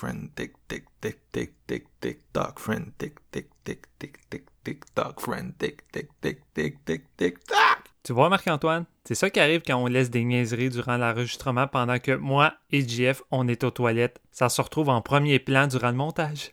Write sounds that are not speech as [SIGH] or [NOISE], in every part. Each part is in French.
friend, friend, friend. Tu vois, Marc-Antoine, c'est ça qui arrive quand on laisse des niaiseries durant l'enregistrement pendant que moi et JF, on est aux toilettes. Ça se retrouve en premier plan durant le montage.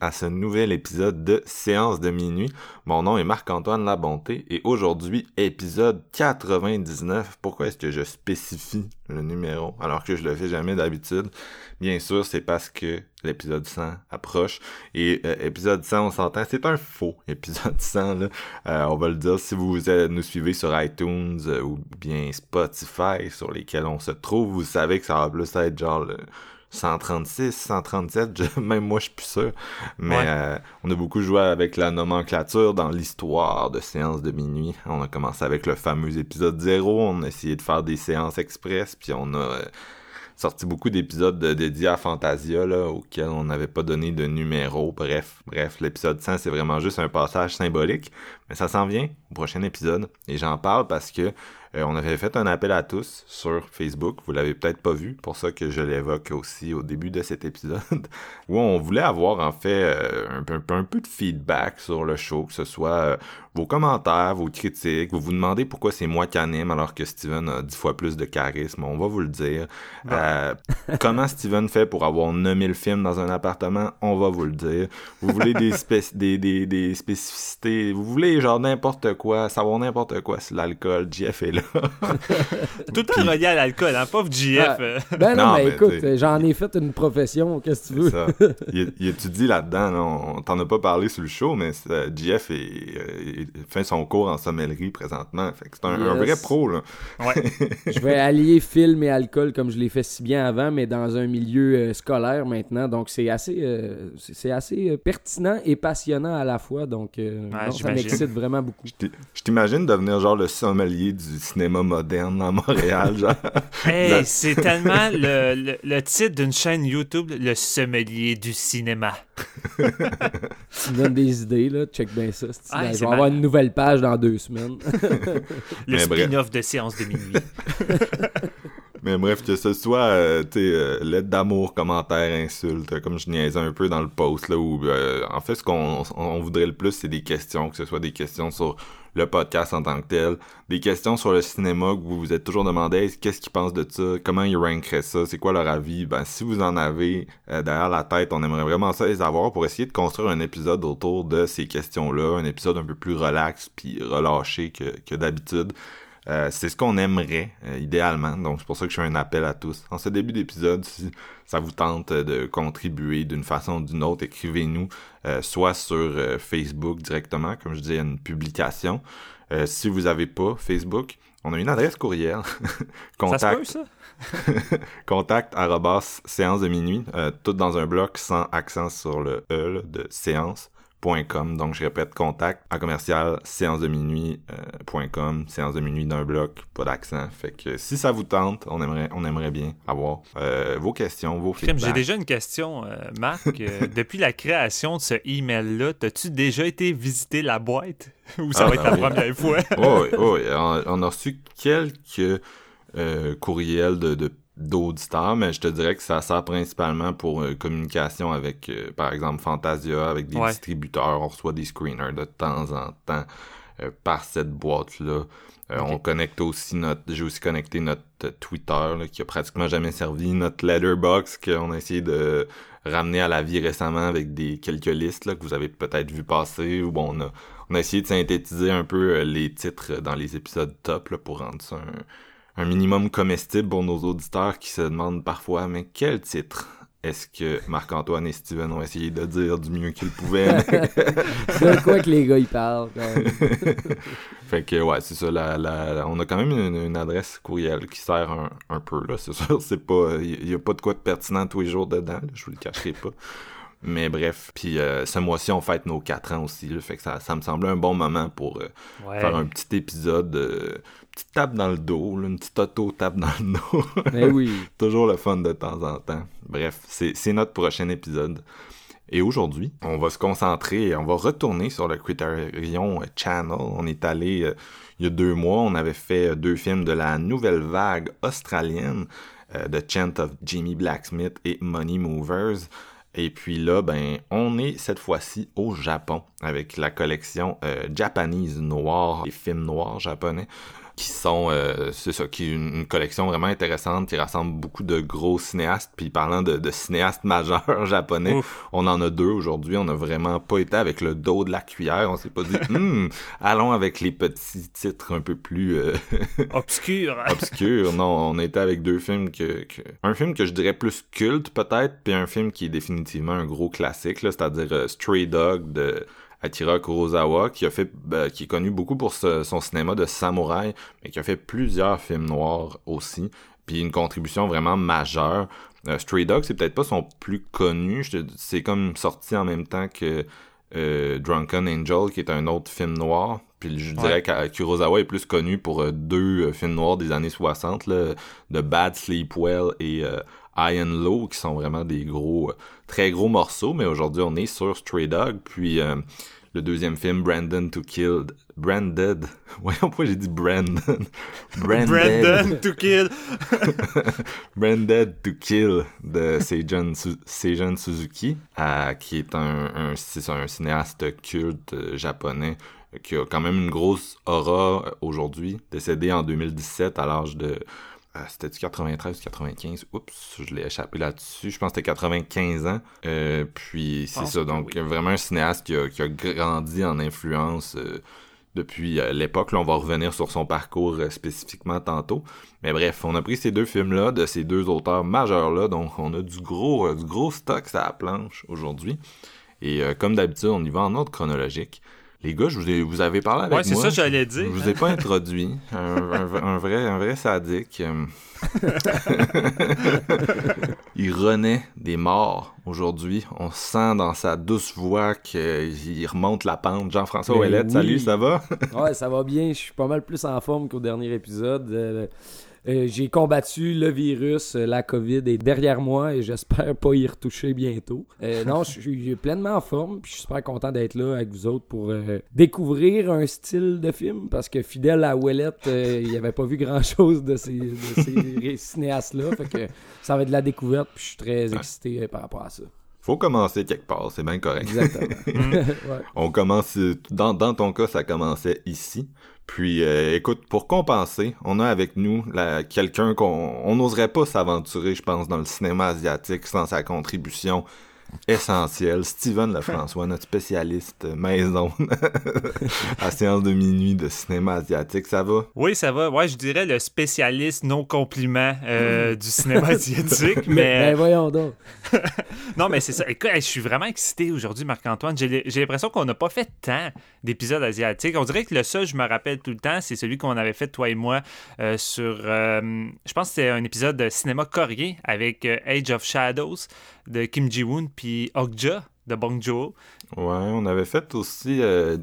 À ce nouvel épisode de Séance de minuit. Mon nom est Marc-Antoine Labonté et aujourd'hui, épisode 99. Pourquoi est-ce que je spécifie le numéro alors que je le fais jamais d'habitude? Bien sûr, c'est parce que l'épisode 100 approche et euh, épisode 100, on s'entend, c'est un faux [LAUGHS] épisode 100, là. Euh, on va le dire, si vous euh, nous suivez sur iTunes ou bien Spotify sur lesquels on se trouve, vous savez que ça va plus être genre le 136, 137, je- [LAUGHS] même moi je suis plus sûr. Mais Ouais. euh, on a beaucoup joué avec la nomenclature dans l'histoire de séances de minuit. On a commencé avec le fameux épisode 0, on a essayé de faire des séances express, puis on a euh, sorti beaucoup d'épisodes de- dédiés à Fantasia là, auxquels on n'avait pas donné de numéro. Bref, bref, l'épisode 100 c'est vraiment juste un passage symbolique, mais ça s'en vient au prochain épisode et j'en parle parce que euh, on avait fait un appel à tous sur Facebook, vous l'avez peut-être pas vu, pour ça que je l'évoque aussi au début de cet épisode, [LAUGHS] où on voulait avoir en fait euh, un, peu, de feedback sur le show, que ce soit euh, vos commentaires, vos critiques, vous vous demandez pourquoi c'est moi qui anime alors que Steven a dix fois plus de charisme, on va vous le dire. Euh, [LAUGHS] comment Steven fait pour avoir 9000 films dans un appartement, on va vous le dire. Vous voulez des, [LAUGHS] spéc- des, des, des spécificités, vous voulez genre n'importe quoi, savoir n'importe quoi sur l'alcool, Jeff est là. [LAUGHS] Tout le temps relié à l'alcool, hein, pauvre JF. Euh. Ben non, Non, mais mais écoute, j'en ai fait une profession, qu'est-ce que tu veux? Ça. Il, il étudie là-dedans. là? On t'en a pas parlé sur le show, mais euh, JF est, euh, il fait son cours en sommellerie présentement. Fait que c'est un, vrai pro. Là. Ouais. [LAUGHS] Je vais allier film et alcool comme je l'ai fait si bien avant, mais dans un milieu euh, scolaire maintenant. Donc c'est assez, euh, c'est assez euh, pertinent et passionnant à la fois. Donc euh, non, ça m'excite vraiment beaucoup. Je t'i- Je t'imagine devenir genre le sommelier du cinéma moderne à Montréal. Genre. [LAUGHS] Hey, c'est tellement le, le- le titre d'une chaîne YouTube, le sommelier du cinéma. Tu me donnes des idées, là. Check bien ça. Ah, je vais avoir malade. Une nouvelle page dans deux semaines. [LAUGHS] Le spin-off de séance de minuit. [LAUGHS] Mais bref, que ce soit, euh, tu sais, euh, lettre d'amour, commentaire, insulte, comme je niaisais un peu dans le post, là, où, euh, en fait, ce qu'on on, on voudrait le plus, c'est des questions, que ce soit des questions sur le podcast en tant que tel, des questions sur le cinéma que vous vous êtes toujours demandé, qu'est-ce qu'ils pensent de ça, comment ils rankeraient ça, c'est quoi leur avis, ben, si vous en avez euh, derrière la tête, on aimerait vraiment ça les avoir pour essayer de construire un épisode autour de ces questions-là, un épisode un peu plus relax puis relâché que d'habitude. Euh, c'est ce qu'on aimerait, euh, idéalement. Donc, c'est pour ça que je fais un appel à tous. En ce début d'épisode, si ça vous tente euh, de contribuer d'une façon ou d'une autre, écrivez-nous, euh, soit sur Facebook directement, comme je y a une publication. Si vous n'avez pas Facebook, on a une adresse courriel. [LAUGHS] Ça se contact peut, ça? [LAUGHS] contact arrobas séance de minuit, tout dans un bloc sans accent sur le E là, de Donc je répète, contact à commercial séance de minuit euh, séance de minuit d'un bloc, pas d'accent. Fait que si ça vous tente, on aimerait, on aimerait bien avoir euh, vos questions, vos Crime, J'ai feedbacks. déjà une question, euh, Marc. [LAUGHS] Depuis la création de ce email-là, t'as-tu déjà été visiter la boîte? [LAUGHS] Ou ça Ah, va être ben la première fois? Oh, [LAUGHS] oui, oh, oui. On, on a reçu quelques courriels de, de- d'auditeurs, mais je te dirais que ça sert principalement pour euh, communication avec, euh, par exemple, Fantasia, avec des Ouais. distributeurs. On reçoit des screeners de temps en temps euh, par cette boîte-là. On connecte aussi notre, j'ai aussi connecté notre Twitter, là, qui a pratiquement jamais servi, notre Letterbox qu'on a essayé de ramener à la vie récemment avec des quelques listes là, que vous avez peut-être vu passer, bon, on a, on a essayé de synthétiser un peu les titres dans les épisodes top là, pour rendre ça un, un minimum comestible pour nos auditeurs qui se demandent parfois, mais quel titre est-ce que Marc-Antoine et Steven ont essayé de dire du mieux qu'ils pouvaient? [LAUGHS] de quoi que les gars ils parlent. [LAUGHS] fait que ouais, c'est ça. La, la, on a quand même une, adresse courriel qui sert un, un peu là. C'est sûr, c'est pas, il y, a pas de quoi de pertinent tous les jours dedans. je vous le cacherai pas. Mais bref, puis euh, ce mois-ci, on fête nos 4 ans aussi. Là, fait que ça, ça me semblait un bon moment pour euh, faire un petit épisode, euh, petite tape dans le dos, là, une petite auto-tape dans le dos. Mais [LAUGHS] ben oui. [LAUGHS] Toujours le fun de temps en temps. Bref, c'est notre prochain épisode. Et aujourd'hui, on va se concentrer, on va retourner sur le Criterion Channel. On est allé il y a deux mois, on avait fait deux films de la nouvelle vague australienne, The Chant of Jimmy Blacksmith et Money Movers. Et puis là, ben, on est cette fois-ci au Japon avec la collection euh, Japanese Noir, les films noirs japonais qui sont, euh, c'est ça, qui est une, collection vraiment intéressante, qui rassemble beaucoup de gros cinéastes. Puis parlant de, de cinéastes majeurs [LAUGHS] japonais, on en a deux aujourd'hui. On n'a vraiment pas été avec le dos de la cuillère. On s'est pas dit, [LAUGHS] hmm, allons avec les petits titres un peu plus euh, [LAUGHS] obscurs. obscurs. Non, on était avec deux films que, que, un film que je dirais plus culte peut-être, puis un film qui est définitivement un gros classique, c'est-à-dire euh, Stray Dog de Akira Kurosawa, qui a fait, ben, qui est connu beaucoup pour son cinéma de samouraï, mais qui a fait plusieurs films noirs aussi, puis une contribution vraiment majeure. Euh, Stray Dog, c'est peut-être pas son plus connu, c'est comme sorti en même temps que euh, Drunken Angel, qui est un autre film noir. Puis je dirais que Kurosawa est plus connu pour euh, deux films noirs des années 60, là, The Bad Sleep Well et High and Low, qui sont vraiment des gros, très gros morceaux. Mais aujourd'hui, on est sur Stray Dog. Puis le deuxième film, Brandon to Kill. Branded. [LAUGHS] Voyons pourquoi j'ai dit Brandon? [LAUGHS] Branded. Brandon to Kill. [LAUGHS] Branded to Kill de Seijan, Suzuki, euh, qui est un, un, un cinéaste culte euh, japonais qui a quand même une grosse aura euh, aujourd'hui, décédé en 2017 à l'âge de euh, c'était du 93 ou 95. Oups, je l'ai échappé là-dessus. Je pense que c'était 95 ans. Euh, puis c'est ça, donc vraiment un cinéaste qui a, qui a grandi en influence euh, depuis l'époque. Là, on va revenir sur son parcours spécifiquement tantôt. Mais bref, on a pris ces deux films-là de ces deux auteurs majeurs-là. Donc on a du gros, du gros stock à la planche aujourd'hui. Et comme d'habitude, on y va en ordre chronologique. Les gars, je vous, ai, vous avez parlé avec ouais, c'est ça que j'allais dire. Je vous ai pas introduit. Un, vrai, un vrai sadique. Euh. [LAUGHS] il renaît des morts aujourd'hui. On sent dans sa douce voix qu'il remonte la pente. Jean-François ben Ouellette, salut, ça va? ouais, ça va bien. Je suis pas mal plus en forme qu'au dernier épisode. Euh, j'ai combattu le virus, euh, la COVID est derrière moi et j'espère pas y retoucher bientôt. Euh, non, je suis pleinement en forme, puis je suis super content d'être là avec vous autres pour découvrir un style de film parce que fidèle à Ouellette, il avait pas vu grand chose de ces, [LAUGHS] cinéastes-là. Fait que ça va être de la découverte, puis je suis très excité par rapport à ça faut commencer quelque part, c'est bien correct. Exactement. [LAUGHS] On commence, dans, dans ton cas, ça commençait ici. Puis, euh, écoute, pour compenser, on a avec nous quelqu'un qu'on n'oserait pas s'aventurer, je pense, dans le cinéma asiatique sans sa contribution essentiel. Steven Lefrançois, notre spécialiste maison [LAUGHS] à séance de minuit de cinéma asiatique, ça va? Oui, ça va. Ouais, je dirais le spécialiste non compliment euh, du cinéma [LAUGHS] asiatique. mais ben, voyons donc. [LAUGHS] non, mais c'est ça. Écoute, je suis vraiment excité aujourd'hui, Marc-Antoine. J'ai l'impression qu'on n'a pas fait tant d'épisodes asiatiques. On dirait que le seul, je me rappelle tout le temps, c'est celui qu'on avait fait, toi et moi, euh, sur. Euh, je pense que c'était un épisode de cinéma coréen avec Age of Shadows de Kim Ji-woon puis Okja de Bong Joon. Ouais, on avait fait aussi euh,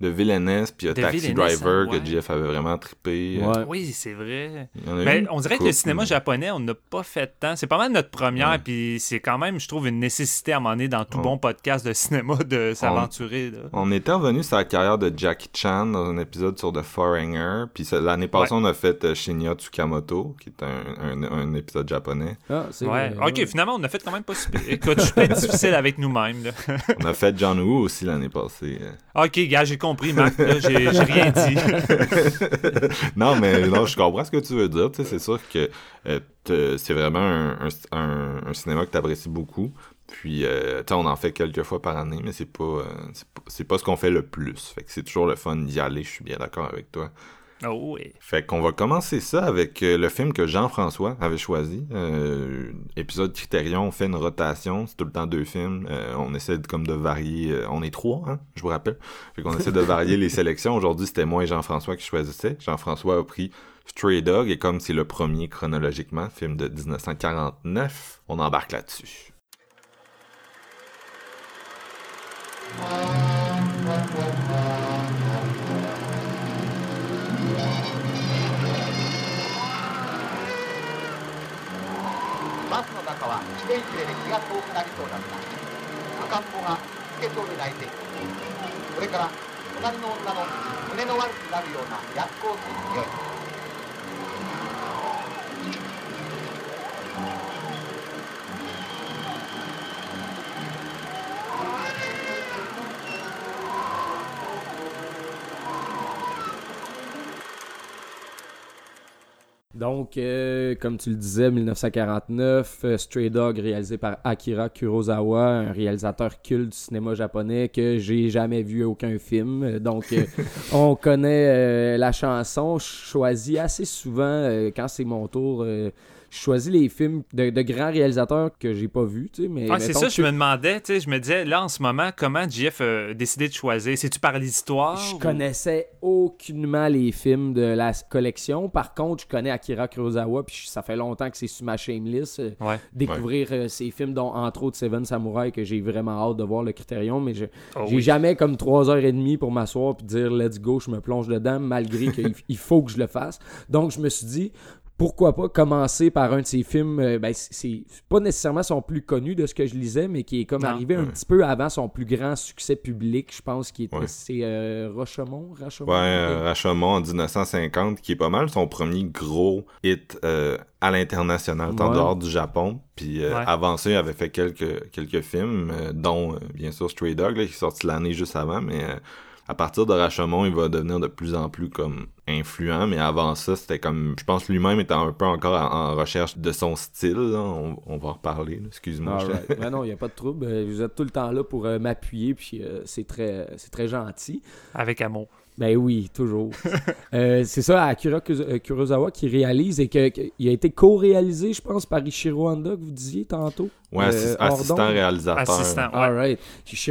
de Villainess puis Taxi Driver que Jeff avait vraiment trippé. Oui, c'est vrai. Mais on dirait que le cinéma japonais, on n'a pas fait tant. C'est pas mal notre première, puis c'est quand même, je trouve, une nécessité à un moment donné dans tout bon podcast de cinéma de s'aventurer. On, était revenu sur la carrière de Jackie Chan dans un épisode sur The Foreigner, puis l'année passée, on a fait euh, Shinya Tsukamoto, qui est un, un, épisode japonais. Ah, ouais. Ok, finalement, on a fait quand même pas super. Écoute, je suis [LAUGHS] difficile avec nous-mêmes. on a fait John Woo aussi l'année passée. Ok, gars, j'ai compris [LAUGHS] non, mais non, je comprends ce que tu veux dire. C'est sûr que euh, c'est vraiment un, cinéma que tu apprécies beaucoup. Puis, euh, on en fait quelques fois par année, mais c'est pas, euh, pas, ce qu'on fait le plus. C'est toujours le fun d'y aller, je suis bien d'accord avec toi. Oh oui. Fait qu'on va commencer ça avec euh, le film que Jean-François avait choisi. Euh, épisode Critérion, on fait une rotation, c'est tout le temps deux films. Euh, on essaie de, comme de varier. on est trois, hein, je vous rappelle. Fait qu'on essaie de varier les sélections. Aujourd'hui, c'était moi et Jean-François qui choisissaient. Jean-François a pris Stray Dog, et comme c'est le premier chronologiquement, film de 1949, on embarque là-dessus. 中は自転車で気が遠くなりそうだった。赤ん坊が透けそうに泣いているこれから隣の女の胸の悪くなるような薬効水に匂い。Donc, euh, comme tu le disais, 1949, euh, Stray Dog réalisé par Akira Kurosawa, un réalisateur culte du cinéma japonais que j'ai jamais vu aucun film. Donc, euh, [LAUGHS] on connaît la chanson, choisie assez souvent quand c'est mon tour je choisis les films de, grands réalisateurs que j'ai pas vus, tu sais, mais... Ah, c'est ça, je me demandais, tu sais, je me disais, là, en ce moment, comment JF a décidé de choisir? C'est-tu par l'histoire? Je connaissais aucunement les films de la collection. Par contre, je connais Akira Kurosawa, puis ça fait longtemps que c'est sur ma shameless. Euh, ouais. Découvrir euh, ces films, dont entre autres Seven Samurai, que j'ai vraiment hâte de voir le Critérium, mais je oh j'ai jamais comme trois heures et demie pour m'asseoir puis dire let's go, je me plonge dedans, malgré [LAUGHS] qu'il faut que je le fasse. Donc, je me suis dit, pourquoi pas commencer par un de ses films, euh, ben, c'est pas nécessairement son plus connu de ce que je lisais, mais qui est comme arrivé un petit peu avant son plus grand succès public, je pense, qui était, c'est euh, Rashomon, Ouais, euh, en 1950, qui est pas mal son premier gros hit à l'international, en dehors du Japon. Puis avant ça, il avait fait quelques, quelques films, dont bien sûr Stray Dog, qui est sorti l'année juste avant, mais à partir de Rashomon, il va devenir de plus en plus comme influent, mais avant ça, c'était comme, je pense lui-même était un peu encore en, recherche de son style. On, va en reparler. Excuse-moi. ben non, il n'y a pas de trouble. Euh, vous êtes tout le temps là pour euh, m'appuyer, puis euh, c'est très, c'est très gentil. Avec amour. Ben oui, toujours. [LAUGHS] Euh, c'est ça, Akira Kurosawa qui réalise et qu'il a été co-réalisé, je pense, par Ishiro Honda, que vous disiez tantôt. Ouais, euh, assistant réalisateur. Assistant, ouais. All right.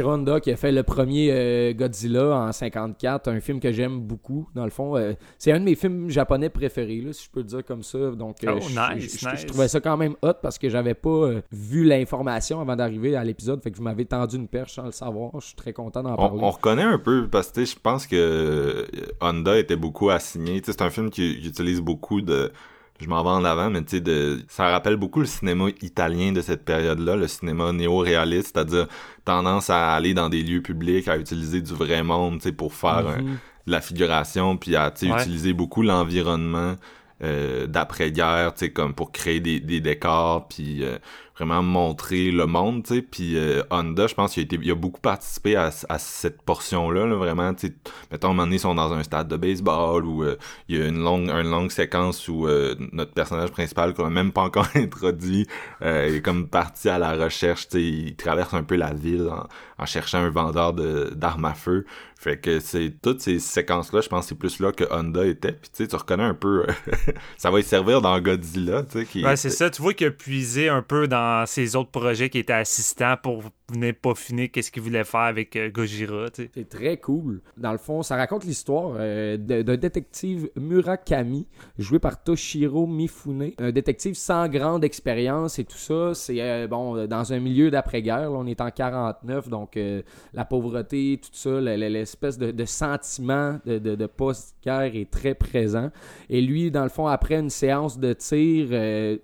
Honda qui a fait le premier Godzilla en 54, un film que j'aime beaucoup, dans le fond. c'est un de mes films japonais préférés, là, si je peux le dire comme ça. Donc, oh, nice, je, trouvais ça quand même hot parce que j'avais pas vu l'information avant d'arriver à l'épisode. Fait que vous m'avez tendu une perche sans le savoir. Je suis très content d'en parler. On reconnaît un peu parce que je pense que euh, Honda était beaucoup assigné. C'est un film qui, utilise beaucoup de je m'en vais en avant, mais tu sais, de, ça rappelle beaucoup le cinéma italien de cette période-là, le cinéma néo-réaliste, c'est-à-dire tendance à aller dans des lieux publics, à utiliser du vrai monde, tu sais, pour faire mm-hmm. de la figuration, puis à, tu sais, utiliser beaucoup l'environnement euh, d'après-guerre, tu sais, comme pour créer des, des décors, puis euh, vraiment montrer le monde, tu sais. Puis euh, Honda, je pense qu'il a, il a beaucoup participé à, à cette portion-là, là, vraiment, tu sais. Mettons, à un moment donné, ils sont dans un stade de baseball où euh, il y a une longue, une longue séquence où euh, notre personnage principal, qu'on n'a même pas encore [LAUGHS] introduit, est comme parti à la recherche, tu sais. Il traverse un peu la ville en, en cherchant un vendeur d'armes à feu. Fait que c'est toutes ces séquences-là, je pense c'est plus là que Honda était. Puis tu sais, tu reconnais un peu, [LAUGHS] ça va y servir dans Godzilla, tu sais. Qui... Ouais, c'est ça. Tu vois qu'il a puisé un peu dans ses autres projets qui étaient assistants pour venir peaufiner qu'est-ce qu'il voulait faire avec euh, Gojira. C'est très cool. Dans le fond, ça raconte l'histoire euh, d'un détective Murakami, joué par Toshiro Mifune. Un détective sans grande expérience et tout ça. C'est euh, bon dans un milieu d'après-guerre. On est en 49, donc la pauvreté, tout ça, l'espèce de, sentiment de, de, post-guerre est très présent. Et lui, dans le fond, après une séance de tir,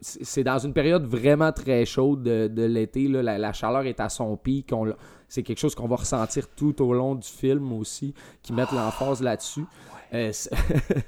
c'est dans une période vraiment très chaude de, l'été. La, la chaleur est à son pic. C'est quelque chose qu'on va ressentir tout au long du film aussi, qui mettent l'emphase là-dessus. Euh,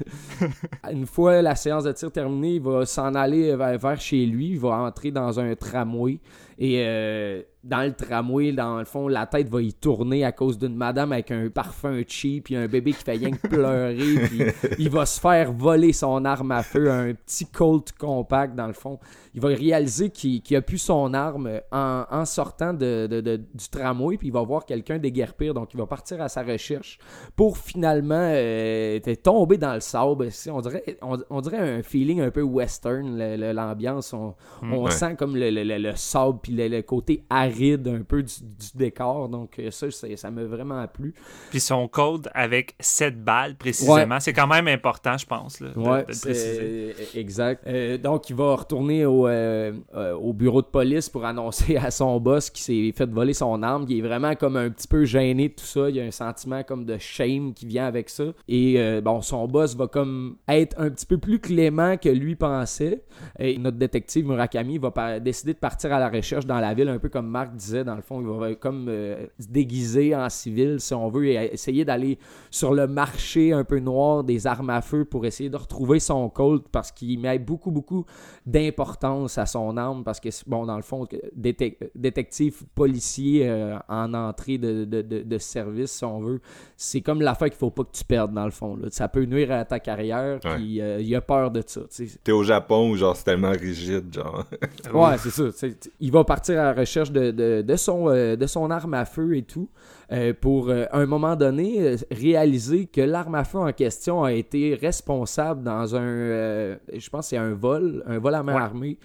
[LAUGHS] une fois la séance de tir terminée, il va s'en aller vers, chez lui, il va entrer dans un tramway et euh, dans le tramway, dans le fond, la tête va y tourner à cause d'une madame avec un parfum cheap, et un bébé qui fait rien que pleurer, [LAUGHS] puis il va se faire voler son arme à feu, un petit Colt compact dans le fond. Il va réaliser qu'il a plus son arme en, sortant de, du tramway, puis il va voir quelqu'un déguerpir, donc il va partir à sa recherche pour finalement euh, tomber dans le sable. On dirait, on, dirait un feeling un peu western, l'ambiance. On, mm, sent comme le, le sable le, côté aride un peu du, décor. Donc, euh, ça, ça m'a vraiment plu. Puis son code avec 7 balles précisément, c'est quand même important, je pense. Là, ouais, euh, exact. Euh, donc, il va retourner au, au, bureau de police pour annoncer à son boss qu'il s'est fait voler son arme. Il est vraiment comme un petit peu gêné de tout ça. Il y a un sentiment comme de shame qui vient avec ça. Et bon, son boss va comme être un petit peu plus clément que lui pensait. Et notre détective Murakami va décider de partir à la recherche dans la ville, un peu comme Marc disait, dans le fond, il va comme euh, se déguiser en civil, si on veut, et essayer d'aller sur le marché un peu noir des armes à feu pour essayer de retrouver son Colt parce qu'il met beaucoup, beaucoup d'importance à son arme parce que, bon, dans le fond, détective policier euh, en entrée de, service, si on veut, c'est comme l'affaire qu'il faut pas que tu perdes, dans le fond. Ça peut nuire à ta carrière, puis euh, il a peur de ça. T'es au Japon où, genre, c'est tellement rigide, genre. ouais, c'est ça. Il va partir à la recherche de, de, son, euh, de son arme à feu et tout, euh, pour euh, à un moment donné réaliser que l'arme à feu en question a été responsable dans un, je pense c'est un vol, un vol à main armée.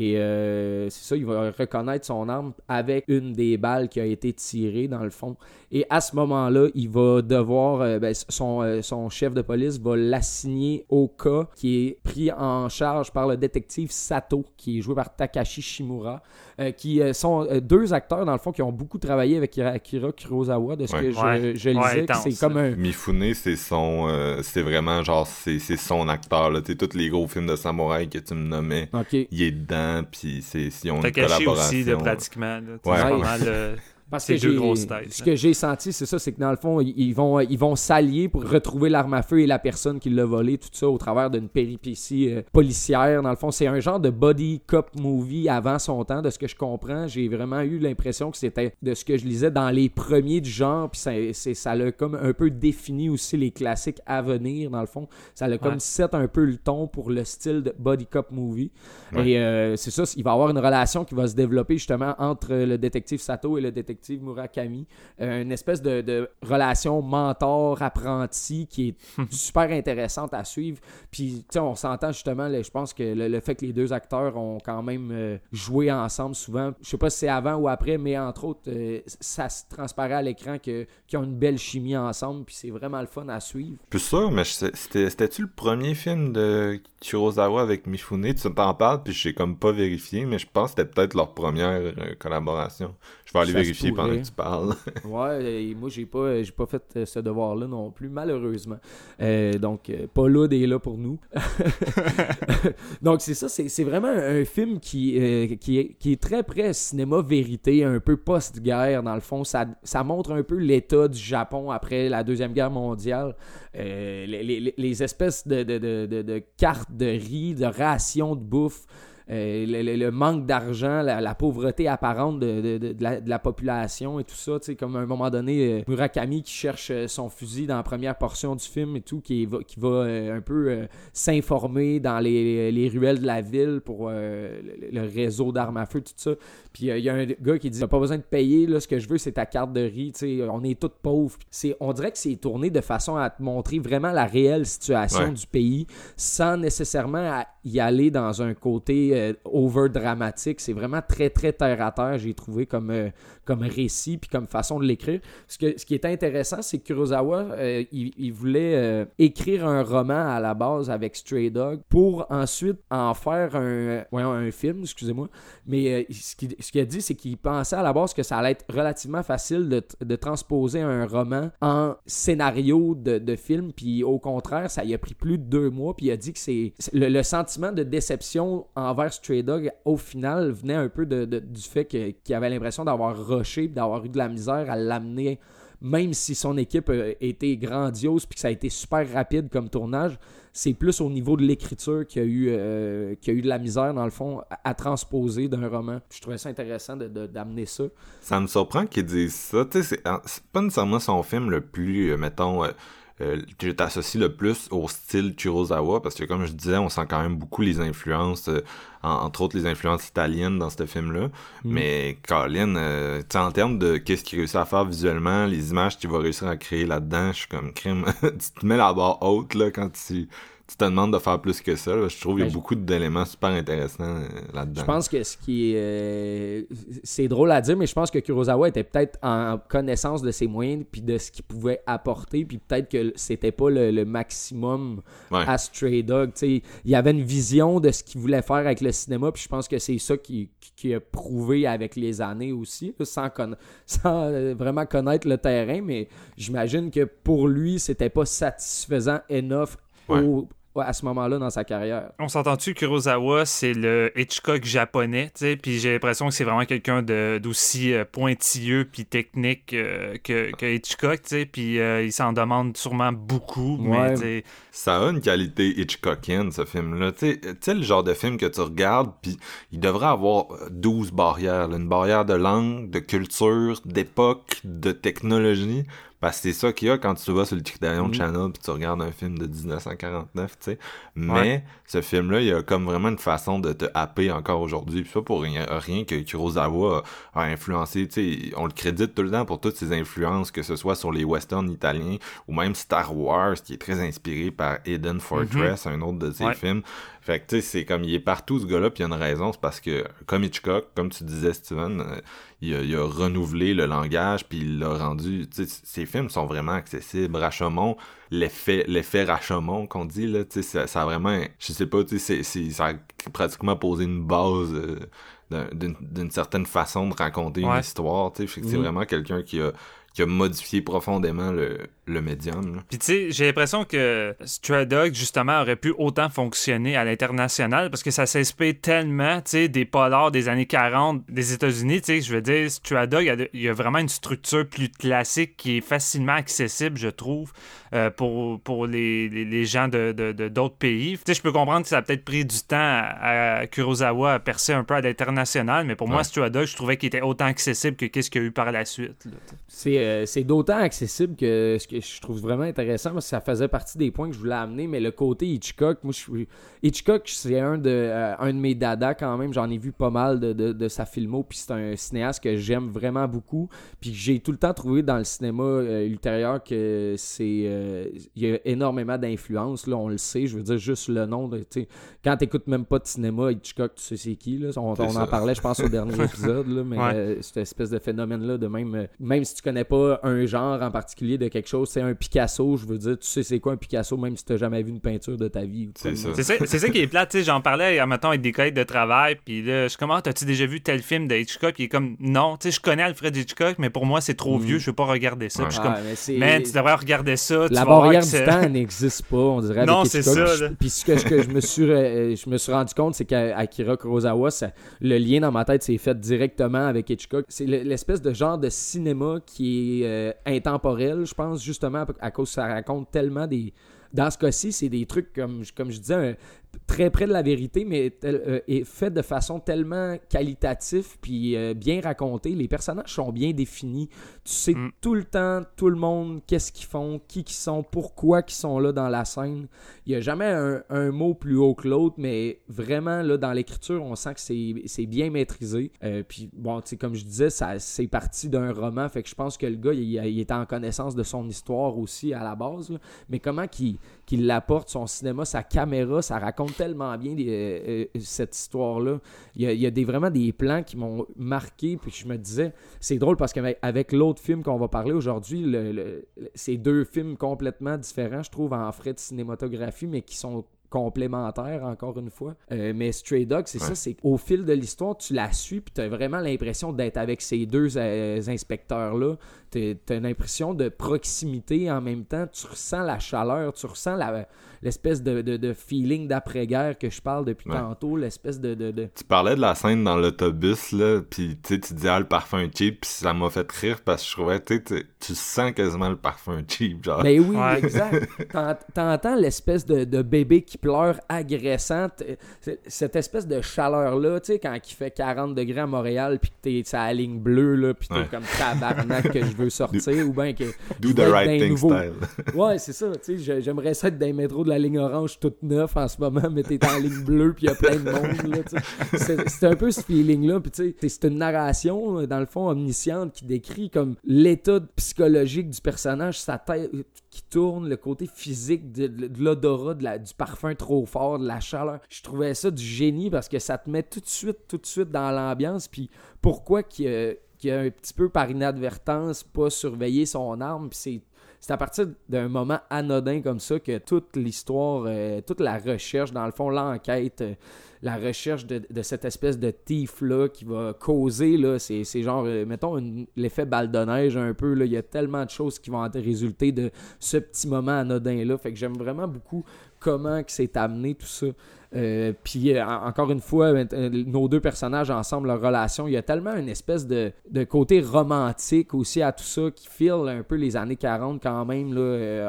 Et euh, c'est ça, il va reconnaître son arme avec une des balles qui a été tirée dans le fond. Et à ce moment-là, il va devoir, euh, ben, son, euh, son chef de police va l'assigner au cas qui est pris en charge par le détective Sato, qui est joué par Takashi Shimura, qui sont deux acteurs dans le fond qui ont beaucoup travaillé avec Akira Kurosawa, de ce que je, je lisais. c'est comme un... Mifune, c'est son, c'est vraiment genre, c'est son acteur. Là. tous les gros films de samouraï que tu me nommais, il est dedans puis c'est si on aussi, de pratiquement. ouais. Parce que ce que j'ai senti, c'est ça, c'est que dans le fond, ils vont ils vont s'allier pour retrouver l'arme à feu et la personne qui l'a volé, tout ça au travers d'une péripétie euh, policière. Dans le fond, c'est un genre de body cop movie avant son temps, de ce que je comprends. J'ai vraiment eu l'impression que c'était de ce que je lisais dans les premiers du genre, puis ça, ça l'a comme un peu défini aussi les classiques à venir, dans le fond. Ça l'a comme set un peu le ton pour le style de body cop movie. Et euh, c'est ça, il va y avoir une relation qui va se développer justement entre le détective Sato et le détective Murakami. Euh, une espèce de, relation mentor-apprenti qui est [LAUGHS] super intéressante à suivre. Puis, tu sais, on s'entend justement, je pense que le, fait que les deux acteurs ont quand même euh, joué ensemble souvent, je sais pas si c'est avant ou après, mais entre autres, euh, ça se transparaît à l'écran qu'ils ont une belle chimie ensemble, puis c'est vraiment le fun à suivre. Plus ça, mais c'était-tu le premier film de Kurosawa avec Mifune? Tu t'en parles, puis je sais comme pas vérifié, mais je pense que c'était peut-être leur première collaboration. Je vais aller vérifier pendant que tu parles. [LAUGHS] ouais, moi, j'ai pas, j'ai pas fait euh, ce devoir-là non plus, malheureusement. Euh, donc, euh, Paul est là pour nous. [LAUGHS] donc, c'est ça, c'est, vraiment un film qui, qui, est, qui est très près cinéma vérité, un peu post-guerre, dans le fond. Ça, ça montre un peu l'état du Japon après la Deuxième Guerre mondiale. Les, les, les, espèces de, de, de, de cartes de riz, de rations de bouffe. Euh, le, manque d'argent, la, pauvreté apparente de, la, population et tout ça. Comme à un moment donné, euh, Murakami qui cherche euh, son fusil dans la première portion du film et tout, qui, va, qui va un peu s'informer dans les, ruelles de la ville pour le, réseau d'armes à feu, tout ça. Puis il y a un gars qui dit pas besoin de payer, là, ce que je veux, c'est ta carte de riz. On est tous pauvres. on dirait que c'est tourné de façon à te montrer vraiment la réelle situation du pays sans nécessairement y aller dans un côté euh, over dramatique. C'est vraiment très, très terre à terre, j'ai trouvé comme, euh, comme récit puis comme façon de l'écrire. Ce, ce qui est intéressant, c'est que Kurosawa, euh, il, voulait écrire un roman à la base avec Stray Dog pour ensuite en faire un, un film, excusez-moi. Mais ce qu'il a dit, c'est qu'il pensait à la base que ça allait être relativement facile de, de transposer un roman en scénario de, de, film. Puis au contraire, ça y a pris plus de deux mois. Puis il a dit que c'est le sentiment de déception envers Stray Dog, au final, venait un peu de, du fait qu'il avait l'impression d'avoir rushé d'avoir eu de la misère à l'amener même si son équipe a été grandiose puis que ça a été super rapide comme tournage, c'est plus au niveau de l'écriture qu'il y, a eu, euh, y a eu de la misère, dans le fond, à, transposer d'un roman. je trouvais ça intéressant d'amener ça. Ça me surprend qu'il dise ça. C'est pas nécessairement son film le plus, euh, mettons, euh, euh, que t'associe le plus au style Kurosawa parce que comme je disais on sent quand même beaucoup les influences euh, entre autres les influences italiennes dans ce film là mm. mais Colin euh, en termes de qu'est-ce qu'il réussit à faire visuellement les images qu'il va réussir à créer là-dedans je suis comme crime [LAUGHS] tu te mets la barre haute là quand tu tu te demandes de faire plus que ça. Je trouve qu'il y a ben, beaucoup d'éléments super intéressants euh, là-dedans. Je pense que ce qui est. Euh, c'est drôle à dire, mais je pense que Kurosawa était peut-être en connaissance de ses moyens puis de ce qu'il pouvait apporter, puis peut-être que c'était pas le, maximum à Stray Dog. il y avait une vision de ce qu'il voulait faire avec le cinéma, puis je pense que c'est ça qui, qui, a prouvé avec les années aussi, sans, sans euh, vraiment connaître le terrain, mais j'imagine que pour lui, c'était pas satisfaisant enough au, à ce moment-là dans sa carrière. On s'entend-tu que Kurosawa, c'est le Hitchcock japonais, tu sais, puis j'ai l'impression que c'est vraiment quelqu'un d'aussi euh, pointilleux puis technique euh, que, que, Hitchcock, tu sais, puis euh, il s'en demande sûrement beaucoup, mais Ça a une qualité Hitchcockienne, ce film-là. Tu sais, le genre de film que tu regardes, puis il devrait avoir 12 barrières, une barrière de langue, de culture, d'époque, de technologie. Parce que c'est ça qu'il y a quand tu vas sur le Criterion mm Channel puis tu regardes un film de 1949, tu sais. Mais ce film-là, il y a comme vraiment une façon de te happer encore aujourd'hui. Puis pas pour rien, rien que Kurosawa a, influencé, tu sais. On le crédite tout le temps pour toutes ses influences, que ce soit sur les westerns italiens ou même Star Wars, qui est très inspiré par Eden Fortress, mm-hmm. un autre de ses films. Fait que tu sais, c'est comme il est partout ce gars-là, puis il y a une raison, c'est parce que comme Hitchcock, comme tu disais Steven, euh, il, a, renouvelé le langage, puis il l'a rendu. Tu sais, ses films sont vraiment accessibles. Rashomon, l'effet, l'effet qu'on dit là, tu sais, ça, a vraiment, je sais pas, tu sais, ça a pratiquement posé une base. Euh, d'une certaine façon de raconter une histoire, tu sais, c'est mm. vraiment quelqu'un qui a qui a modifié profondément le, le médium. Puis tu sais, j'ai l'impression que Stray Dog, justement, aurait pu autant fonctionner à l'international parce que ça s'inspire tellement, tu sais, des polars des années 40 des États-Unis, tu sais, je veux dire, Stray Dog, il y a vraiment une structure plus classique qui est facilement accessible, je trouve, euh, pour, pour les, les, gens de, d'autres pays. Tu sais, je peux comprendre que ça a peut-être pris du temps à, Kurosawa à percer un peu à l'international, mais pour moi, Stray Dog, je trouvais qu'il était autant accessible que qu'est-ce qu'il y a eu par la suite. C'est euh, c'est d'autant accessible que ce que je trouve vraiment intéressant, parce que ça faisait partie des points que je voulais amener, mais le côté Hitchcock, moi, je suis... Hitchcock, c'est un de, euh, un de mes dadas quand même. J'en ai vu pas mal de, de, sa filmo, puis c'est un cinéaste que j'aime vraiment beaucoup. Puis j'ai tout le temps trouvé dans le cinéma euh, ultérieur que c'est... Il y a énormément d'influence, là, on le sait. Je veux dire, juste le nom, de, quand t'écoutes même pas de cinéma, Hitchcock, tu sais c'est qui, là? On, en parlait, je pense, au dernier [LAUGHS] épisode, là, mais cette espèce de phénomène-là, de même... même si tu connais pas un genre en particulier de quelque chose. C'est un Picasso, je veux dire, tu sais c'est quoi un Picasso, même si tu n'as jamais vu une peinture de ta vie. C'est ça. C'est ça, qui est plate, tu sais, j'en parlais, mettons, avec des collègues de travail, puis là, je commence, as-tu déjà vu tel film de Hitchcock? Puis il est comme, non, tu sais, je connais Alfred Hitchcock, mais pour moi, c'est trop mm. vieux, je veux pas regarder ça. Puis comme, mais, tu devrais regarder ça. La barrière du temps [LAUGHS] n'existe pas, on dirait. Non, c'est ça. Puis ce que, que je, me suis, je me suis rendu compte, c'est qu'Akira Kurosawa, le lien dans ma tête s'est fait directement avec Hitchcock. C'est l'espèce de genre de cinéma qui est euh, intemporel, je pense, justement, à cause que ça raconte tellement des. Dans ce cas-ci, c'est des trucs, comme, comme je disais, très près de la vérité, mais euh, est fait de façon tellement qualitative puis euh, bien racontée. Les personnages sont bien définis. Tu sais mm. tout le temps, tout le monde, qu'est-ce qu'ils font, qui qu'ils sont, pourquoi qu'ils sont là dans la scène. Il n'y a jamais un, mot plus haut que l'autre, mais vraiment, là, dans l'écriture, on sent que c'est bien maîtrisé. Euh, puis, bon, tu sais, comme je disais, c'est parti d'un roman, fait que je pense que le gars, il, il, est en connaissance de son histoire aussi à la base. Mais comment qu'il qu'il l'apporte, son cinéma, sa caméra, ça raconte tellement bien euh, euh, cette histoire-là. Il y a, des, vraiment des plans qui m'ont marqué, puis je me disais, c'est drôle parce qu'avec l'autre film qu'on va parler aujourd'hui, le, c'est deux films complètement différents, je trouve, en frais de cinématographie, mais qui sont complémentaires, encore une fois. Euh, mais Stray Dog, c'est ça, c'est au fil de l'histoire, tu la suis, puis tu as vraiment l'impression d'être avec ces deux euh, inspecteurs-là. Tu as une impression de proximité en même temps. Tu ressens la chaleur, tu ressens l'espèce de, de, feeling d'après-guerre que je parle depuis tantôt, l'espèce de, de, Tu parlais de la scène dans l'autobus, là, puis tu disais ah, le parfum cheap, puis ça m'a fait rire parce que je trouvais, tu tu sens quasiment le parfum cheap, genre. Ben oui, exact. [LAUGHS] T'entends l'espèce de, de bébé qui pleure agressante, cette espèce de chaleur-là, tu sais, quand il fait 40 degrés à Montréal, puis que t'es sa ligne bleue, là, puis t'es comme tabarnak que je [LAUGHS] veux sortir, ou bien que. [LAUGHS] Do the right thing style. [LAUGHS] ouais, c'est ça, tu sais, j'aimerais ça être dans les métros de la ligne orange toute neuf en ce moment, mais t'es en [LAUGHS] ligne bleue, puis il y a plein de monde, là. C'est un peu ce feeling-là, puis tu sais, c'est une narration, dans le fond, omnisciente qui décrit comme l'état psychologique du personnage, sa tête qui tourne, le côté physique de, de l'odorat, du parfum trop fort, de la chaleur. Je trouvais ça du génie parce que ça te met tout de suite, tout de suite dans l'ambiance. Puis pourquoi qu'il a, a, un petit peu par inadvertance pas surveillé son arme, c'est à partir d'un moment anodin comme ça que toute l'histoire, euh, toute la recherche, dans le fond, l'enquête, euh, la recherche de, cette espèce de thief-là qui va causer, c'est, genre, euh, mettons, l'effet balle de neige un peu, il y a tellement de choses qui vont résulter de ce petit moment anodin-là. Fait que j'aime vraiment beaucoup comment que c'est amené tout ça. Euh, puis euh, encore une fois, euh, nos deux personnages ensemble, leur relation, il y a tellement une espèce de, côté romantique aussi à tout ça qui file un peu les années 40 quand même.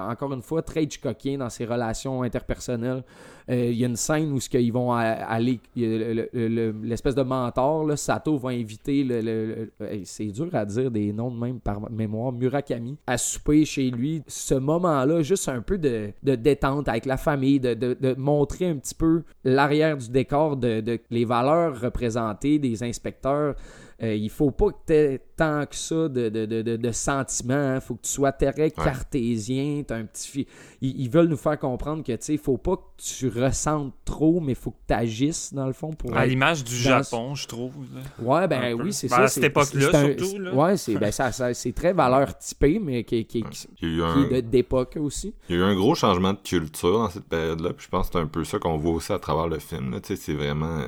Encore une fois, très Hitchcockien dans ses relations interpersonnelles. Il y a une scène où ils vont aller, l'espèce de mentor, là, Sato va inviter, le, c'est dur à dire des noms de même par mémoire, Murakami, à souper chez lui. Ce moment-là, juste un peu de, détente avec la famille, de, de montrer un petit peu l'arrière du décor de, les valeurs représentées des inspecteurs. Euh, il faut pas que tu aies tant que ça de, de, de, de sentiments. Il hein. faut que tu sois très cartésien. un petit ils, veulent nous faire comprendre que il faut pas que tu ressentes trop, mais il faut que tu agisses dans le fond. pour À l'image du Japon, je trouve. Ouais, ben oui, c'est ben, ça. À cette époque-là, surtout. Là. Ouais, c'est ben, ça, c'est très valeur typée, mais qui, qui, est d'époque aussi. Il y a eu un gros changement de culture dans cette période-là. je pense que c'est un peu ça qu'on voit aussi à travers le film. C'est vraiment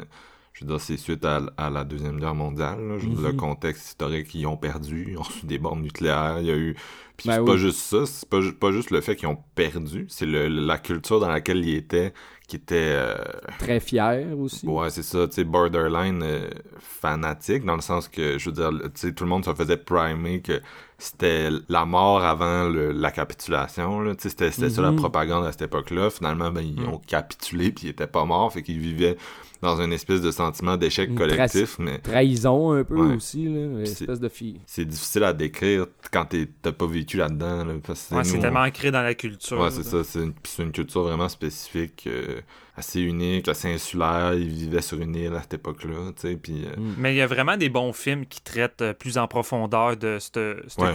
je veux dire, c'est suite à, la Deuxième Guerre mondiale. Le mhm. contexte historique, ils ont perdu, ils ont reçu des bombes nucléaires, il y a eu... Puis ben c'est pas juste ça, c'est pas, pas juste le fait qu'ils ont perdu, c'est la culture dans laquelle ils étaient qui était... Euh, Très fier aussi. Ouais, c'est ça, tu sais, borderline euh, fanatique, dans le sens que, je veux dire, tu sais, tout le monde se faisait primer que c'était la mort avant la capitulation, tu sais, c'était ça la mhm. propagande à cette époque-là. Finalement, ben, ils mm. ont capitulé, puis ils étaient pas morts, fait qu'ils vivaient dans une espèce de sentiment d'échec collectif. mais Trahison un peu aussi, là, une espèce de fille. C'est difficile à décrire quand t'as pas vécu là-dedans. c'est tellement ancré dans la culture. Ouais, c'est ça. C'est une, culture vraiment spécifique. Euh, assez unique, assez insulaire. Il vivait sur une île à cette époque-là. Euh, mm. Mais il y a vraiment des bons films qui traitent euh, plus en profondeur de cette,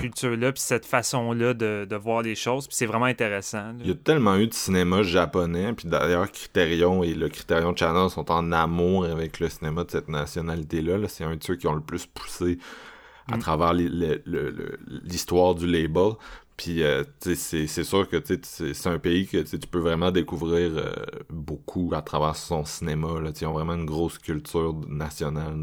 culture-là, puis cette façon-là de, voir les choses, puis c'est vraiment intéressant. Il y a tellement eu de cinéma japonais, puis d'ailleurs, Criterion et le Criterion Channel sont en amour avec le cinéma de cette nationalité-là. -là, c'est un de ceux qui ont le plus poussé à mm. travers l'histoire du label. Puis euh, c'est sûr que c'est un pays que tu peux vraiment découvrir euh, beaucoup à travers son cinéma. Là. Ils ont vraiment une grosse culture nationale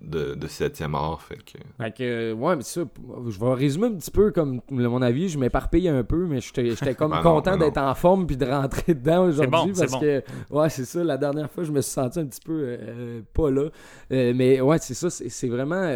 de, de, 7e art. Fait que... Fait que, ouais, mais ça, je vais résumer un petit peu comme mon avis. Je m'éparpille un peu, mais j'étais [LAUGHS] comme ben content ben d'être en forme puis de rentrer [LAUGHS] dedans aujourd'hui. parce que, ouais, c'est ça. La dernière fois, je me suis senti un petit peu euh, pas là. mais ouais, c'est ça. C'est vraiment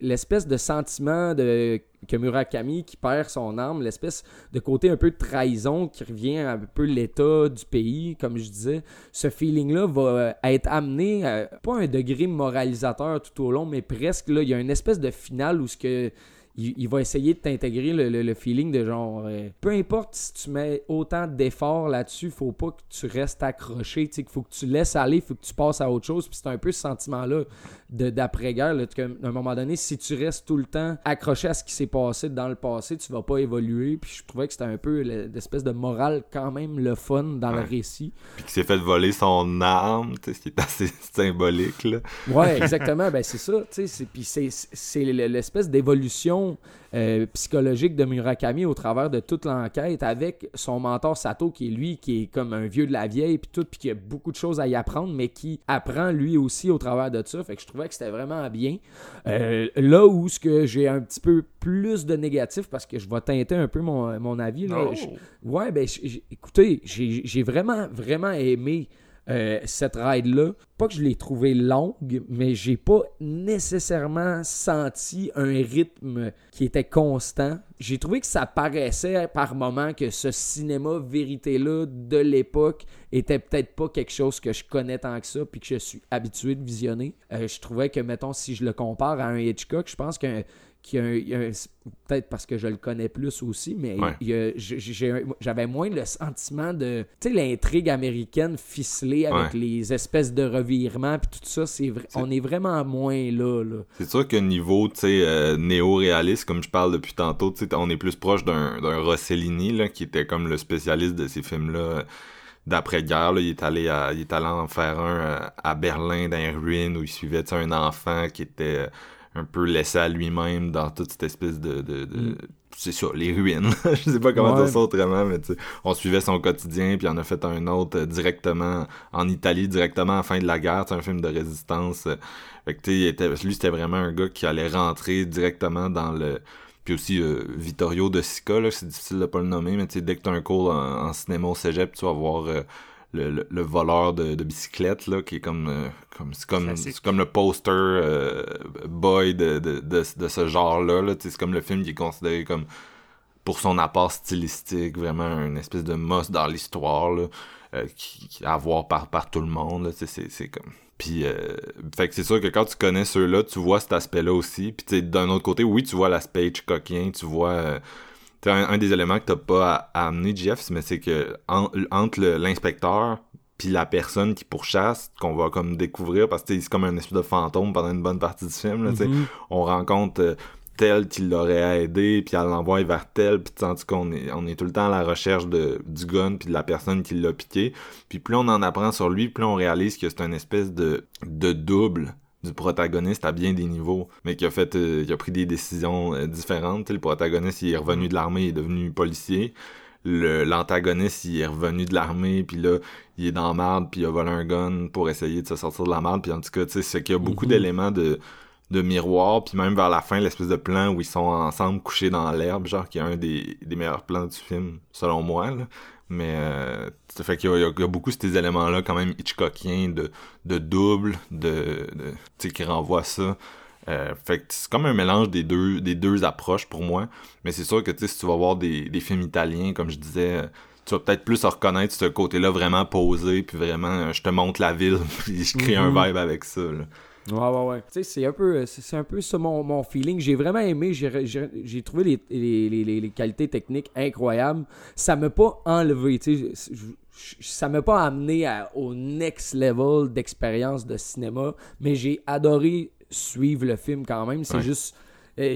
l'espèce de sentiment de que Murakami qui perd son arme, l'espèce de côté un peu de trahison qui revient un peu l'état du pays, comme je disais. Ce feeling-là va euh, être amené, à, pas un degré moralisateur tout au long, mais presque, là, il y a une espèce de finale où ce que il, va essayer de t'intégrer le, feeling de genre euh, peu importe si tu mets autant d'efforts là-dessus, faut pas que tu restes accroché, tu sais, faut que tu laisses aller, faut que tu passes à autre chose. Puis c'est un peu ce sentiment-là d'après-guerre. À un moment donné, si tu restes tout le temps accroché à ce qui s'est passé dans le passé, tu vas pas évoluer. Puis je trouvais que c'était un peu l'espèce de morale quand même le fun dans le récit. Puis qu'il s'est fait voler son arme, ce qui est assez [LAUGHS] symbolique. Là. Ouais, [LAUGHS] exactement. ben c'est ça. Puis c'est l'espèce d'évolution euh, psychologique de Murakami au travers de toute l'enquête avec son mentor Sato qui est lui qui est comme un vieux de la vieille puis tout puis qui a beaucoup de choses à y apprendre mais qui apprend lui aussi au travers de ça fait que je trouvais que c'était vraiment bien euh, là où ce que j'ai un petit peu plus de négatif parce que je vais teinter un peu mon, mon avis là, Oh. Je- ouais ben écoutez j'ai j'ai vraiment vraiment aimé euh, cette ride-là. Pas que je l'ai trouvée longue, mais j'ai pas nécessairement senti un rythme qui était constant. J'ai trouvé que ça paraissait par moments que ce cinéma vérité-là de l'époque était peut-être pas quelque chose que je connais tant que ça puis que je suis habitué de visionner. Euh, je trouvais que, mettons, si je le compare à un Hitchcock, je pense qu'un qu'il y a peut-être parce que je le connais plus aussi, mais Ouais. j'avais moins le sentiment de, tu sais, l'intrigue américaine ficelée avec Ouais. les espèces de revirements puis tout ça, c'est on est vraiment moins là, là. C'est sûr que niveau, tu sais, euh, néo-réaliste, comme je parle depuis tantôt, tu sais, on est plus proche d'un Rossellini, là, qui était comme le spécialiste de ces films-là euh, d'après-guerre. là. Il est allé à, il est allé en faire un euh, à Berlin, dans les ruines, où il suivait, un enfant qui était un peu laissé à lui-même dans toute cette espèce de... de, de- Mm. C'est ça, les ruines. [LAUGHS] je sais pas comment Ouais. dire ça autrement, mais tu sais, on suivait son quotidien, puis on a fait un autre euh, directement en Italie, directement à la fin de la guerre. C'est un film de résistance. fait que, tu sais, il était, lui, c'était vraiment un gars qui allait rentrer directement dans le... Puis aussi, euh, Vittorio de Sica, là, c'est difficile de pas le nommer, mais tu sais, dès que t'as un cours en, en cinéma au cégep, tu vas voir euh, le, le, le voleur de, de bicyclette, là, qui est comme... euh, comme c'est comme, c'est comme le poster euh, boy de, de, de, de ce genre-là. Là, sais, c'est comme le film qui est considéré comme pour son apport stylistique, vraiment une espèce de must dans l'histoire, là, euh, qui, qui à voir par, par tout le monde, là, c'est, c'est comme... Puis, euh, fait que c'est sûr que quand tu connais ceux-là, tu vois cet aspect-là aussi. Puis, d'un autre côté, oui, tu vois l'aspect Hitchcockien, tu vois... un, un des éléments que t'as pas à, à amener, Jeff, mais c'est que en- entre l'inspecteur puis la personne qui pourchasse, qu'on va comme découvrir, parce que c'est comme un espèce de fantôme pendant une bonne partie du film, là, Mhm. on rencontre euh, tel qui l'aurait aidé, puis elle l'envoie vers tel, puis en tout cas, on est, on est tout le temps à la recherche de, du gun, puis de la personne qui l'a piqué. Puis plus on en apprend sur lui, plus on réalise que c'est une espèce de, de double du protagoniste à bien des niveaux, mais qui a fait, euh, qui a pris des décisions euh, différentes. Tu sais, le protagoniste, il est revenu de l'armée, il est devenu policier. Le- L'antagoniste, il est revenu de l'armée, puis là, il est dans la marde, puis il a volé un gun pour essayer de se sortir de la marde, puis en tout cas, tu sais, c'est qu'il y a beaucoup Mhm. d'éléments de de miroir, puis même vers la fin, l'espèce de plan où ils sont ensemble couchés dans l'herbe, genre qui est un des, des meilleurs plans du film, selon moi. Là. Mais euh, ça fait qu'il y, a- y beaucoup de ces éléments-là quand même Hitchcockiens, de, de double, de, de tu sais, qui renvoient ça. Euh, fait que c'est comme un mélange des deux, des deux approches pour moi. Mais c'est sûr que si tu vas voir des, des films italiens, comme je disais, tu vas peut-être plus reconnaître ce côté-là vraiment posé, puis vraiment, euh, je te montre la ville, [LAUGHS] puis je crée un vibe avec ça. Là. Ouais, ouais, ouais. Tu sais, c'est un peu, c'est c'est un peu ça mon, mon feeling. J'ai vraiment aimé. J'ai j'ai- j'ai trouvé les, les, les, les- qualités techniques incroyables. Ça m'a pas enlevé. Tu sais, ça m'a pas amené à- au next level d'expérience de cinéma, mais j'ai adoré suivre le film quand même. C'est Ouais. juste. euh,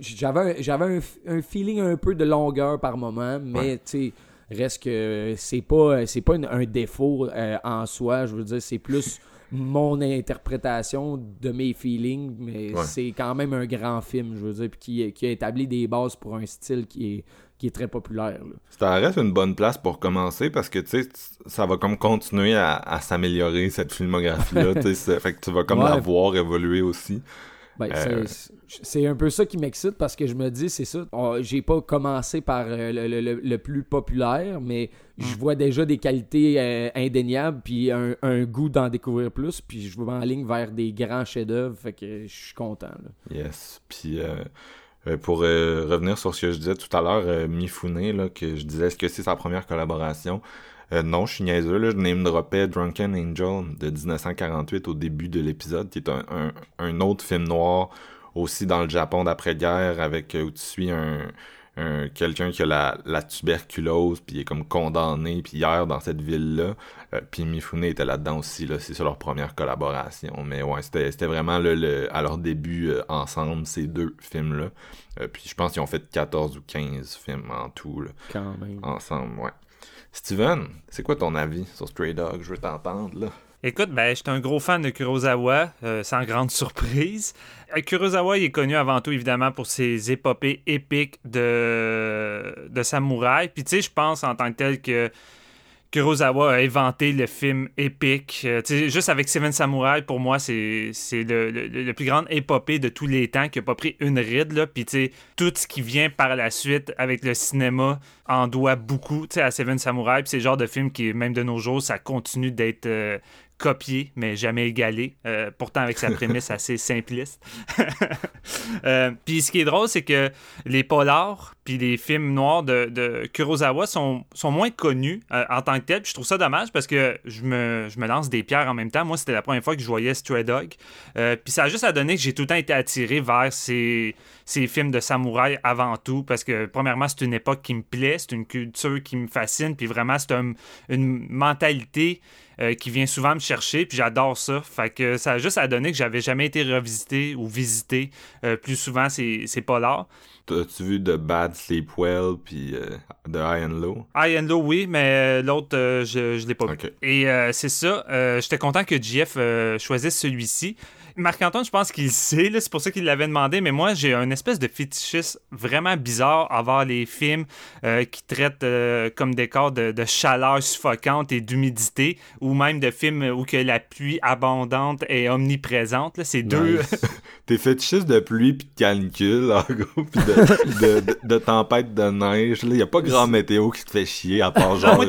J'avais un, j'avais un, un feeling un peu de longueur par moment, mais Ouais. tu reste que c'est pas, c'est pas une- un défaut euh, en soi. Je veux dire, c'est plus mon interprétation de mes feelings, mais Ouais. c'est quand même un grand film, je veux dire, puis qui, qui a établi des bases pour un style qui est, qui est très populaire. là. Ça reste une bonne place pour commencer parce que tu sais ça va comme continuer à, à s'améliorer cette filmographie là [LAUGHS] tu sais c'est- fait que tu vas comme Ouais. la voir évoluer aussi Ben, Euh, c'est- un peu ça qui m'excite parce que je me dis, c'est ça. on- J'ai pas commencé par euh, le, le- le- plus populaire, mais je vois déjà des qualités euh, indéniables, puis un, un goût d'en découvrir plus, puis je vais en ligne vers des grands chefs-d'œuvre, fait que je suis content. là. yes puis euh, euh, pour revenir sur ce que je disais tout à l'heure Mifune là que je disais est-ce que c'est sa première collaboration? Euh, non, je suis niaiseux, là, je name dropais Drunken Angel de 1948 au début de l'épisode, qui est un, un, un autre film noir aussi dans le Japon d'après-guerre avec euh, où tu suis un, un- quelqu'un qui a la, la tuberculose puis il est comme condamné puis hier dans cette ville là puis Mifune était là-dedans aussi là. C'est sur leur première collaboration. Mais ouais c'était vraiment le, le- à leur début euh, ensemble ces deux films là puis je pense qu'ils ont fait 14 ou 15 films en tout là, Quand même. ensemble ouais. Steven c'est quoi ton avis sur Stray Dog je veux t'entendre là Écoute, ben, j'étais un gros fan de Kurosawa, euh, sans grande surprise. Euh, Kurosawa, il est connu avant tout, évidemment, pour ses épopées épiques de, de samouraï. Puis, tu sais, je pense en tant que tel que Kurosawa a inventé le film épique. Euh, juste avec Seven Samurai, pour moi, c'est le, plus grand épopée de tous les temps qui n'a pas pris une ride. Là. Puis tout ce qui vient par la suite avec le cinéma en doit beaucoup à Seven Samurai. Puis c'est le genre de film qui, même de nos jours, ça continue d'être euh, copié, mais jamais égalé. Euh, pourtant, avec sa prémisse [LAUGHS] assez simpliste. [LAUGHS] euh, puis ce qui est drôle, c'est que les polars puis les films noirs de, Kurosawa sont, sont, moins connus euh, en tant que tel. Puis je trouve ça dommage parce que je me, je me, lance des pierres en même temps. Moi, c'était la première fois que je voyais Stray Dog. Euh, puis ça a juste à donner que j'ai tout le temps été attiré vers ces, ces films de samouraï avant tout parce que, premièrement, c'est une époque qui me plaît, c'est une culture qui me fascine. Puis vraiment, c'est une mentalité euh, qui vient souvent me chercher, puis j'adore ça. Fait que ça a juste à donner que j'avais jamais été revisité ou visité plus souvent ces, ces polars. As-tu vu The Bad Sleep Well puis euh, The High and Low? High and Low, oui, mais l'autre, je, je l'ai pas vu. Et c'est ça, j'étais content que JF choisisse celui-ci. Marc-Antoine, je pense qu'il sait, c'est pour ça qu'il l'avait demandé, mais moi, j'ai un espèce de fétichisme vraiment bizarre à voir les films euh, qui traitent euh, comme décor de, de, chaleur suffocante et d'humidité, ou même de films où que la pluie abondante est omniprésente. C'est deux. [LAUGHS] T'es fétichiste de pluie puis de canicule, en gros, puis de, de, de, tempête de neige. Il n'y a pas grand météo qui te fait chier, à part [LAUGHS] genre... ouais,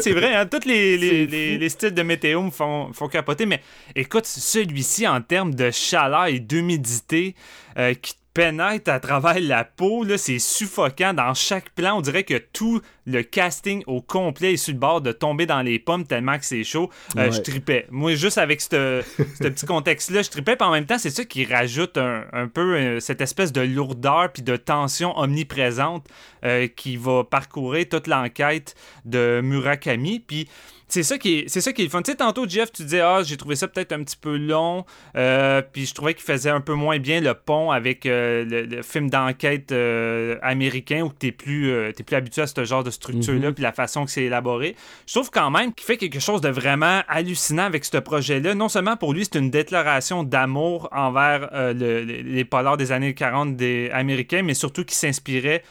c'est vrai, hein, tous les, les, [LAUGHS] les, styles de météo me font, font capoter, mais écoute, celui-ci, en termes de chaleur et d'humidité, euh, qui pénètre à travers la peau, c'est suffocant. Dans chaque plan, on dirait que tout le casting au complet est sur le bord de tomber dans les pommes tellement que c'est chaud. Euh, je tripais. Moi, juste avec [LAUGHS] ce petit contexte-là, je tripais. Puis en même temps, c'est ça qui rajoute un, peu euh, cette espèce de lourdeur puis de tension omniprésente euh, qui va parcourir toute l'enquête de Murakami. Puis c'est ça qui est, c'est ça qui est le fun. Tu sais, tantôt, Jeff, tu disais, ah, j'ai trouvé ça peut-être un petit peu long, euh, puis je trouvais qu'il faisait un peu moins bien le pont avec euh, le, film d'enquête euh, américain où tu es plus, plus habitué à ce genre de structure-là, mhm. puis la façon que c'est élaboré. Je trouve quand même qu'il fait quelque chose de vraiment hallucinant avec ce projet-là. Non seulement pour lui, c'est une déclaration d'amour envers les polars des années 40 des Américains, mais surtout qu'il s'inspirait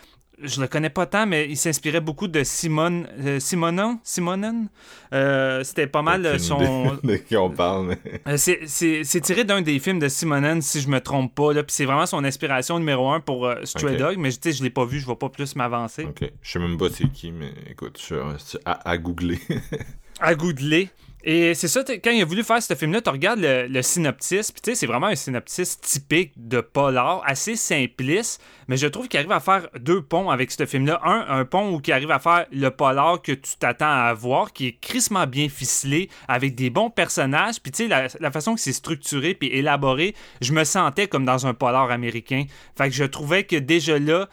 je le connais pas tant, mais il s'inspirait beaucoup de Simone, euh, Simonon? Simonen. Euh, c'était pas mal son. [LAUGHS] de qui on parle, mais. Euh, c'est tiré d'un des films de Simonen, si je me trompe pas. Puis c'est vraiment son inspiration numéro un pour Stray Dog, mais je l'ai pas vu, je vais pas plus m'avancer. Ok. Je sais même pas c'est qui, mais écoute, je suis à, à googler. [LAUGHS] à googler. Et c'est ça, quand il a voulu faire ce film-là, tu regardes le, le puis tu sais, c'est vraiment un synopsis typique de polar, assez simpliste, mais je trouve qu'il arrive à faire deux ponts avec ce film-là. Un, un pont où il arrive à faire le polar que tu t'attends à voir, qui est crissement bien ficelé, avec des bons personnages, puis tu sais, la, la, façon que c'est structuré puis élaboré, je me sentais comme dans un polar américain. Fait que je trouvais que déjà là,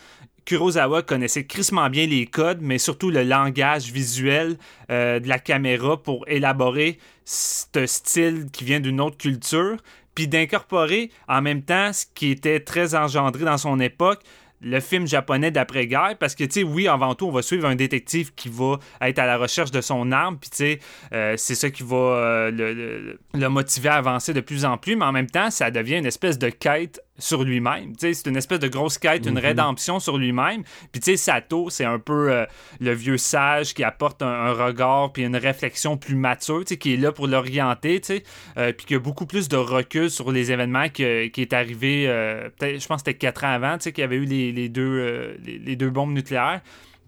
Kurosawa connaissait crissement bien les codes, mais surtout le langage visuel euh, de la caméra pour élaborer ce style qui vient d'une autre culture, puis d'incorporer en même temps ce qui était très engendré dans son époque, le film japonais d'après-guerre, parce que, tu sais, oui, avant tout, on va suivre un détective qui va être à la recherche de son arme, puis, tu sais, euh, c'est ça qui va euh, le, le, motiver à avancer de plus en plus, mais en même temps, ça devient une espèce de quête sur lui-même. C'est une espèce de grosse quête, une mhm. rédemption sur lui-même. Puis tu sais, Sato, c'est un peu euh, le vieux sage qui apporte un, regard puis une réflexion plus mature, qui est là pour l'orienter, euh, puis qui a beaucoup plus de recul sur les événements qui est arrivé, euh, je pense que c'était quatre ans avant, qu'il y avait eu les, les deux, euh, les, deux bombes nucléaires.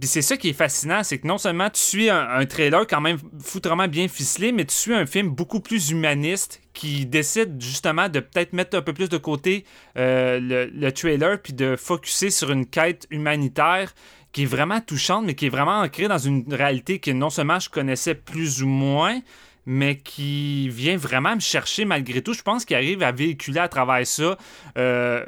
Puis c'est ça qui est fascinant, c'est que non seulement tu suis un, trailer quand même foutrement bien ficelé, mais tu suis un film beaucoup plus humaniste qui décide justement de peut-être mettre un peu plus de côté euh, le, trailer puis de focuser sur une quête humanitaire qui est vraiment touchante, mais qui est vraiment ancrée dans une réalité que non seulement je connaissais plus ou moins, mais qui vient vraiment me chercher malgré tout. Je pense qu'il arrive à véhiculer à travers ça euh,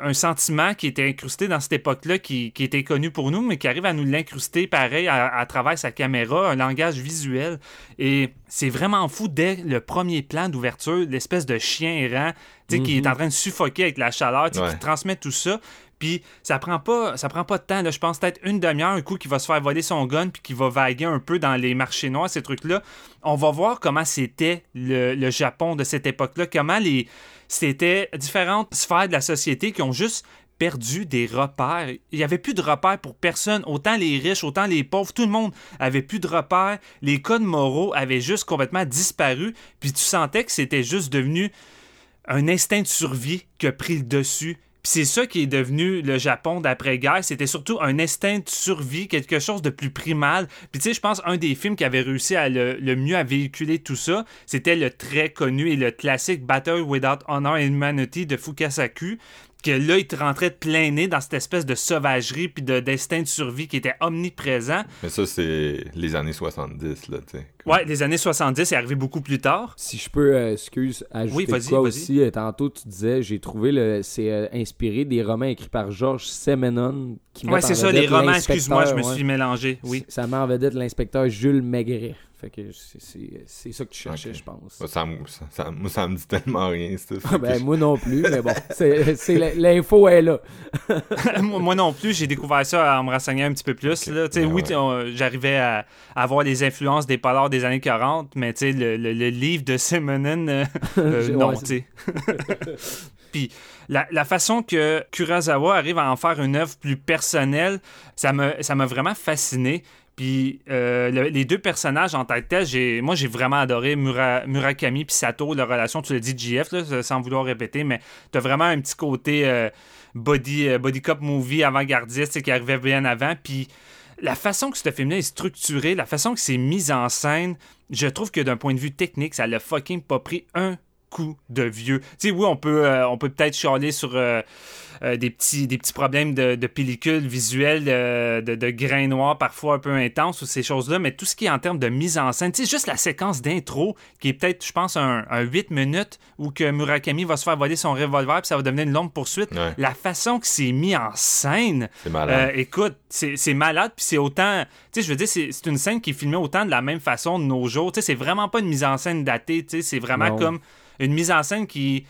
un sentiment qui était incrusté dans cette époque-là, qui, était connu pour nous, mais qui arrive à nous l'incruster pareil à, travers sa caméra, un langage visuel. Et c'est vraiment fou dès le premier plan d'ouverture, l'espèce de chien errant qui est mhm. en train de suffoquer avec la chaleur, qui transmet tout ça. Puis ça prend pas prend pas de temps. Je pense peut-être une demi-heure, un coup qui va se faire voler son gun, puis qui va vaguer un peu dans les marchés noirs, ces trucs-là. On va voir comment c'était le, le Japon de cette époque-là, comment les c'était différentes sphères de la société qui ont juste perdu des repères. Il n'y avait plus de repères pour personne, autant les riches, autant les pauvres, tout le monde avait plus de repères. Les codes moraux avaient juste complètement disparu, puis tu sentais que c'était juste devenu un instinct de survie qui a pris le dessus. Puis c'est ça qui est devenu le Japon d'après-guerre. C'était surtout un instinct de survie, quelque chose de plus primal. Puis tu sais, je pense un des films qui avait réussi le, le mieux à véhiculer tout ça, c'était le très connu et le classique Battle Without Honor and Humanity de Fukasaku que là, il te rentrait de plein nez dans cette espèce de sauvagerie puis de destin de survie qui était omniprésent. Mais ça, c'est les années 70, là, tu sais. Ouais, les années 70, c'est arrivé beaucoup plus tard. Si je peux, euh, excuse, ajouter Oui, vas-y, quoi vas-y. aussi, euh, tantôt tu disais, j'ai trouvé le, c'est euh, inspiré des romans écrits par Georges Semenon. Qui Ouais, c'est ça, les romans, excuse-moi, je me ouais. suis mélangé. Oui. Ça met en vedette l'inspecteur Jules Maigret. Fait que c'est- c'est c'est ça que tu cherchais, je pense. Ça, ça, me- ça- ça- moi, ça me dit tellement rien, ça. Ah ben, moi non [LAUGHS] plus, mais bon, c'est c'est la- l'info est là. [LAUGHS] moi non plus, j'ai découvert ça en me renseignant un petit peu plus. Là. Oui, ouais. j'arrivais à, à voir les influences des polars des années 40, mais tu sais, le, le- le livre de Simonon, euh, [LAUGHS] euh, non, ouais, tu sais. [LAUGHS] Puis la, la façon que Kurosawa arrive à en faire une œuvre plus personnelle, ça me ça m'a vraiment fasciné. Puis euh, le- les deux personnages en tant que tels, j'ai, moi j'ai vraiment adoré Mura- Murakami puis Sato, leur relation, tu l'as dit JF, là, sans vouloir répéter, mais t'as vraiment un petit côté euh, body, euh, body cop movie avant-gardiste qui arrivait bien avant. Puis la façon que ce film-là est structuré, la façon que c'est mis en scène, je trouve que d'un point de vue technique, ça l'a fucking pas pris un coup de vieux. Tu sais, oui, on peut, euh, on peut peut-être chialer sur euh, euh, des, petits, des petits problèmes de, de pellicule visuelle, euh, de, de grains noirs parfois un peu intenses ou ces choses-là, mais tout ce qui est en termes de mise en scène, tu sais, juste la séquence d'intro, qui est peut-être, je pense, un, un 8 minutes où que Murakami va se faire voler son revolver puis ça va devenir une longue poursuite. Ouais. La façon que c'est mis en scène, C'est malade. euh, écoute, c'est malade, puis c'est autant. Tu sais, je veux dire, c'est c'est une scène qui est filmée autant de la même façon de nos jours. Tu sais, c'est vraiment pas une mise en scène datée, tu sais, c'est vraiment Non. comme une mise en scène qui.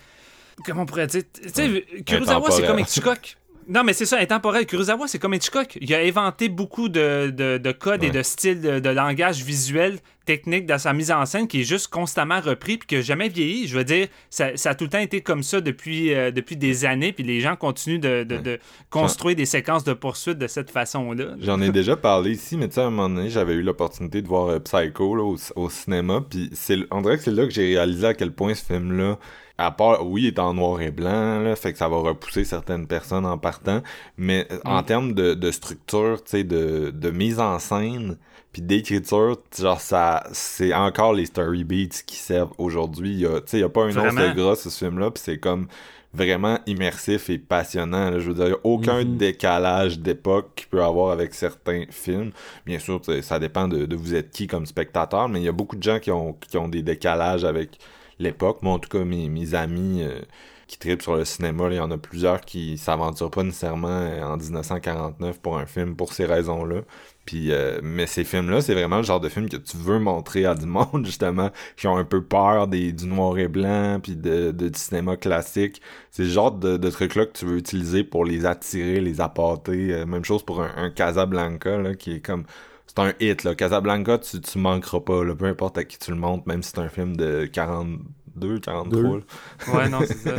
Comment on pourrait dire? Tu sais, Kurosawa, c'est comme Hitchcock. Non, mais c'est ça, intemporel. Kurosawa, c'est comme Hitchcock. Il a inventé beaucoup de, de, de codes et de styles de, de langage visuel, technique dans sa mise en scène qui est juste constamment repris puis qui n'a jamais vieilli. Je veux dire, ça, ça a tout le temps été comme ça depuis, euh, depuis des années puis les gens continuent de, construire des séquences de poursuite de cette façon-là. J'en ai déjà parlé ici, mais tu sais, à un moment donné, j'avais eu l'opportunité de voir euh, Psycho là, au, au cinéma, puis on dirait que c'est là que j'ai réalisé à quel point ce film-là, à part, oui, il est en noir et blanc, là, fait que ça va repousser certaines personnes en partant, mais en termes de, de structure, tu sais, de, de mise en scène, puis d'écriture, genre ça, c'est encore les story beats qui servent aujourd'hui. Il y a, tu sais, il y a pas un once Vraiment? de gras ce film-là, puis c'est comme vraiment immersif et passionnant. là. Je veux dire, il y a aucun Mhm. décalage d'époque qu'il peut avoir avec certains films. Bien sûr, ça dépend de, de vous êtes qui comme spectateur, mais il y a beaucoup de gens qui ont, qui ont des décalages avec l'époque. Moi, en tout cas, mes, amis euh, qui tripent sur le cinéma, il y en a plusieurs qui s'aventurent pas nécessairement euh, en 1949 pour un film pour ces raisons-là. Puis, euh, mais ces films-là, c'est vraiment le genre de film que tu veux montrer à du [LAUGHS] monde, justement, qui ont un peu peur des, du noir et blanc, puis de, de- du cinéma classique. C'est le genre de, de trucs-là que tu veux utiliser pour les attirer, les appâter. Euh, même chose pour un, un Casablanca, là, qui est comme... C'est un hit, là. Casablanca, tu, tu manqueras pas, là, peu importe à qui tu le montres, même si c'est un film de 42, 43. Deux. là. [LAUGHS] Ouais, non, c'est ça.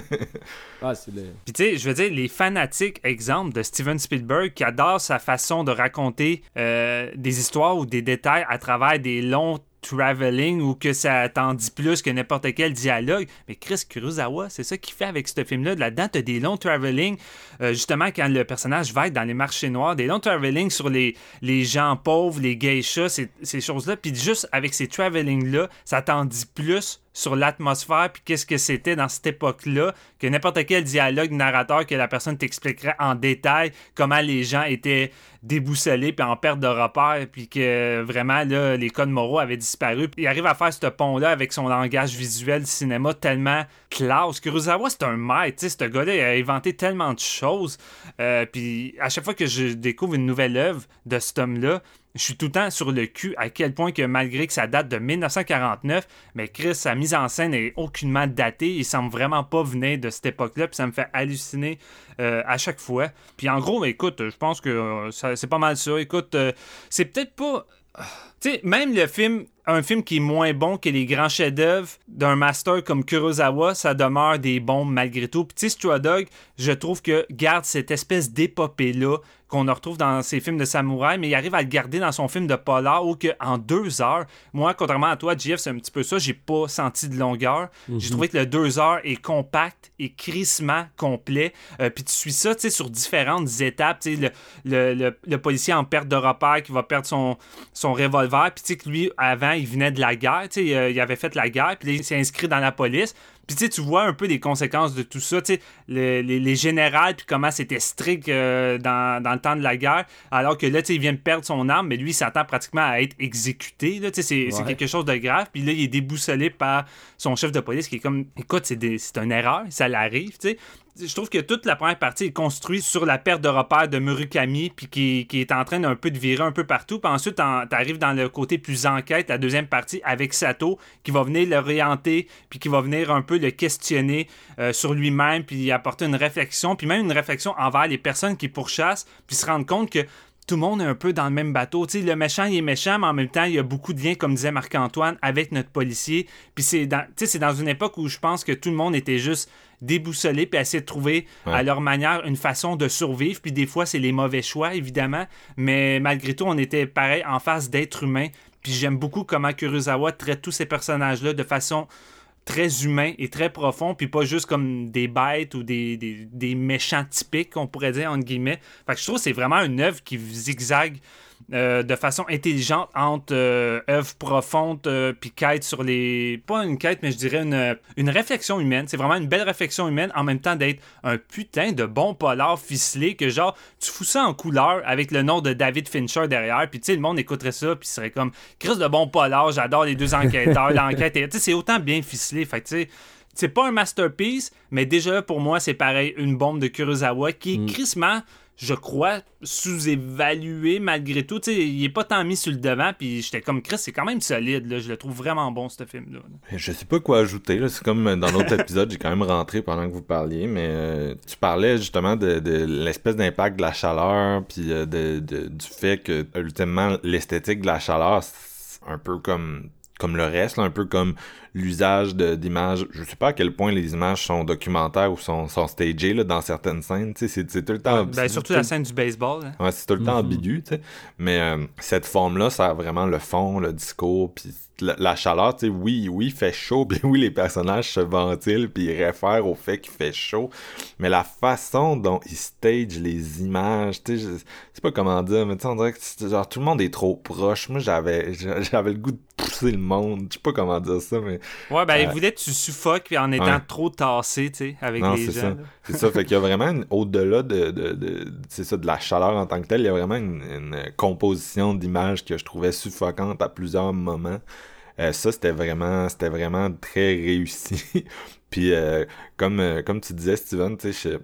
Ah, c'est le... Puis tu sais, je veux dire, les fanatiques, exemple, de Steven Spielberg, qui adorent sa façon de raconter euh, des histoires ou des détails à travers des longs travelling ou que ça t'en dit plus que n'importe quel dialogue. Mais Chris Kurosawa, c'est ça qu'il fait avec ce film-là. Là-dedans, t'as des longs travelling, euh, justement, quand le personnage va être dans les marchés noirs, des longs travelling sur les, gens pauvres, les geishas, ces, ces choses-là. Puis juste avec ces travelling-là, ça t'en dit plus sur l'atmosphère puis qu'est-ce que c'était dans cette époque-là que n'importe quel dialogue narrateur que la personne t'expliquerait en détail comment les gens étaient déboussolés puis en perte de repère puis que vraiment là les codes moraux avaient disparu. Il arrive à faire ce pont là avec son langage visuel cinéma tellement classe. Kurosawa c'est un maître tu sais ce gars-là il a inventé tellement de choses. Euh, puis à chaque fois que je découvre une nouvelle œuvre de cet homme-là je suis tout le temps sur le cul à quel point que malgré que ça date de 1949, mais Chris, sa mise en scène est aucunement datée. Il semble vraiment pas venir de cette époque-là, puis ça me fait halluciner euh, à chaque fois. Puis en gros, écoute, je pense que euh, c'est pas mal ça. Écoute, euh, c'est peut-être pas. Tu sais, même le film un film qui est moins bon que les grands chefs-d'œuvre d'un master comme Kurosawa, ça demeure des bons malgré tout. Puis, Straw Dog, je trouve que garde cette espèce d'épopée-là qu'on retrouve dans ses films de samouraï, mais il arrive à le garder dans son film de polar où que en deux heures, moi, contrairement à toi, Jeff, c'est un petit peu ça, j'ai pas senti de longueur. J'ai mhm. trouvé que le deux heures est compact et crissement complet. Euh, puis tu suis ça, tu sais, sur différentes étapes. Tu sais, le, le, le, policier en perte de repère qui va perdre son, son revolver, puis tu sais que lui, avant, il venait de la guerre, tu sais, euh, il avait fait la guerre, puis il s'est inscrit dans la police. Puis tu tu vois un peu des conséquences de tout ça, tu sais, les, les, générales, puis comment c'était strict euh, dans, dans, le temps de la guerre, alors que là, tu sais, il vient de perdre son arme, mais lui, il s'attend pratiquement à être exécuté, là, tu sais, c'est quelque chose de grave, puis là, il est déboussolé par son chef de police qui est comme, écoute, c'est une erreur, ça l'arrive, tu sais je trouve que toute la première partie est construite sur la perte de repère de Murakami, puis qui, est en train d'un peu de virer un peu partout. Puis ensuite, tu arrives dans le côté plus enquête, la deuxième partie, avec Sato, qui va venir l'orienter, puis qui va venir un peu le questionner euh, sur lui-même, puis apporter une réflexion, puis même une réflexion envers les personnes qui pourchassent, puis se rendre compte que tout le monde est un peu dans le même bateau. sais, le méchant, il est méchant, mais en même temps, il y a beaucoup de liens, comme disait Marc-Antoine, avec notre policier. Puis c'est dans, dans une époque où je pense que tout le monde était juste déboussolé puis essayer de trouver à leur manière une façon de survivre. Puis des fois, c'est les mauvais choix, évidemment. Mais malgré tout, on était pareil en face d'êtres humains. Puis j'aime beaucoup comment Kurosawa traite tous ces personnages-là de façon très humain et très profond, puis pas juste comme des bêtes ou des, des, méchants typiques, on pourrait dire, entre guillemets. Fait que je trouve que c'est vraiment une œuvre qui zigzague euh, de façon intelligente entre euh, œuvre profonde euh, puis quête sur les. Pas une quête, mais je dirais une, une réflexion humaine. C'est vraiment une belle réflexion humaine en même temps d'être un putain de bon polar ficelé que genre, tu fous ça en couleur avec le nom de David Fincher derrière, puis tu sais, le monde écouterait ça, puis serait comme Chris de bon polar, j'adore les deux enquêteurs, [LAUGHS] l'enquête. Tu sais, c'est autant bien ficelé. Fait tu sais c'est pas un masterpiece, mais déjà pour moi, c'est pareil, une bombe de Kurosawa qui est mm. crissement je crois, sous-évalué malgré tout. sais, il est pas tant mis sur le devant, puis j'étais comme Chris, c'est quand même solide. Là. Je le trouve vraiment bon, ce film-là. Je sais pas quoi ajouter. C'est comme dans l'autre [LAUGHS] épisode, j'ai quand même rentré pendant que vous parliez, mais euh, tu parlais justement de, l'espèce d'impact de la chaleur, puis euh, de, du fait que, ultimement, l'esthétique de la chaleur, c'est un peu comme comme le reste, un peu comme l'usage d'images. Je sais pas à quel point les images sont documentaires ou sont, sont stagées là, dans certaines scènes. C'est tout le temps. ben, surtout la scène du baseball. Hein. Ouais, c'est tout le temps mm-hmm. ambigu. Mais euh, cette forme-là, ça a vraiment le fond, le discours, puis la, chaleur. Tu sais, oui, oui, il fait chaud, [LAUGHS] puis oui, les personnages se ventilent, puis ils réfèrent au fait qu'il fait chaud. Mais la façon dont ils stage les images, tu sais, je sais pas comment dire, mais tu sais, on dirait que genre, tout le monde est trop proche. Moi, j'avais j'avais le goût de pousser le monde. Je sais pas comment dire ça, mais Ouais, ben, euh, voulait que tu suffoques en étant trop tassé, tu sais, avec les gens. C'est ça. Fait qu'il y a vraiment, au-delà de, de, de c'est ça, de la chaleur en tant que telle, il y a vraiment une, composition d'images que je trouvais suffocante à plusieurs moments. Euh, ça, c'était vraiment, c'était vraiment très réussi. [LAUGHS] Puis, euh, comme, comme tu disais, Steven, tu sais,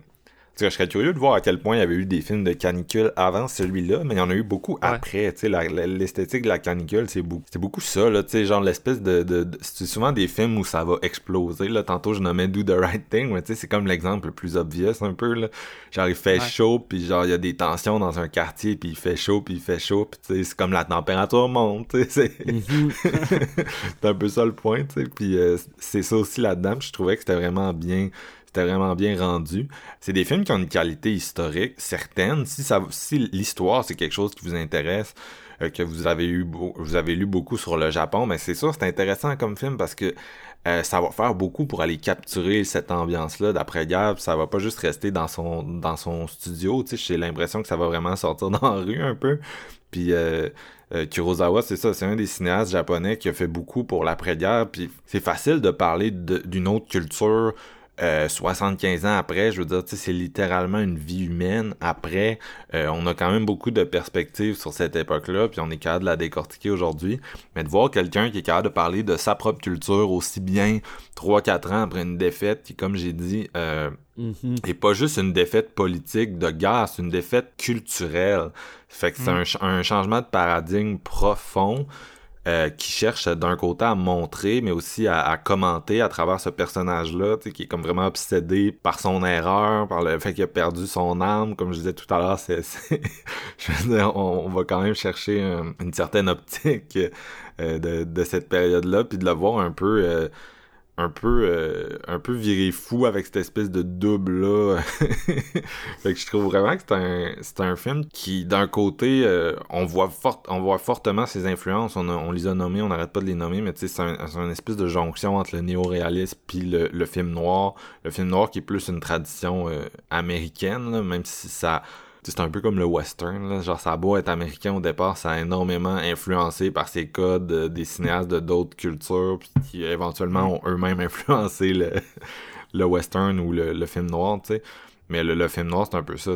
je serais curieux de voir à quel point il y avait eu des films de canicule avant celui-là, mais il y en a eu beaucoup après. L'esthétique de la canicule, c'est beaucoup, beaucoup ça. Là, genre l'espèce de, c'est souvent des films où ça va exploser. Là. Tantôt, je nommais Do the Right Thing, mais c'est comme l'exemple le plus obvious un peu. Là. Genre, il fait chaud, puis genre, il y a des tensions dans un quartier, puis il fait chaud, puis il fait chaud, puis c'est comme la température monte. C'est [LAUGHS] mm-hmm. un peu ça le point. Puis euh, c'est ça aussi là-dedans. Je trouvais que c'était vraiment bien c'était vraiment bien rendu. C'est des films qui ont une qualité historique certaine. Si, ça, si l'histoire, c'est quelque chose qui vous intéresse, euh, que vous avez eu vous avez lu beaucoup sur le Japon, mais c'est sûr, c'est intéressant comme film parce que euh, ça va faire beaucoup pour aller capturer cette ambiance-là d'après-guerre. Ça va pas juste rester dans son dans son studio. J'ai l'impression que ça va vraiment sortir [LAUGHS] dans la rue un peu. Puis euh, Kurosawa, c'est ça, c'est un des cinéastes japonais qui a fait beaucoup pour l'après-guerre. Puis c'est facile de parler d'une autre culture 75 ans après, je veux dire, c'est littéralement une vie humaine. Après, on a quand même beaucoup de perspectives sur cette époque-là, puis on est capable de la décortiquer aujourd'hui. Mais de voir quelqu'un qui est capable de parler de sa propre culture aussi bien 3-4 ans après une défaite qui, comme j'ai dit, euh, mm-hmm. est pas juste une défaite politique de guerre, c'est une défaite culturelle. Fait que c'est mm. un, changement de paradigme profond. Euh, qui cherche d'un côté à montrer, mais aussi à, commenter à travers ce personnage-là, qui est comme vraiment obsédé par son erreur, par le fait qu'il a perdu son âme. Comme je disais tout à l'heure, c'est, [LAUGHS] dire, on, va quand même chercher une certaine optique euh, de, de, cette période-là, puis de le voir un peu euh, un peu euh, un peu viré fou avec cette espèce de double là [LAUGHS] fait que je trouve vraiment que c'est un c'est un film qui d'un côté euh, on voit fort on voit fortement ses influences. On, on les a nommées on n'arrête pas de les nommer mais tu sais c'est un, une espèce de jonction entre le néo-réalisme puis le, le, film noir. Le film noir qui est plus une tradition euh, américaine même si ça c'est un peu comme le western, là. genre ça a beau être américain au départ, ça a énormément influencé par ces codes euh, des cinéastes de d'autres cultures, puis qui éventuellement ont eux-mêmes influencé le, le western ou le, film noir, tu sais. Mais le, film noir, c'est un peu ça.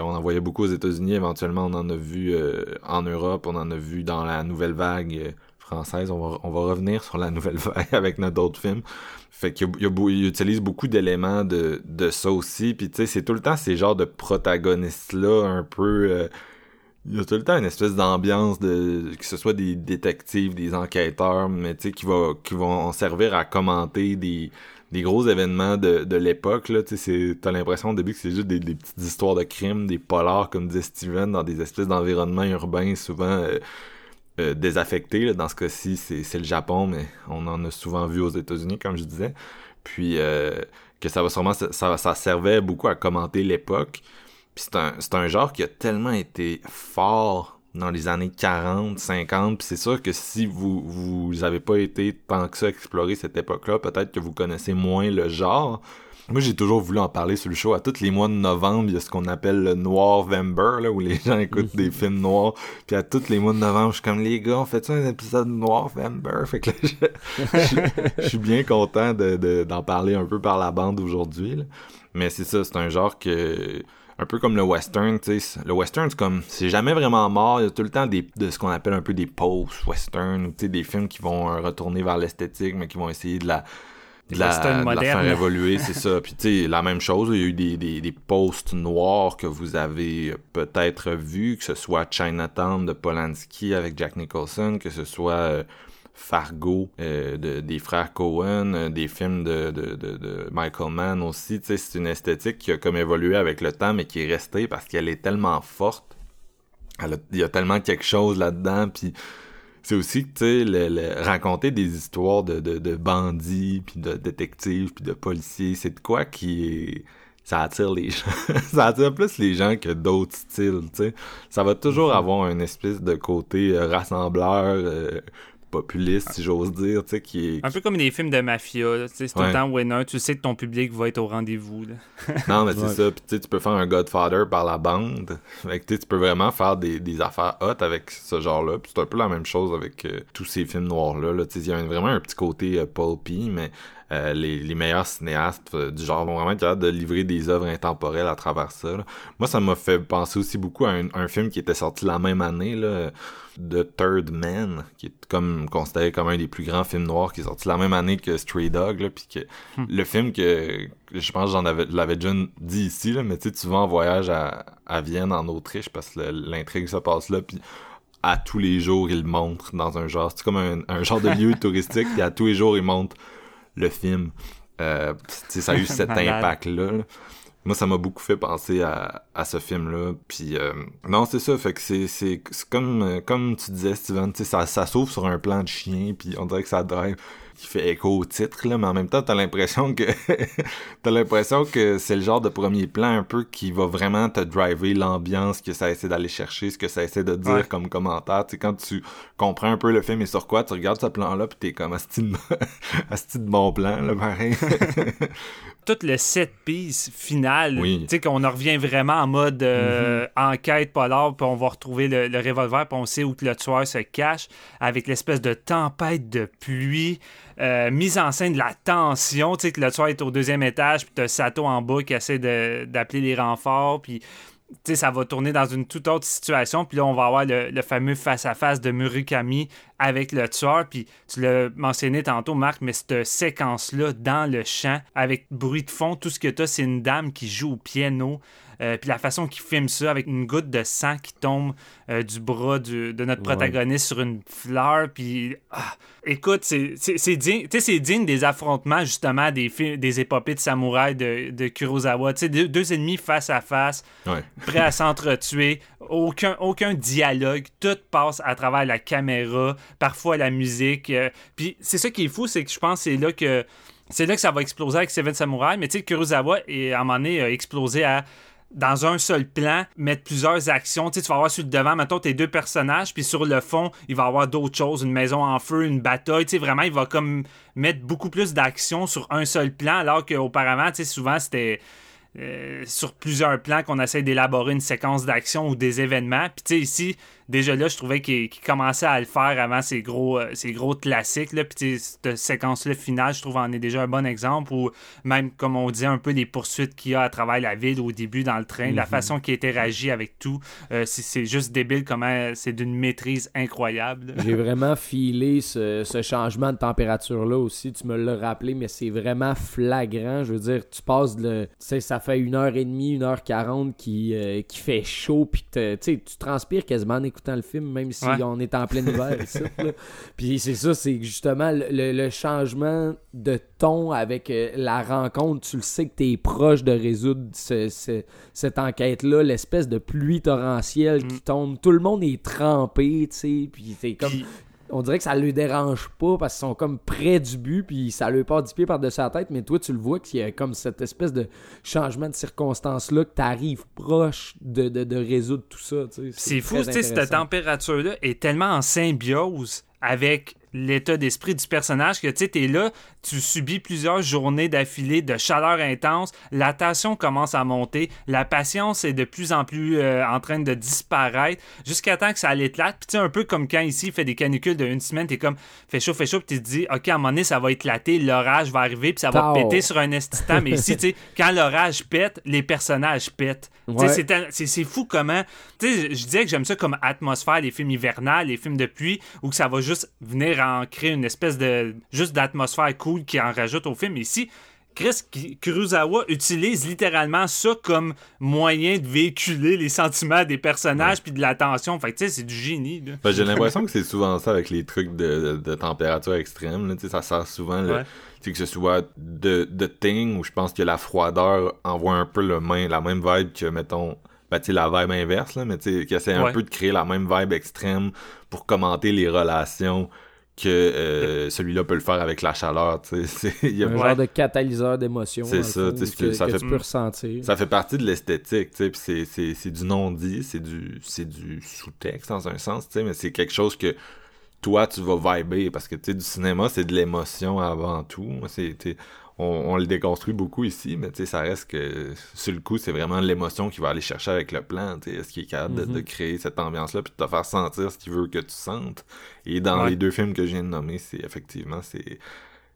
On en voyait beaucoup aux États-Unis, éventuellement on en a vu euh, en Europe, on en a vu dans la nouvelle vague euh, française. On va, on va revenir sur la nouvelle vague [LAUGHS] avec notre autre film. Fait qu'il il utilise beaucoup d'éléments de, de ça aussi. Puis tu sais, c'est tout le temps ces genres de protagonistes-là un peu... Euh, il y a tout le temps une espèce d'ambiance de que ce soit des détectives, des enquêteurs, mais tu sais qui qui vont servir à commenter des, des gros événements de, de l'époque là, tu sais t'as l'impression au début que c'est juste des, petites histoires de crimes, des polars comme disait Steven dans des espèces d'environnements urbains souvent euh, euh, désaffecté. Dans ce cas-ci, c'est le Japon, mais on en a souvent vu aux États-Unis, comme je disais. Puis euh, que ça va sûrement ça, servait beaucoup à commenter l'époque. Puis c'est un, genre qui a tellement été fort dans les années 40, 50, puis c'est sûr que si vous vous pas été tant que ça explorer cette époque-là, peut-être que vous connaissez moins le genre, moi, j'ai toujours voulu en parler sur le show. À tous les mois de novembre, il y a ce qu'on appelle le Noir Vember, là, où les gens écoutent des films noirs. Puis à tous les mois de novembre, je suis comme, les gars, on fait ça un épisode Noir Vember? [LAUGHS] Fait que je, suis bien content d'en de, parler un peu par la bande aujourd'hui. Mais c'est ça, c'est un genre que un peu comme le western, tu sais. Le western, c'est comme, c'est jamais vraiment mort. Il y a tout le temps des, de ce qu'on appelle un peu des post-western, tu sais, des films qui vont retourner vers l'esthétique, mais qui vont essayer de la, de la, faire évoluer, c'est [LAUGHS] ça. Puis tu sais, la même chose, il y a eu des, des, des posts noirs que vous avez peut-être vus, que ce soit Chinatown de Polanski avec Jack Nicholson, que ce soit euh, Fargo euh, de, des frères Cohen, euh, des films de, de, de, Michael Mann aussi. Tu sais, c'est une esthétique qui a comme évolué avec le temps, mais qui est restée parce qu'elle est tellement forte. il y a tellement quelque chose là-dedans, puis c'est aussi tu sais le, raconter des histoires de, de, de bandits puis de détectives puis de policiers c'est de quoi qui est ça attire les [LAUGHS] gens ça attire plus les gens que d'autres styles tu sais ça va toujours mm-hmm. avoir une espèce de côté euh, rassembleur euh, populiste, si j'ose dire, tu sais, qui est... Un peu comme des films de mafia, tu sais, c'est tout le temps winner, tu sais que ton public va être au rendez-vous, [LAUGHS] Non, mais c'est ça, puis tu sais, tu peux faire un Godfather par la bande, fait tu peux vraiment faire des, des affaires hot avec ce genre-là, puis c'est un peu la même chose avec euh, tous ces films noirs-là, là, tu sais, il y a vraiment un petit côté euh, pulpy, mais euh, les, les, meilleurs cinéastes du genre vont vraiment être capables de livrer des œuvres intemporelles à travers ça. Moi, ça m'a fait penser aussi beaucoup à un, un, film qui était sorti la même année, là, The Third Man, qui est comme considéré comme un des plus grands films noirs, qui est sorti la même année que Stray Dog, là, puis que hmm. le film que je pense que j'en avais l'avais déjà dit ici, là, mais tu sais, tu vas en voyage à, à Vienne, en Autriche, parce que l'intrigue se passe là, puis à tous les jours, il montre dans un genre, c'est comme un, un, genre de lieu [LAUGHS] touristique, puis à tous les jours, il montre le film. Euh, ça a eu [LAUGHS] cet impact-là. là moi ça m'a beaucoup fait penser à, à ce film là puis euh, non c'est ça fait que c'est c'est comme euh, comme tu disais Steven ça ça s'ouvre sur un plan de chien puis on dirait que ça drive qui fait écho au titre là mais en même temps t'as l'impression que [LAUGHS] t'as l'impression que c'est le genre de premier plan un peu qui va vraiment te driver l'ambiance que ça essaie d'aller chercher ce que ça essaie de dire comme commentaire. Tu sais quand tu comprends un peu le film et sur quoi tu regardes ce plan là puis t'es comme asti de, [LAUGHS] de bon plan là pareil [LAUGHS] tout le set piece final, Oui. tu sais, qu'on en revient vraiment en mode euh, enquête polar, puis on va retrouver le, le revolver, puis on sait où que le tueur se cache, avec l'espèce de tempête de pluie, euh, mise en scène de la tension, tu sais, que le tueur est au deuxième étage, puis t'as Sato en bas qui essaie d'appeler les renforts, puis tu sais, ça va tourner dans une toute autre situation. Puis là, on va avoir le, le fameux face-à-face de Murakami avec le tueur. Puis tu l'as mentionné tantôt, Marc, mais cette séquence-là, dans le champ, avec bruit de fond, tout ce que tu as, c'est une dame qui joue au piano. Euh, puis la façon qu'il filme ça, avec une goutte de sang qui tombe euh, du bras du- de notre Ouais. protagoniste sur une fleur. Puis, ah, écoute, c'est digne, des affrontements, justement, des, des épopées de samouraï de, de Kurosawa. Deux, deux ennemis face à face Ouais. prêt à s'entretuer, aucun, aucun dialogue, tout passe à travers la caméra, parfois la musique. euh, Puis c'est ça qui est fou, c'est que je pense que c'est là que c'est là que ça va exploser avec Seven Samurai. Mais tu sais, Kurosawa, est, à un moment donné, a explosé à dans un seul plan, mettre plusieurs actions. Tu sais, tu vas avoir sur le devant, mettons, tes deux personnages, puis sur le fond, il va avoir d'autres choses, une maison en feu, une bataille. Tu sais, vraiment, il va comme mettre beaucoup plus d'actions sur un seul plan, alors qu'auparavant, tu sais, souvent, c'était euh, sur plusieurs plans qu'on essaie d'élaborer une séquence d'action ou des événements. Puis tu sais, ici, déjà là, je trouvais qu'il commençait à le faire avant ces gros, euh, ces gros classiques. Là. Puis cette séquence-là finale, je trouve, en est déjà un bon exemple. Ou même, comme on dit, un peu les poursuites qu'il y a à travers la ville au début dans le train, la façon qu'il interagit avec tout. Euh, c'est- juste débile comment c'est d'une maîtrise incroyable. J'ai [LAUGHS] vraiment filé ce, ce changement de température-là aussi. Tu me l'as rappelé, mais c'est vraiment flagrant. Je veux dire, tu passes de. le- Tu sais, ça fait une heure et demie, une heure quarante qui, euh, qui fait chaud, puis tu transpires quasiment en écoutant le film, même si Ouais. on est en plein hiver [LAUGHS] ici. Puis c'est ça, c'est justement le, changement de ton avec euh, la rencontre. Tu le sais que tu es proche de résoudre ce- ce- cette enquête-là, l'espèce de pluie torrentielle qui Mm. tombe. Tout le monde est trempé, tu sais, puis c'est comme Puis- on dirait que ça le dérange pas parce qu'ils sont comme près du but puis ça lui part 10 pieds par-dessus la tête mais toi tu le vois qu'il y a comme cette espèce de changement de circonstances là que t'arrives proche de, de, de résoudre tout ça tu. C'est fou, tu cette température-là est tellement en symbiose avec l'état d'esprit du personnage que tu sais, t'es là, tu subis plusieurs journées d'affilée de chaleur intense, la tension commence à monter, la patience est de plus en plus euh, en train de disparaître, jusqu'à temps que ça l'éclate. Puis tu sais, un peu comme quand ici, il fait des canicules de une semaine, t'es comme, fait chaud, fait chaud, puis tu te dis, ok, à un moment donné, ça va éclater, l'orage va arriver, puis ça va péter sur un estitant. Mais ici, tu sais, [LAUGHS] quand l'orage pète, les personnages pètent. Ouais. c'est tel- C'est c'est fou comment. Tu sais, je disais que j'aime ça comme atmosphère, les films hivernales, les films de pluie, où que ça va juste venir en créer une espèce de. juste d'atmosphère cool qui en rajoute au film. Ici, Chris Kurosawa utilise littéralement ça comme moyen de véhiculer les sentiments des personnages puis de la tension. Fait tu sais, c'est du génie. Ben, j'ai l'impression que c'est souvent ça avec les trucs de, de, de température extrême. Là, tu sais, ça sert souvent le- Ouais. tu sais, que ce soit de, de Thing où je pense que la froideur envoie un peu le main, la même vibe que, mettons, ben, la vibe inverse, là, mais tu sais, qui essaie un peu de créer la même vibe extrême pour commenter les relations que euh, celui-là peut le faire avec la chaleur. [LAUGHS] il y a- un genre de catalyseur d'émotion C'est ça, fond, que, que ça que fait- tu peux ressentir Ça fait partie de l'esthétique, c'est, du non-dit, c'est du, c'est du sous-texte dans un sens, tu sais, mais c'est quelque chose que toi, tu vas vibrer, parce que, du cinéma, c'est de l'émotion avant tout. On, on le déconstruit beaucoup ici, mais, tu sais, ça reste que, sur le coup, c'est vraiment l'émotion qu'il va aller chercher avec le plan, tu sais, est-ce qu'il est capable de- de, Mhm. créer cette ambiance-là, puis de te faire sentir ce qu'il veut que tu sentes. Et dans Ouais. les deux films que je viens de nommer, c'est, effectivement, c'est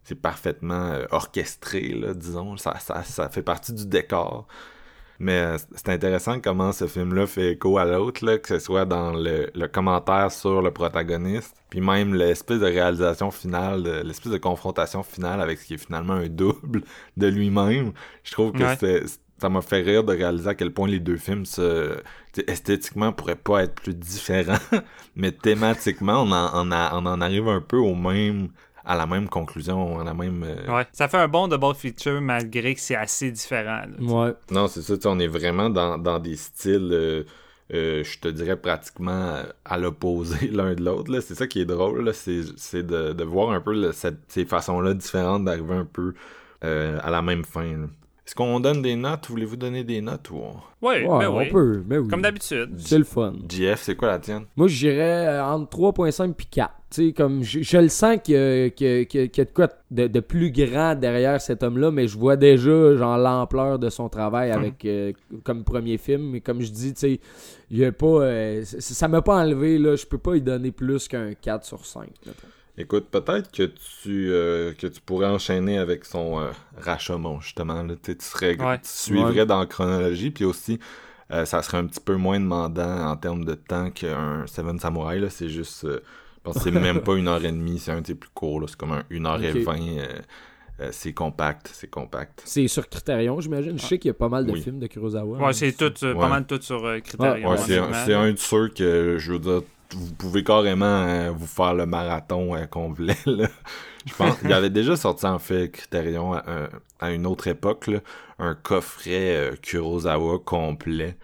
c'est parfaitement euh, orchestré, là, disons. Ça, ça, ça fait partie du décor. Mais euh, c'est intéressant comment ce film-là fait écho à l'autre, là, que ce soit dans le, le commentaire sur le protagoniste, puis même l'espèce de réalisation finale, l'espèce de confrontation finale avec ce qui est finalement un double [LAUGHS] de lui-même. Je trouve que Ouais. ça m'a fait rire de réaliser à quel point les deux films se, esthétiquement pourraient pas être plus différents, [LAUGHS] mais thématiquement on en, on a- on en arrive un peu au même à la même conclusion, à la même euh, Ouais. Ça fait un bon double feature malgré que c'est assez différent. là, ouais Non, c'est ça, on est vraiment dans, dans des styles, euh, euh, je te dirais pratiquement à l'opposé [LAUGHS] l'un de l'autre. là. C'est ça qui est drôle, c'est c'est de, de voir un peu là, cette- ces façons-là différentes d'arriver un peu euh, à la même fin. là. Est-ce qu'on donne des notes? Voulez-vous donner des notes ou... Oui, Ouais, ben on oui. peut, mais oui. Comme d'habitude. C'est le fun. JF, c'est quoi la tienne? Moi, je dirais euh, entre 3.5 puis 4. Sais, comme je, je le sens qu'il y, a- y y de quoi de, de plus grand derrière cet homme-là, mais je vois déjà genre l'ampleur de son travail avec euh, comme premier film. Mais comme je dis, tu sais, il y a pas euh, ça m'a pas enlevé là, je peux pas y donner plus qu'un 4 sur 5. mettons. Écoute, peut-être que tu euh, que tu pourrais enchaîner avec son euh, Rashomon, justement. Là. Tu serais, Ouais. tu suivrais Ouais. dans la chronologie, puis aussi, euh, ça serait un petit peu moins demandant en termes de temps qu'un Seven Samurai. Là. C'est juste, je pense que c'est même pas une heure et demie, c'est un de ses plus courts. C'est comme un 1 heure et. 20. euh, euh, c'est compact, c'est compact. C'est sur Criterion, j'imagine. Je sais qu'il y a pas mal de Oui. films de Kurosawa. Ouais, c'est tout, euh, Ouais. pas mal tout sur euh, Criterion. Ouais, c'est un, honnêtement. c'est un de ceux que, je veux dire, vous pouvez carrément euh, vous faire le marathon euh, qu'on voulait. [LAUGHS] Là. Je pense qu'il avait déjà sorti en fait Criterion à, un- à une autre époque, là, un coffret euh, Kurosawa complet.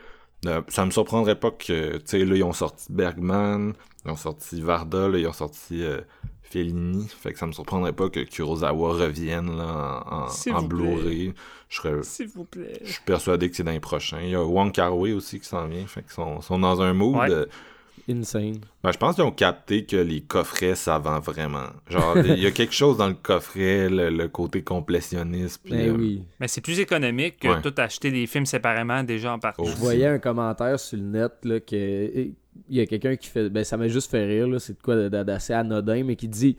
Euh, ça me surprendrait pas que, tu sais, là, ils ont sorti Bergman, ils ont sorti Varda, là, ils ont sorti euh, Fellini. Fait que ça me surprendrait pas que Kurosawa revienne là, en, en-. Blu-ray. Je serais S'il vous plaît. je suis persuadé que c'est dans les prochains. Il y a Wong Kar-wai aussi qui s'en vient. Fait qu'ils sont, sont dans un mood. Ouais. euh, Insane. ben, je pense qu'ils ont capté que les coffrets, ça vend vraiment. Genre, il y a quelque chose dans le coffret, le, le côté complétionniste. puis, Ben euh, oui. Mais c'est plus économique que Ouais. tout acheter les films séparément déjà en partie. Oh. Je voyais un commentaire sur le net là, que il y a quelqu'un qui fait ben ça m'a juste fait rire là, c'est de quoi d'assez anodin mais qui dit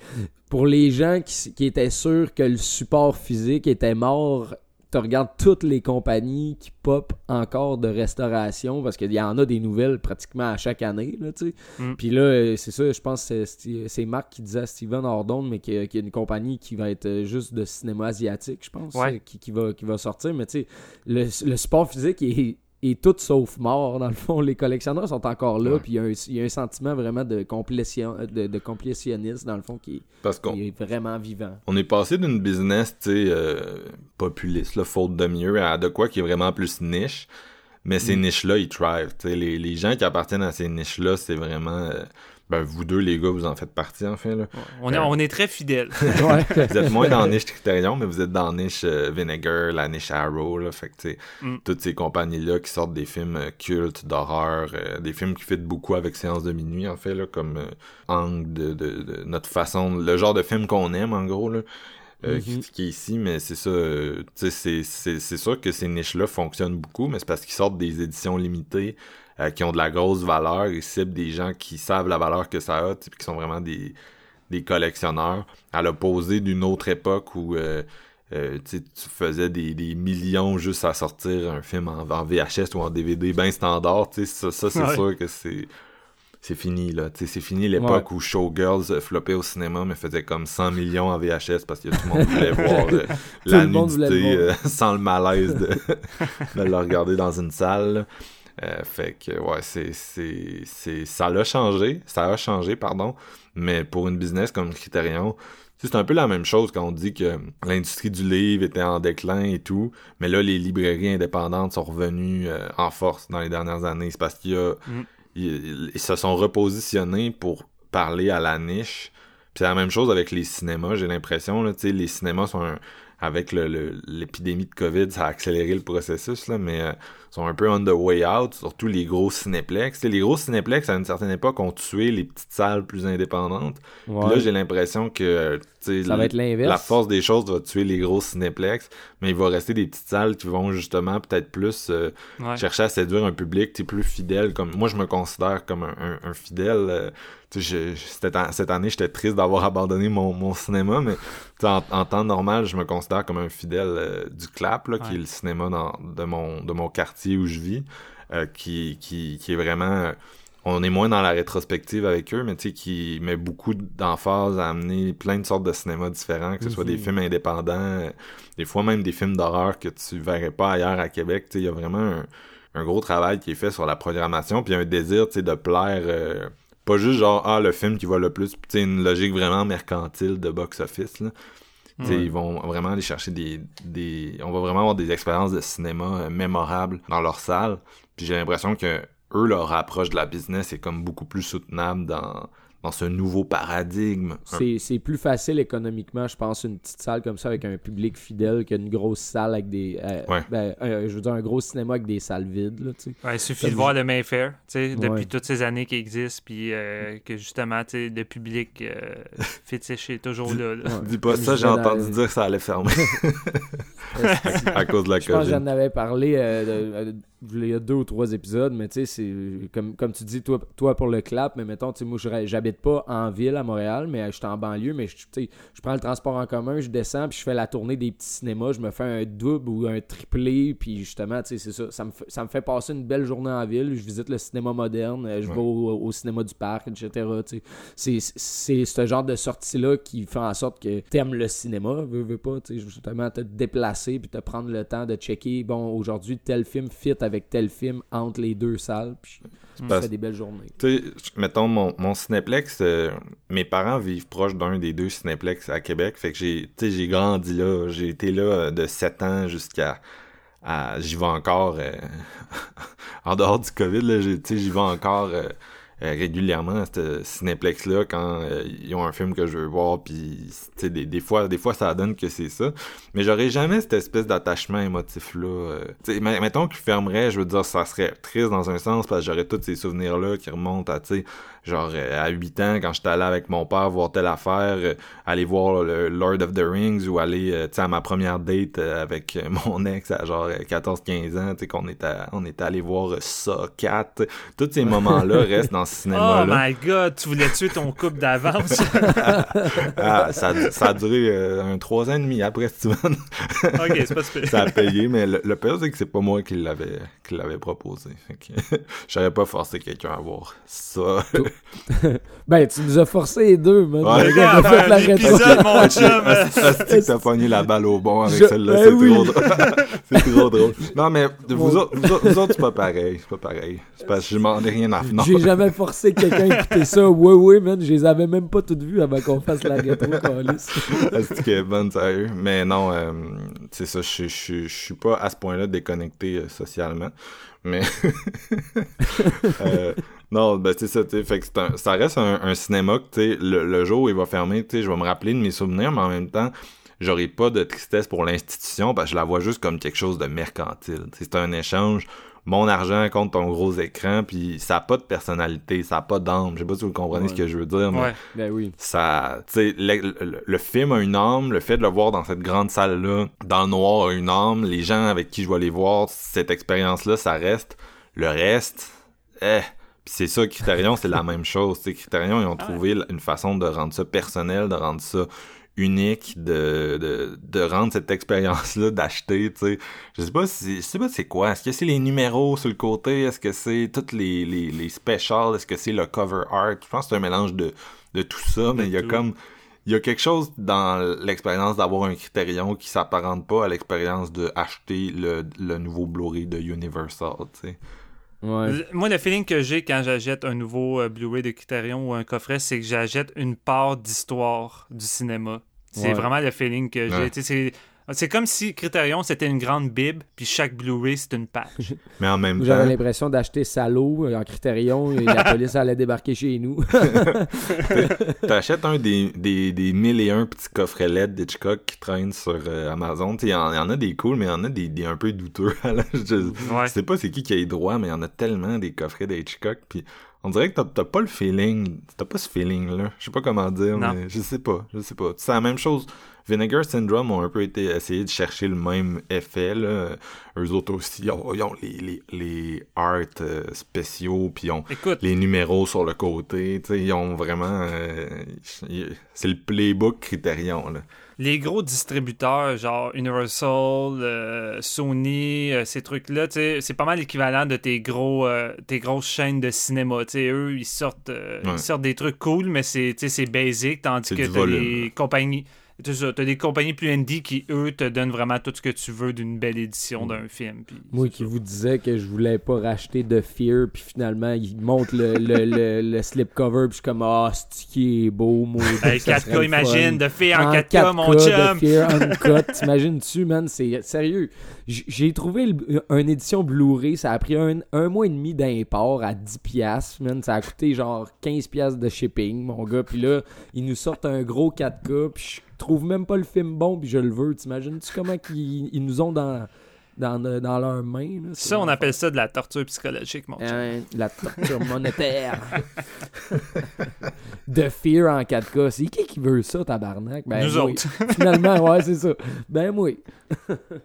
pour les gens qui, qui étaient sûrs que le support physique était mort tu regardes toutes les compagnies qui pop encore de restauration parce qu'il y en a des nouvelles pratiquement à chaque année là, tu sais. Mm. Puis là c'est ça, je pense que c'est Marc qui disait à Steven Ordon mais qu'il y a- qu'il y a une compagnie qui va être juste de cinéma asiatique, je pense, Ouais. qui, qui va qui va sortir mais tu sais le, le support physique est est tout sauf mort dans le fond les collectionneurs sont encore là puis il y, a un- il y a un sentiment vraiment de complétion de, de complétionniste dans le fond qui, Parce qu'on qui est vraiment vivant on est passé d'une business, tu sais, euh, populiste, là, faute de mieux, à de quoi qui est vraiment plus niche. Mais ces Mm. niches-là, ils thrive. tu sais. Les, les gens qui appartiennent à ces niches-là, c'est vraiment... euh, ben, vous deux, les gars, vous en faites partie, en fait, là. On est, on est très fidèles. [LAUGHS] Vous êtes moins dans la niche Criterion, mais vous êtes dans la niche euh, Vinegar, la niche Arrow, là. Fait que, tu sais, Mm. toutes ces compagnies-là qui sortent des films euh, cultes, d'horreur, euh, des films qui fit beaucoup avec Séance de minuit, en fait, là, comme euh, angle de, de- de notre façon, le genre de film qu'on aime, en gros, là. euh, Mhm. qui, qui est ici, mais c'est ça, euh, c'est sûr que ces niches-là fonctionnent beaucoup, mais c'est parce qu'ils sortent des éditions limitées euh, qui ont de la grosse valeur et ciblent des gens qui savent la valeur que ça a, puis qui sont vraiment des, des collectionneurs, à l'opposé d'une autre époque où euh, euh, tu sais, tu faisais des, des millions juste à sortir un film en, en VHS ou en DVD bien standard, ça, ça c'est Ouais. sûr que c'est c'est fini là, c'est fini l'époque où Showgirls floppait au cinéma mais faisait comme 100 millions en VHS parce que tout le monde voulait voir euh, [LAUGHS] la le nudité euh, sans le malaise de, [LAUGHS] de le regarder dans une salle. Euh, fait que ouais, c'est c'est c'est ça l'a changé, ça a changé pardon, mais pour une business comme Criterion, c'est un peu la même chose quand on dit que l'industrie du livre était en déclin et tout, mais là les librairies indépendantes sont revenues euh, en force dans les dernières années, c'est parce qu'il y a Mm. ils, ils se sont repositionnés pour parler à la niche. Puis c'est la même chose avec les cinémas, j'ai l'impression là, tu sais, les cinémas sont un- avec le- le- l'épidémie de Covid, ça a accéléré le processus, là, mais euh, sont un peu on the way out, surtout les gros cinéplex. Tu sais, les gros cinéplex, à une certaine époque, ont tué les petites salles plus indépendantes. Puis Ouais. là, j'ai l'impression que tu sais, ça va être l'inverse la force des choses va tuer les gros cinéplex, mais il va rester des petites salles qui vont justement peut-être plus euh, Ouais. chercher à séduire un public tu sais, plus fidèle. Comme moi, je me considère comme un, un- un fidèle. euh, tu sais, je- je- cette, cette année, j'étais triste d'avoir abandonné mon, mon cinéma, mais tu sais, en, en temps normal, je me considère comme un fidèle euh, du clap, là, qui est le cinéma dans, de mon de mon quartier où je vis, euh, qui, qui qui est vraiment on est moins dans la rétrospective avec eux, mais tu sais, qui met beaucoup d'emphase à amener plein de sortes de cinémas différents, que ce soit des Mhm. films indépendants, euh, des fois même des films d'horreur que tu verrais pas ailleurs à Québec. Tu sais, il y a vraiment un, un gros travail qui est fait sur la programmation, puis un désir, tu sais, de plaire, euh, pas juste genre, ah, le film qui va le plus, tu sais, une logique vraiment mercantile de box-office, là. Ouais. Ils vont vraiment aller chercher des, des... On va vraiment avoir des expériences de cinéma euh, mémorables dans leur salle. Puis j'ai l'impression que eux, leur approche de la business est comme beaucoup plus soutenable dans, dans ce nouveau paradigme. C'est plus facile économiquement, je pense, une petite salle comme ça avec un public fidèle qu'une grosse salle avec des. Euh, ben, je veux dire, un gros cinéma avec des salles vides. Là, ouais, il suffit de voir le Mayfair depuis toutes ces années qu'il existe, puis euh, que justement, le public euh, [LAUGHS] fétiche est toujours là. Dis pas ça, j'ai entendu dire que ça allait fermer. [LAUGHS] [LAUGHS] à cause de la Je pense que j'en avais parlé il y a deux ou trois épisodes, mais tu sais, c'est comme, comme tu dis, toi, toi pour le clap, mais mettons, tu sais, moi, j'habite pas en ville à Montréal, mais je suis en banlieue, mais je, je prends le transport en commun, je descends, puis je fais la tournée des petits cinémas, je me fais un double ou un triplé, puis justement, tu sais, c'est ça, ça me, fait, ça me fait passer une belle journée en ville, je visite le cinéma moderne, je vais au, cinéma du parc, etc., tu sais. C'est ce genre de sortie-là qui fait en sorte que t'aimes le cinéma, veux, veux pas, tu sais, justement, te déplacer, puis te prendre le temps de checker, bon, aujourd'hui, tel film fit avec avec tel film entre les deux salles. Puis ça fait des belles journées. Tu sais, mettons, mon, mon Cinéplex, euh, mes parents vivent proche d'un des deux Cinéplex à Québec. Fait que j'ai, j'ai grandi là. J'ai été là euh, de 7 ans jusqu'à. J'y vais encore. Euh, [LAUGHS] en dehors du COVID, là, j'y vais encore euh, régulièrement à ce Cinéplex-là quand euh, ils ont un film que je veux voir, puis des, des, fois, des fois ça donne que c'est ça. Mais j'aurais jamais cette espèce d'attachement émotif-là. Euh, mettons qu'il fermerait, je veux dire, ça serait triste dans un sens, parce que j'aurais tous ces souvenirs-là qui remontent à, tu sais, genre à 8 ans, quand j'étais allé avec mon père voir telle affaire, aller voir le Lord of the Rings ou aller, tu sais, à ma première date avec [LAUGHS] mon ex à genre 14-15 ans, tu sais, qu'on était, on était allé voir ça, 4. Tous ces moments-là restent dans Oh my god, tu voulais tuer ton couple d'avance? [LAUGHS] [LAUGHS] ah, ça, ça, a duré euh, un trois ans et demi après, Steven. ok, c'est pas super. ça a payé, mais le, le pire, c'est que c'est pas moi qui l'avais, qui l'avais proposé. Je n'aurais [LAUGHS] pas forcé quelqu'un à voir ça. ben, tu nous as forcé les deux, man. Ouais, le gars, fait la l'épisode, mon chum. T'as pogné la balle au bon avec celle-là. Ben c'est oui. trop drôle. c'est trop drôle. Non, mais vous, autres, vous, autres, vous autres, c'est pas pareil. C'est pas pareil. C'est parce que je m'en ai rien à faire. J'ai jamais forcer quelqu'un à écouter ça. [LAUGHS] Ouais, ouais, man, je les avais même pas toutes vues avant qu'on fasse la rétro [LAUGHS] C'est que bon, sérieux? Mais non, euh, c'est ça, je suis pas à ce point-là déconnecté euh, socialement. Mais. [LAUGHS] euh, non, ben c'est ça, fait que ça reste un, cinéma que, le, le, jour où il va fermer, je vais me rappeler de mes souvenirs, mais en même temps, j'aurai pas de tristesse pour l'institution parce que je la vois juste comme quelque chose de mercantile. C'est un échange mon argent contre ton gros écran, puis ça n'a pas de personnalité, ça n'a pas d'âme. Je sais pas si vous comprenez ce que je veux dire, mais ben oui. ça, sais, le, film a une âme, le fait de le voir dans cette grande salle-là, dans le noir, a une âme. Les gens avec qui je vais les voir, cette expérience-là, ça reste. Le reste, eh. Puis c'est ça, Criterion, c'est la [LAUGHS] même chose. T'sais, Criterion, ils ont ah trouvé une façon de rendre ça personnel, de rendre ça unique de, de, de rendre cette expérience-là, d'acheter, tu sais. Je sais pas si, je sais pas c'est quoi. Est-ce que c'est les numéros sur le côté? Est-ce que c'est toutes les, les, les specials? Est-ce que c'est le cover art? Je pense que c'est un mélange de, de tout ça, mais il y a comme, il y a quelque chose dans l'expérience d'avoir un critérion qui s'apparente pas à l'expérience de acheter le, le nouveau Blu-ray de Universal, tu sais. Ouais. Moi, le feeling que j'ai quand j'achète un nouveau euh, Blu-ray de Criterion ou un coffret, c'est que j'achète une part d'histoire du cinéma. C'est vraiment le feeling que j'ai. C'est comme si Criterion c'était une grande bible, puis chaque Blu-ray c'est une page. Mais en même temps. J'avais l'impression d'acheter Salo euh, en Criterion et la [LAUGHS] police allait débarquer chez nous. [LAUGHS] T'achètes un des, des, des mille et un petits coffrets LED d'Hitchcock qui traînent sur euh, Amazon. Il y, en a des cool, mais il y en a des, des un peu douteux. [LAUGHS] je, sais pas c'est qui qui a les droits, mais il y en a tellement des coffrets d'Hitchcock. Puis on dirait que t'as pas le feeling. T'as pas ce feeling-là. Je sais pas comment dire, mais je sais pas. Je sais pas. C'est la même chose. Vinegar Syndrome ont un peu été essayé de chercher le même effet. Là. Eux autres aussi, ils ont, les, les, les arts euh, spéciaux, puis ils ont les numéros sur le côté. Ils ont vraiment... Euh, c'est le playbook Criterion. Là les gros distributeurs, genre Universal, euh, Sony, ces trucs-là, c'est pas mal l'équivalent de tes gros tes grosses chaînes de cinéma. eux, ils sortent, ils sortent des trucs cool, mais c'est basic, tandis que t'as les compagnies t'as des compagnies plus indie qui, eux, te donnent vraiment tout ce que tu veux d'une belle édition d'un film. Moi qui ça. vous disais que je voulais pas racheter de Fear, puis finalement, il montre le, le, le, le slipcover, puis je suis comme, ah, c'est qui est beau, moi. Hey, ça 4K, serait le imagine, fun. de filles en En 4K, mon 4K chum. de Fear Uncut. [LAUGHS] T'imagines-tu, man? C'est sérieux. J'ai trouvé le- une édition Blu-ray. Ça a pris un, un mois et demi d'import à 10$, piastres, man. Ça a coûté genre 15$ piastres de shipping, mon gars. Puis là, ils nous sortent un gros 4K. Puis je trouve même pas le film bon, puis je le veux. T'imagines-tu comment ils nous ont dans, dans, dans leurs mains? là? C'est Ça, on appelle ça de la torture psychologique, mon. Hein, la torture [LAUGHS] monétaire. de Fear en 4K. C'est qui qui veut ça, tabarnak? Ben, Nous moi. autres. Finalement, ouais, c'est ça. Ben, moi.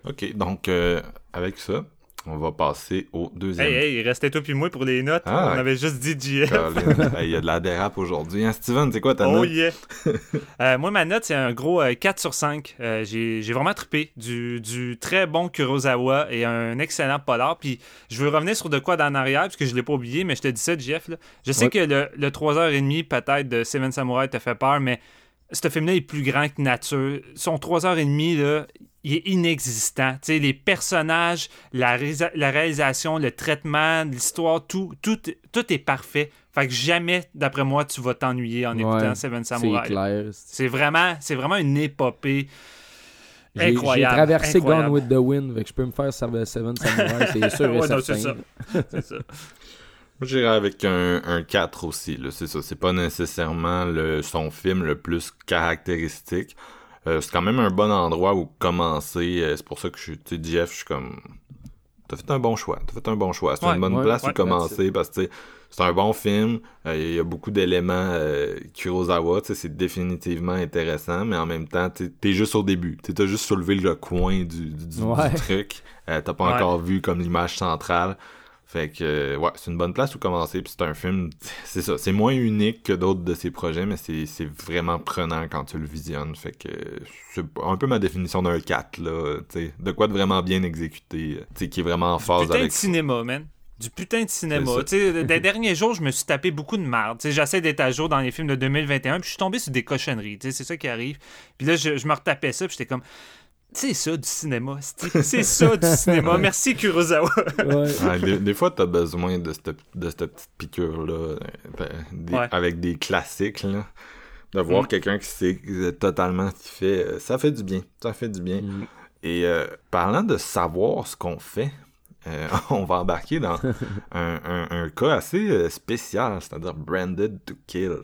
Ok, donc euh, avec ça, on va passer au deuxième. Hey, hey, il restait toi puis moi pour les notes. Ah. on avait juste dit JF. [LAUGHS] Hey, Il y a de la dérape aujourd'hui. Hein, Steven, c'est quoi ta Oh note? yeah! [LAUGHS] Euh, moi, ma note, c'est un gros euh, 4 sur 5. Euh, j'ai vraiment trippé du, du très bon Kurosawa et un excellent polar. Puis je veux revenir sur de quoi d'en arrière, parce que je l'ai pas oublié, mais je te dis ça, Jeff. Là. Je sais Ouais. que le, le 3h30 peut-être de Seven Samurai t'a fait peur, mais ce film-là est plus grand que nature. Son 3h30, là, il est inexistant. Tu sais, les personnages, la, réalisation, le traitement, l'histoire, tout, tout, tout est parfait. Fait que jamais, d'après moi, tu vas t'ennuyer en Ouais, écoutant Seven Samurai. C'est vraiment, c'est vraiment une épopée. J'ai j'ai Incroyable, traversé incroyable. Gone with the Wind, fait que je peux me faire Seven Samurai, c'est sûr [LAUGHS] et Ouais, certain. c'est ça. Moi, j'irais avec un, un 4 aussi. là. C'est ça. C'est pas nécessairement le, son film le plus caractéristique. Euh, c'est quand même un bon endroit où commencer. Euh, c'est pour ça que je suis, tu sais, Jeff, je suis comme. T'as fait un bon choix. T'as fait un bon choix. C'est Ouais, une bonne ouais, place ouais, où commencer parce que c'est un bon film. Euh, Il y a beaucoup d'éléments Kurosawa. C'est définitivement intéressant, mais en même temps, t'es juste au début. T'as juste soulevé le coin du, du, du truc. T'as pas encore vu comme l'image centrale. Fait que, euh, ouais, c'est une bonne place où commencer. Puis c'est un film, [LAUGHS] c'est ça, c'est moins unique que d'autres de ses projets, mais c'est vraiment prenant quand tu le visionnes. Fait que c'est un peu ma définition d'un 4, là. tu sais, de quoi de vraiment bien exécuté, tu sais, qui est vraiment en phase Putain de cinéma, man. Du putain de cinéma. Des [LAUGHS] derniers jours, je me suis tapé beaucoup de merde. J'essaie d'être à jour dans les films de 2021, puis je suis tombé sur des cochonneries. C'est ça qui arrive. Puis là, je, je me retapais ça, puis j'étais comme. C'est ça du cinéma. c'est- ça du cinéma. Merci Kurosawa. Ouais. Ouais, des, des fois, t'as besoin de cette, de cette petite piqûre-là, euh, Ouais. avec des classiques, là. De voir Mm. quelqu'un qui sait totalement ce qu'il fait, euh, ça fait du bien. Ça fait du bien. Mm. Et euh, parlant de savoir ce qu'on fait, euh, [LAUGHS] on va embarquer dans [LAUGHS] un, un- un cas assez spécial, c'est-à-dire Branded to Kill.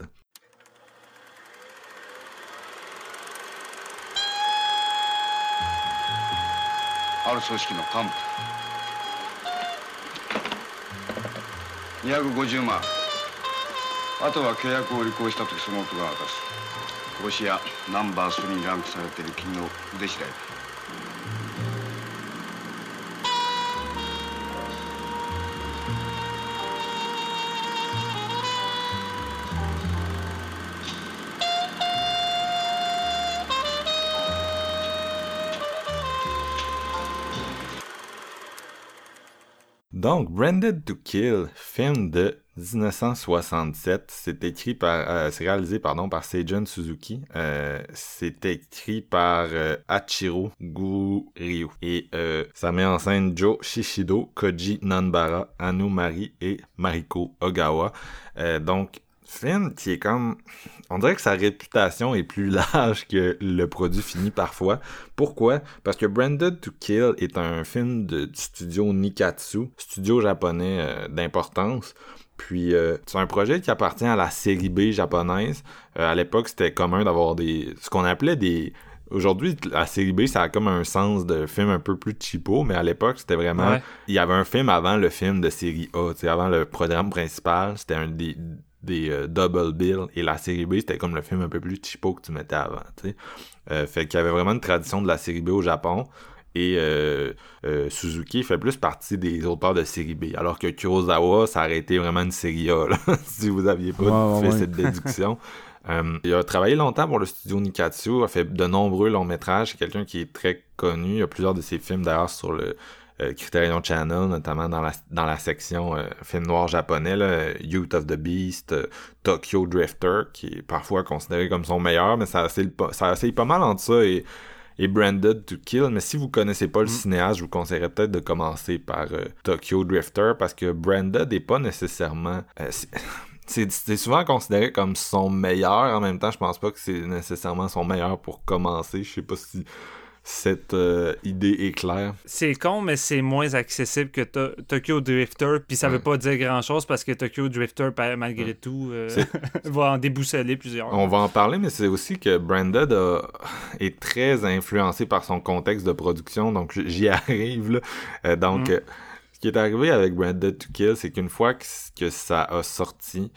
ある組織の幹部。250万。あとは契約を履行した時その男が渡す殺し屋ナンバー3にランクされている君の腕次第だ Donc, Branded to Kill, film de 1967, c'est écrit par, euh, c'est réalisé pardon par Seijun Suzuki. Euh, c'est écrit par euh, Hachiro Guryu et euh, ça met en scène Joe Shishido, Koji Nanbara, Anu Mari et Mariko Ogawa. Donc film qui est comme on dirait que sa réputation est plus [LAUGHS] large que le produit fini parfois. Pourquoi? Parce que Branded to Kill est un film de, du studio Nikatsu, studio japonais euh, d'importance. Puis euh, c'est un projet qui appartient à la série B japonaise. Euh, à l'époque, c'était commun d'avoir des ce qu'on appelait des Aujourd'hui, la série B, ça a comme un sens de film un peu plus cheapo, mais à l'époque, c'était vraiment... Ouais. Il y avait un film avant le film de série A, avant le programme principal, c'était un des, des euh, double bill, et la série B, c'était comme le film un peu plus cheapo que tu mettais avant, tu sais. Euh, fait qu'il y avait vraiment une tradition de la série B au Japon, et euh, euh, Suzuki fait plus partie des auteurs de série B, alors que Kurosawa, ça aurait été vraiment une série A, là, [LAUGHS] si vous aviez pas fait ouais. cette déduction. [LAUGHS] Euh, il a travaillé longtemps pour le studio Nikatsu, a fait de nombreux longs métrages. C'est quelqu'un qui est très connu. Il y a plusieurs de ses films d'ailleurs sur le Criterion Channel, notamment dans la, dans la section euh, film noir japonais, là, Youth of the Beast, euh, Tokyo Drifter, qui est parfois considéré comme son meilleur, mais ça essaye, ça pas mal entre ça et, et Branded to Kill. Mais si vous connaissez pas le mm. cinéaste, je vous conseillerais peut-être de commencer par Tokyo Drifter, parce que Branded n'est pas nécessairement... [LAUGHS] c'est souvent considéré comme son meilleur. En même temps, je pense pas que c'est nécessairement son meilleur pour commencer. Je sais pas si cette euh, idée est claire. C'est con, mais c'est moins accessible que Tokyo Drifter. Puis ça veut pas dire grand-chose parce que Tokyo Drifter, malgré tout, euh, [LAUGHS] va en déboussoler plusieurs. On va en parler, mais c'est aussi que Branded est très influencé par son contexte de production. Donc j'y arrive. Là. Euh, donc, mm. ce qui est arrivé avec Branded to Kill, c'est qu'une fois que ça a sorti,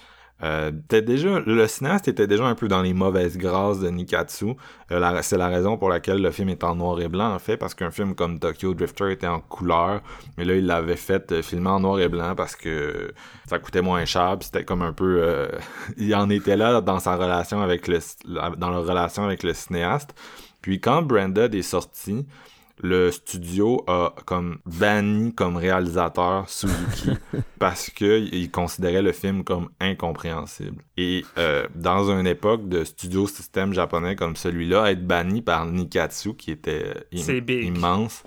euh, déjà, le cinéaste était déjà un peu dans les mauvaises grâces de Nikatsu. Euh, c'est la raison pour laquelle le film est en noir et blanc, en fait, parce qu'un film comme Tokyo Drifter était en couleur, mais là, il l'avait fait euh, filmer en noir et blanc parce que ça coûtait moins cher, c'était comme un peu... Euh, [LAUGHS] il en était là dans sa relation avec le... dans leur relation avec le cinéaste. Puis quand Branded est sorti, le studio a comme banni comme réalisateur Suzuki [LAUGHS] parce que il considérait le film comme incompréhensible. Et euh, dans une époque de studio système japonais comme celui-là, être banni par Nikatsu qui était immense,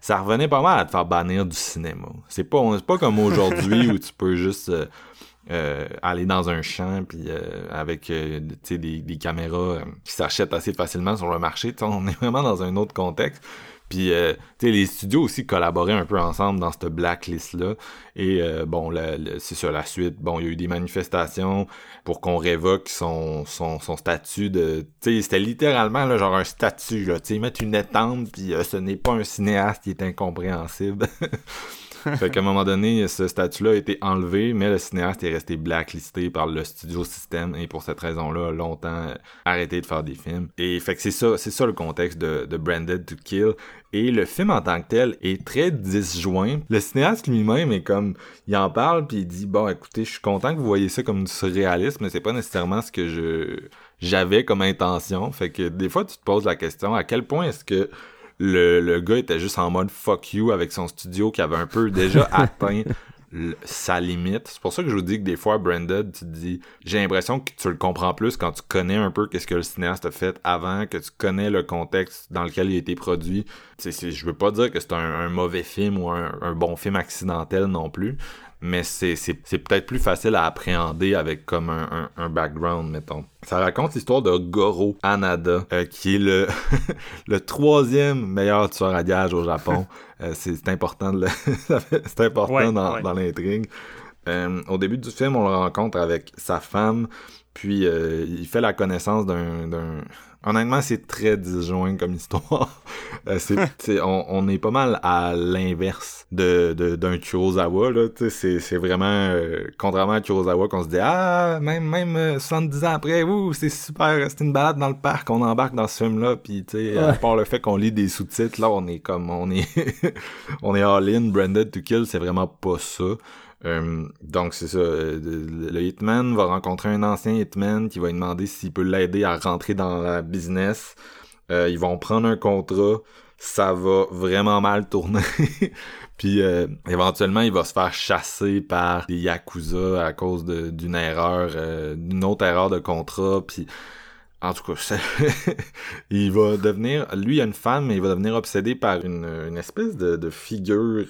ça revenait pas mal à te faire bannir du cinéma. C'est pas, pas comme aujourd'hui [LAUGHS] où tu peux juste euh, euh, aller dans un champ puis avec des, des caméras qui s'achètent assez facilement sur le marché. on est vraiment dans un autre contexte. Puis, euh, tu sais, les studios aussi collaboraient un peu ensemble dans cette blacklist-là. Et euh, bon, c'est sur la suite. Bon, il y a eu des manifestations pour qu'on révoque son, son, son statut de... Tu sais, c'était littéralement là, genre un statut, là. Tu sais, mettre une étampe, puis euh, ce n'est pas un cinéaste qui est incompréhensible. [LAUGHS] [LAUGHS] fait qu'à un moment donné, ce statut-là a été enlevé, mais le cinéaste est resté blacklisté par le studio système et pour cette raison-là, longtemps arrêté de faire des films. Et fait que c'est ça, c'est ça le contexte de, de Branded to Kill. Et le film en tant que tel est très disjoint. Le cinéaste lui-même est comme, il en parle puis il dit bon, écoutez, je suis content que vous voyez ça comme du surréalisme, mais c'est pas nécessairement ce que je j'avais comme intention. Fait que des fois, tu te poses la question à quel point est-ce que le, le gars était juste en mode fuck you avec son studio qui avait un peu déjà [LAUGHS] atteint sa limite. C'est pour ça que je vous dis que des fois, Branded, tu te dis, j'ai l'impression que tu le comprends plus quand tu connais un peu qu'est-ce que le cinéaste a fait avant, que tu connais le contexte dans lequel il a été produit. C'est, je veux pas dire que c'est un, mauvais film ou un, un, bon film accidentel non plus, mais c'est, peut-être plus facile à appréhender avec comme un, un, background, mettons. Ça raconte l'histoire de Goro Anada, euh, qui est le, [LAUGHS] le troisième meilleur tueur à gage au Japon. [LAUGHS] Euh, c'est, important de [LAUGHS] c'est important dans, dans l'intrigue. Euh, au début du film, on le rencontre avec sa femme, puis il fait la connaissance d'un, Honnêtement, c'est très disjoint comme histoire. [LAUGHS] Euh, c'est, on, on, est pas mal à l'inverse de, de, d'un Kurosawa. Là. C'est, c'est vraiment... Euh, contrairement à Kurosawa, qu'on se dit « Ah, même, même 70 euh, ans après, ouh, c'est super, c'est une balade dans le parc, on embarque dans ce film-là. » Puis, tu sais, à part le fait qu'on lit des sous-titres, là, on est comme... On est, [LAUGHS] on est all-in, branded to kill, c'est vraiment pas ça. Euh, donc c'est ça, euh, le hitman va rencontrer un ancien hitman qui va lui demander s'il peut l'aider à rentrer dans la business. Euh, ils vont prendre un contrat, ça va vraiment mal tourner. [LAUGHS] Puis éventuellement, il va se faire chasser par des yakuza à cause d'une erreur, d'une autre erreur de contrat. Puis en tout cas, [LAUGHS] il va devenir, lui, il a une femme, mais il va devenir obsédé par une, espèce de figure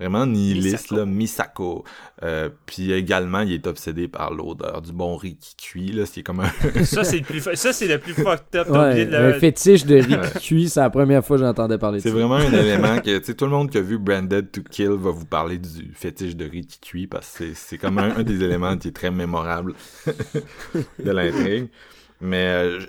vraiment nihiliste, Misako. là, Misako. Euh, puis également, il est obsédé par l'odeur du bon riz qui cuit, là, c'est comme un... [LAUGHS] ça, c'est le plus, ça, c'est le plus fucked up. Ouais, le... fétiche de riz [LAUGHS] qui cuit, c'est la première fois que j'entendais parler de ça. C'est vraiment un [LAUGHS] élément que, tu sais, tout le monde qui a vu Branded to Kill va vous parler du fétiche de riz qui cuit, parce que c'est comme un, un des éléments qui est très mémorable de l'intrigue. Mais euh,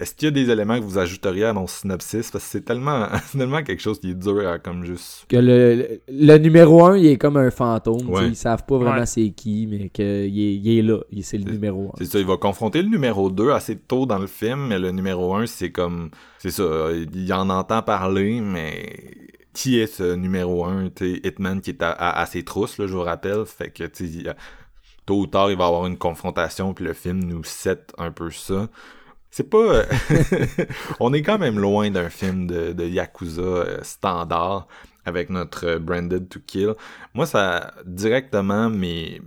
est-ce qu'il y a des éléments que vous ajouteriez à mon synopsis? Parce que c'est tellement, [LAUGHS] tellement quelque chose qui est dur à comme juste. Que le, le numéro 1, il est comme un fantôme. Ils savent pas vraiment c'est qui, mais qu'il est, il est là. C'est le numéro 1. C'est ça, il va confronter le numéro 2 assez tôt dans le film, mais le numéro 1, c'est comme. C'est ça, il en entend parler, mais qui est ce numéro 1? Hitman qui est à, à, ses trousses, là, je vous rappelle. Fait que, tu tôt ou tard, il va y avoir une confrontation, puis le film nous set un peu ça. C'est pas... Euh, [LAUGHS] on est quand même loin d'un film de, Yakuza euh, standard. avec notre euh, Branded to Kill. Moi, ça directement, les,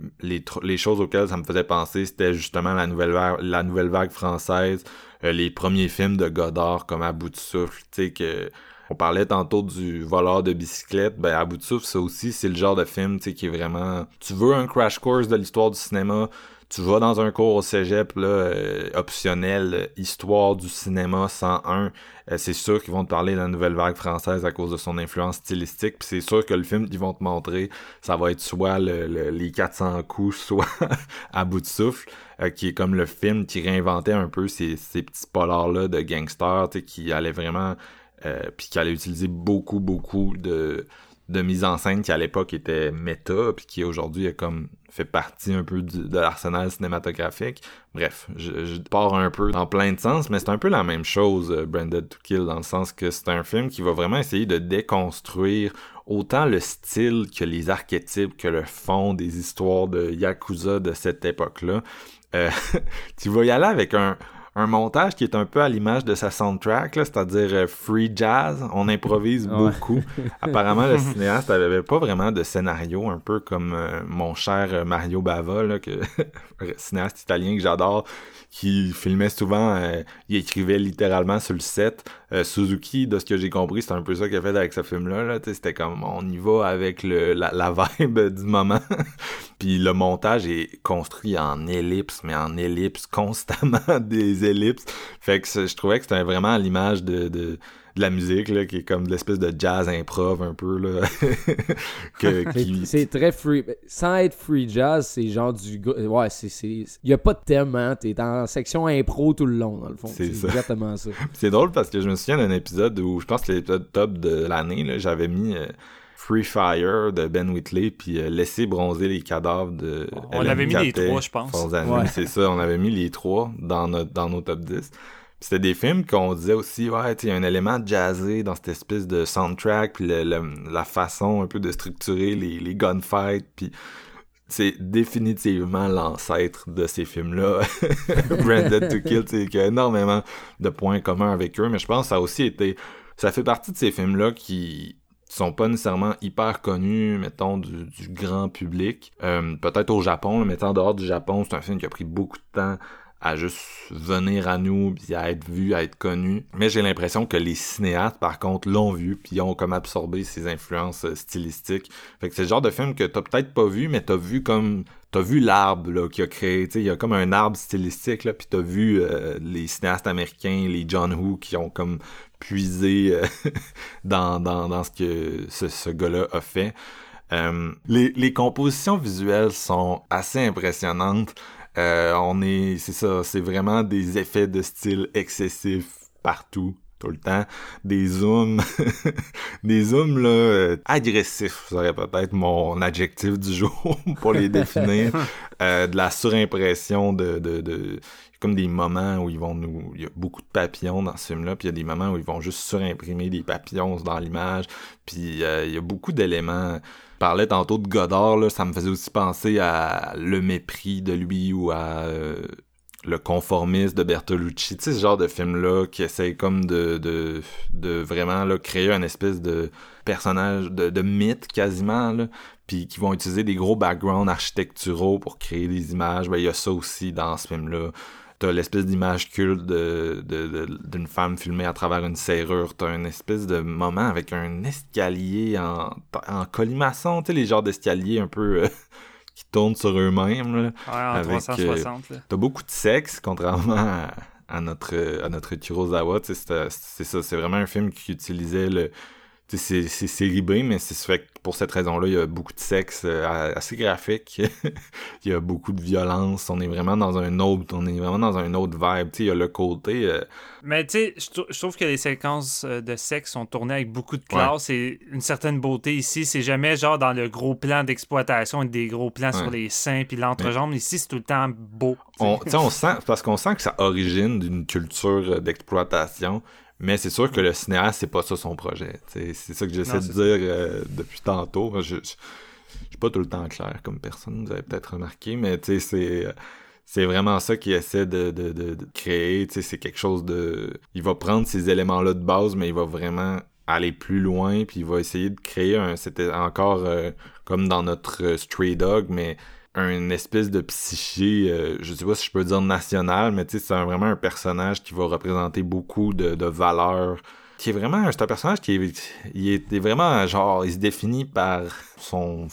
les choses auxquelles ça me faisait penser, c'était justement la nouvelle vague, la nouvelle vague française, les premiers films de Godard comme À bout de souffle, tu sais que on parlait tantôt du voleur de bicyclette, ben à bout de souffle, ça aussi, c'est le genre de film, qui est vraiment... Tu veux un crash course de l'histoire du cinéma, tu vas dans un cours au cégep là, euh, optionnel, euh, histoire du cinéma 101, euh, c'est sûr qu'ils vont te parler de la nouvelle vague française à cause de son influence stylistique, puis c'est sûr que le film qu'ils vont te montrer, ça va être soit le, les 400 coups, [LAUGHS] soit à bout de souffle, qui est comme le film qui réinventait un peu ces, ces petits polars-là de gangsters, qui allaient vraiment... puis qui allait utiliser beaucoup, beaucoup de de mise en scène qui à l'époque était méta puis qui aujourd'hui est comme fait partie un peu de l'arsenal cinématographique. Bref, je, pars un peu dans plein de sens, mais c'est un peu la même chose, euh, Branded to Kill, dans le sens que c'est un film qui va vraiment essayer de déconstruire autant le style que les archétypes, que le fond des histoires de Yakuza de cette époque-là. Euh, [LAUGHS] tu vas y aller avec un, un montage qui est un peu à l'image de sa soundtrack, c'est-à-dire euh, free jazz. On improvise beaucoup. [LAUGHS] Apparemment, le cinéaste avait pas vraiment de scénario, un peu comme euh, mon cher euh, Mario Bava, là, que [LAUGHS] cinéaste italien que j'adore, qui filmait souvent, il écrivait littéralement sur le set. Suzuki, de ce que j'ai compris, c'est un peu ça qu'il a fait avec ce film-là. Là, c'était comme on y va avec la, vibe [LAUGHS] du moment. [LAUGHS] Puis le montage est construit en ellipse, mais en ellipse constamment [LAUGHS] des ellipses. Fait que je trouvais que c'était vraiment l'image de, de, de, la musique, là, qui est comme de l'espèce de jazz improv un peu. là. [LAUGHS] C'est très free. Sans être free jazz, c'est genre du. Ouais, c'est. Il y a pas de thème, hein. T'es en section impro tout le long, dans le fond. C'est exactement ça. [LAUGHS] c'est drôle parce que je me souviens d'un épisode où je pense que l'épisode top de l'année, j'avais mis. Euh, Free Fire de Ben Whitley, puis euh, Laisser bronzer les cadavres de. On avait mis les trois, je pense. C'est ça, on avait mis les trois dans, notre, dans nos top 10. C'était des films qu'on disait aussi, ouais, il y a un élément jazzé dans cette espèce de soundtrack, puis la façon un peu de structurer les, les gunfights, puis c'est définitivement l'ancêtre de ces films-là. [LAUGHS] Branded to Kill, il y a énormément de points communs avec eux, mais je pense que ça a aussi été... Ça fait partie de ces films-là qui sont pas nécessairement hyper connus, mettons, du, grand public. Euh, peut-être au Japon, mais en dehors du Japon, c'est un film qui a pris beaucoup de temps à juste venir à nous, puis à être vu, à être connu. Mais j'ai l'impression que les cinéastes, par contre, l'ont vu, puis ont comme absorbé ses influences euh, stylistiques. Fait que c'est le genre de film que t'as peut-être pas vu, mais t'as vu comme t'as vu l'arbre là qui a créé, tu il y a comme un arbre stylistique là, puis t'as vu euh, les cinéastes américains, les John Woo qui ont comme puisé euh, [LAUGHS] dans, dans, dans ce que ce, gars-là a fait. Les, les compositions visuelles sont assez impressionnantes. On est, c'est ça, c'est vraiment des effets de style excessifs partout tout le temps. Des zooms, [LAUGHS] des zooms là, euh, agressifs, serait peut-être mon adjectif du jour [LAUGHS] pour les définir. Euh, de la surimpression de, de, de, comme des moments où ils vont nous, il y a beaucoup de papillons dans ce film-là, puis il y a des moments où ils vont juste surimprimer des papillons dans l'image, puis euh, il y a beaucoup d'éléments. Parlais tantôt de Godard, là, ça me faisait aussi penser à le mépris de lui ou à le conformisme de Bertolucci, tu sais, ce genre de film-là qui essaye comme de, vraiment là, créer un espèce de personnage, de, mythe quasiment, puis qui vont utiliser des gros backgrounds architecturaux pour créer des images. Ben, il y a ça aussi dans ce film-là. T'as l'espèce d'image culte de, de, d'une femme filmée à travers une serrure. T'as une espèce de moment avec un escalier en, en colimaçon, tu sais, les genres d'escaliers un peu... Euh, [LAUGHS] qui tournent sur eux-mêmes. Ouais, en 360. Euh, t'as beaucoup de sexe, contrairement à, notre à notre Kurosawa. C'est ça, c'est vraiment un film qui utilisait le c'est B, mais c'est fait pour cette raison-là, il y a beaucoup de sexe euh, assez graphique. [LAUGHS] il y a beaucoup de violence. On est vraiment dans un autre, on est vraiment dans un autre vibe. il y a le côté. Euh, mais tu sais, je, trouve que les séquences euh, de sexe sont tournées avec beaucoup de classe et une certaine beauté ici. C'est jamais genre dans le gros plan d'exploitation et des gros plans sur les seins puis l'entrejambe. Ici, c'est tout le temps beau. On, on sent parce qu'on sent que ça origine d'une culture d'exploitation mais c'est sûr que le cinéaste, c'est pas ça son projet. C'est ça que j'essaie de dire euh, depuis tantôt. Je, je, suis pas tout le temps clair comme personne, vous avez peut-être remarqué, mais c'est c'est vraiment ça qu'il essaie de, de, créer. C'est quelque chose de. Il va prendre ces éléments-là de base, mais il va vraiment aller plus loin, puis il va essayer de créer un... C'était encore euh, comme dans notre euh, Stray Dog, mais un espèce de psyché, euh, je sais pas si je peux dire national, mais tu sais, c'est vraiment un personnage qui va représenter beaucoup de, de valeurs. Qui est vraiment, c'est un personnage qui est, il est, vraiment genre, il se définit par son,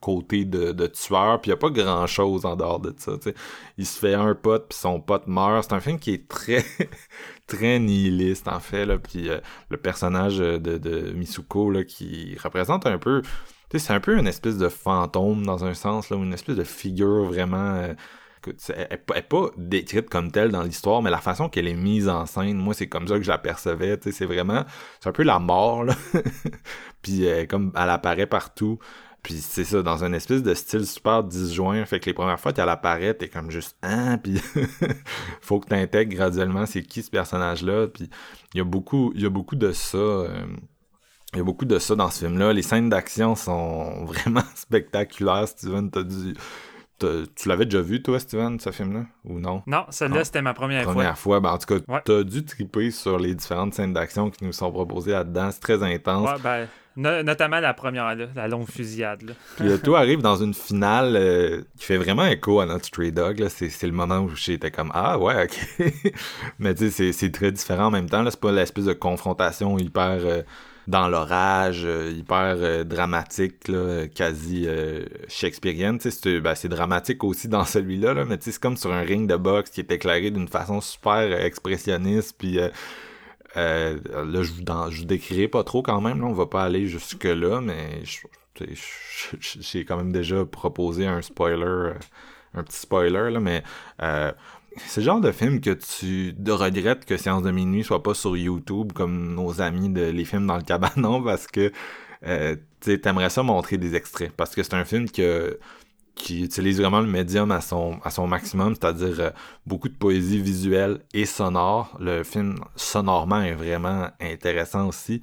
côté de, tueur, puis il a pas grand chose en dehors de ça. sais. Il se fait un pote, puis son pote meurt. C'est un film qui est très, [LAUGHS] très nihiliste en fait. Là. Puis euh, le personnage de, de Misuko là, qui représente un peu c'est un peu une espèce de fantôme dans un sens, là, une espèce de figure vraiment. Euh, elle n'est pas décrite comme telle dans l'histoire, mais la façon qu'elle est mise en scène, moi, c'est comme ça que je l'apercevais. C'est vraiment. C'est un peu la mort. [LAUGHS] Puis euh, comme elle apparaît partout. Puis c'est ça, dans un espèce de style super disjoint. Fait que les premières fois qu'elle apparaît, t'es comme juste hein, puis [LAUGHS] faut que t'intègres graduellement c'est qui ce personnage-là. Puis il y a beaucoup, il y a beaucoup de ça. Euh, il y a beaucoup de ça dans ce film-là. Les scènes d'action sont [LAUGHS] vraiment spectaculaires, Steven. T'as dû... Tu l'avais déjà vu, toi, Steven, ce film-là, ou non? Non, celle-là, c'était ma première, fois. Première fois. Ben, en tout cas, t'as dû triper sur les différentes scènes d'action qui nous sont proposées là-dedans. C'est très intense. Ouais, ben, notamment la première, là, la longue fusillade. Là. Puis le tout arrive dans une finale euh, qui fait vraiment écho à notre Stray Dog. C'est le moment où j'étais comme Ah, ouais, ok. [LAUGHS] Mais tu sais, c'est très différent en même temps. C'est pas l'espèce de confrontation hyper. Euh, dans l'orage, euh, hyper euh, dramatique, quasi euh, shakespearienne. C'est, ben, c'est dramatique aussi dans celui-là, là, mais c'est comme sur un ring de boxe qui est éclairé d'une façon super expressionniste. Puis là, je vous, je décrirai pas trop quand même, là, on va pas aller jusque-là, mais j'ai quand même déjà proposé un spoiler, un petit spoiler, là, mais c'est le genre de film que tu regrettes que Séance de minuit soit pas sur YouTube comme nos amis de les films dans le cabanon [LAUGHS] parce que euh, tu t'aimerais ça montrer des extraits parce que c'est un film que qui utilise vraiment le médium à son, à son maximum, c'est-à-dire euh, beaucoup de poésie visuelle et sonore. Le film sonorement est vraiment intéressant aussi.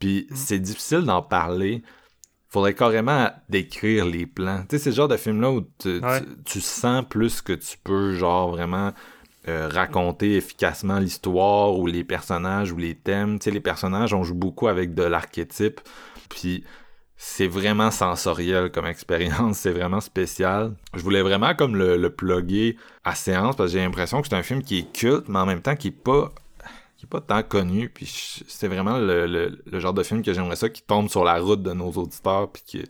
Puis mm. c'est difficile d'en parler faudrait carrément décrire les plans. Tu sais, c'est le genre de film-là où tu, sens plus que tu peux, genre, vraiment euh, raconter efficacement l'histoire ou les personnages ou les thèmes. Tu sais, les personnages, on joue beaucoup avec de l'archétype. Puis c'est vraiment sensoriel comme [LAUGHS] expérience, c'est vraiment spécial. Je voulais vraiment comme le, le plugger à séance parce que j'ai l'impression que c'est un film qui est culte, mais en même temps qui est pas qui est pas tant connu. Puis c'est vraiment le, le, genre de film que j'aimerais ça qui tombe sur la route de nos auditeurs puis qui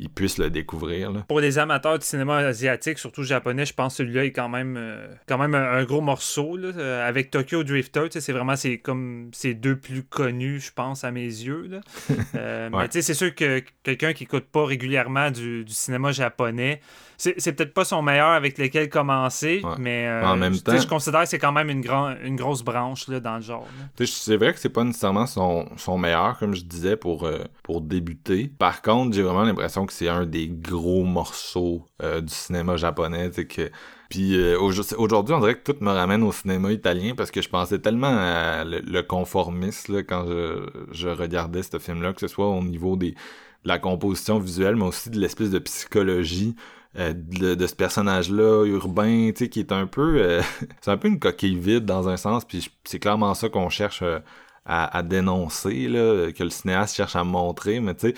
ils puissent le découvrir. Pour les amateurs du cinéma asiatique, surtout japonais, je pense que celui-là est quand même, euh, quand même un, gros morceau. Là, euh, avec Tokyo Drifter, c'est vraiment c'est comme ces deux plus connus, je pense, à mes yeux. Là. [LAUGHS] Euh, mais c'est sûr que quelqu'un qui écoute pas régulièrement du, du cinéma japonais, c'est peut-être pas son meilleur avec lequel commencer, mais en même temps, je considère que c'est quand même une, grand, une grosse branche là, dans le genre. C'est vrai que c'est pas nécessairement son, son, meilleur, comme je disais, pour, pour débuter. Par contre, j'ai vraiment l'impression que c'est un des gros morceaux euh, du cinéma japonais, que puis euh, aujourd'hui, on dirait que tout me ramène au cinéma italien parce que je pensais tellement à le, conformisme quand je, regardais ce film-là, que ce soit au niveau des, de la composition visuelle, mais aussi de l'espèce de psychologie euh, de, ce personnage-là urbain, tu sais, qui est un peu... [LAUGHS] c'est un peu une coquille vide dans un sens, puis c'est clairement ça qu'on cherche à, à, dénoncer, là, que le cinéaste cherche à montrer, mais tu sais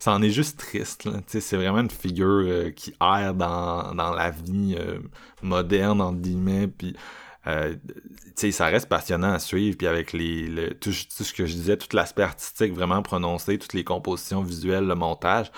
ça en est juste triste. C'est vraiment une figure euh, qui erre dans, dans la vie euh, moderne, entre guillemets, puis euh, ça reste passionnant à suivre, puis avec les, tout, ce que je disais, tout l'aspect artistique vraiment prononcé, toutes les compositions visuelles, le montage,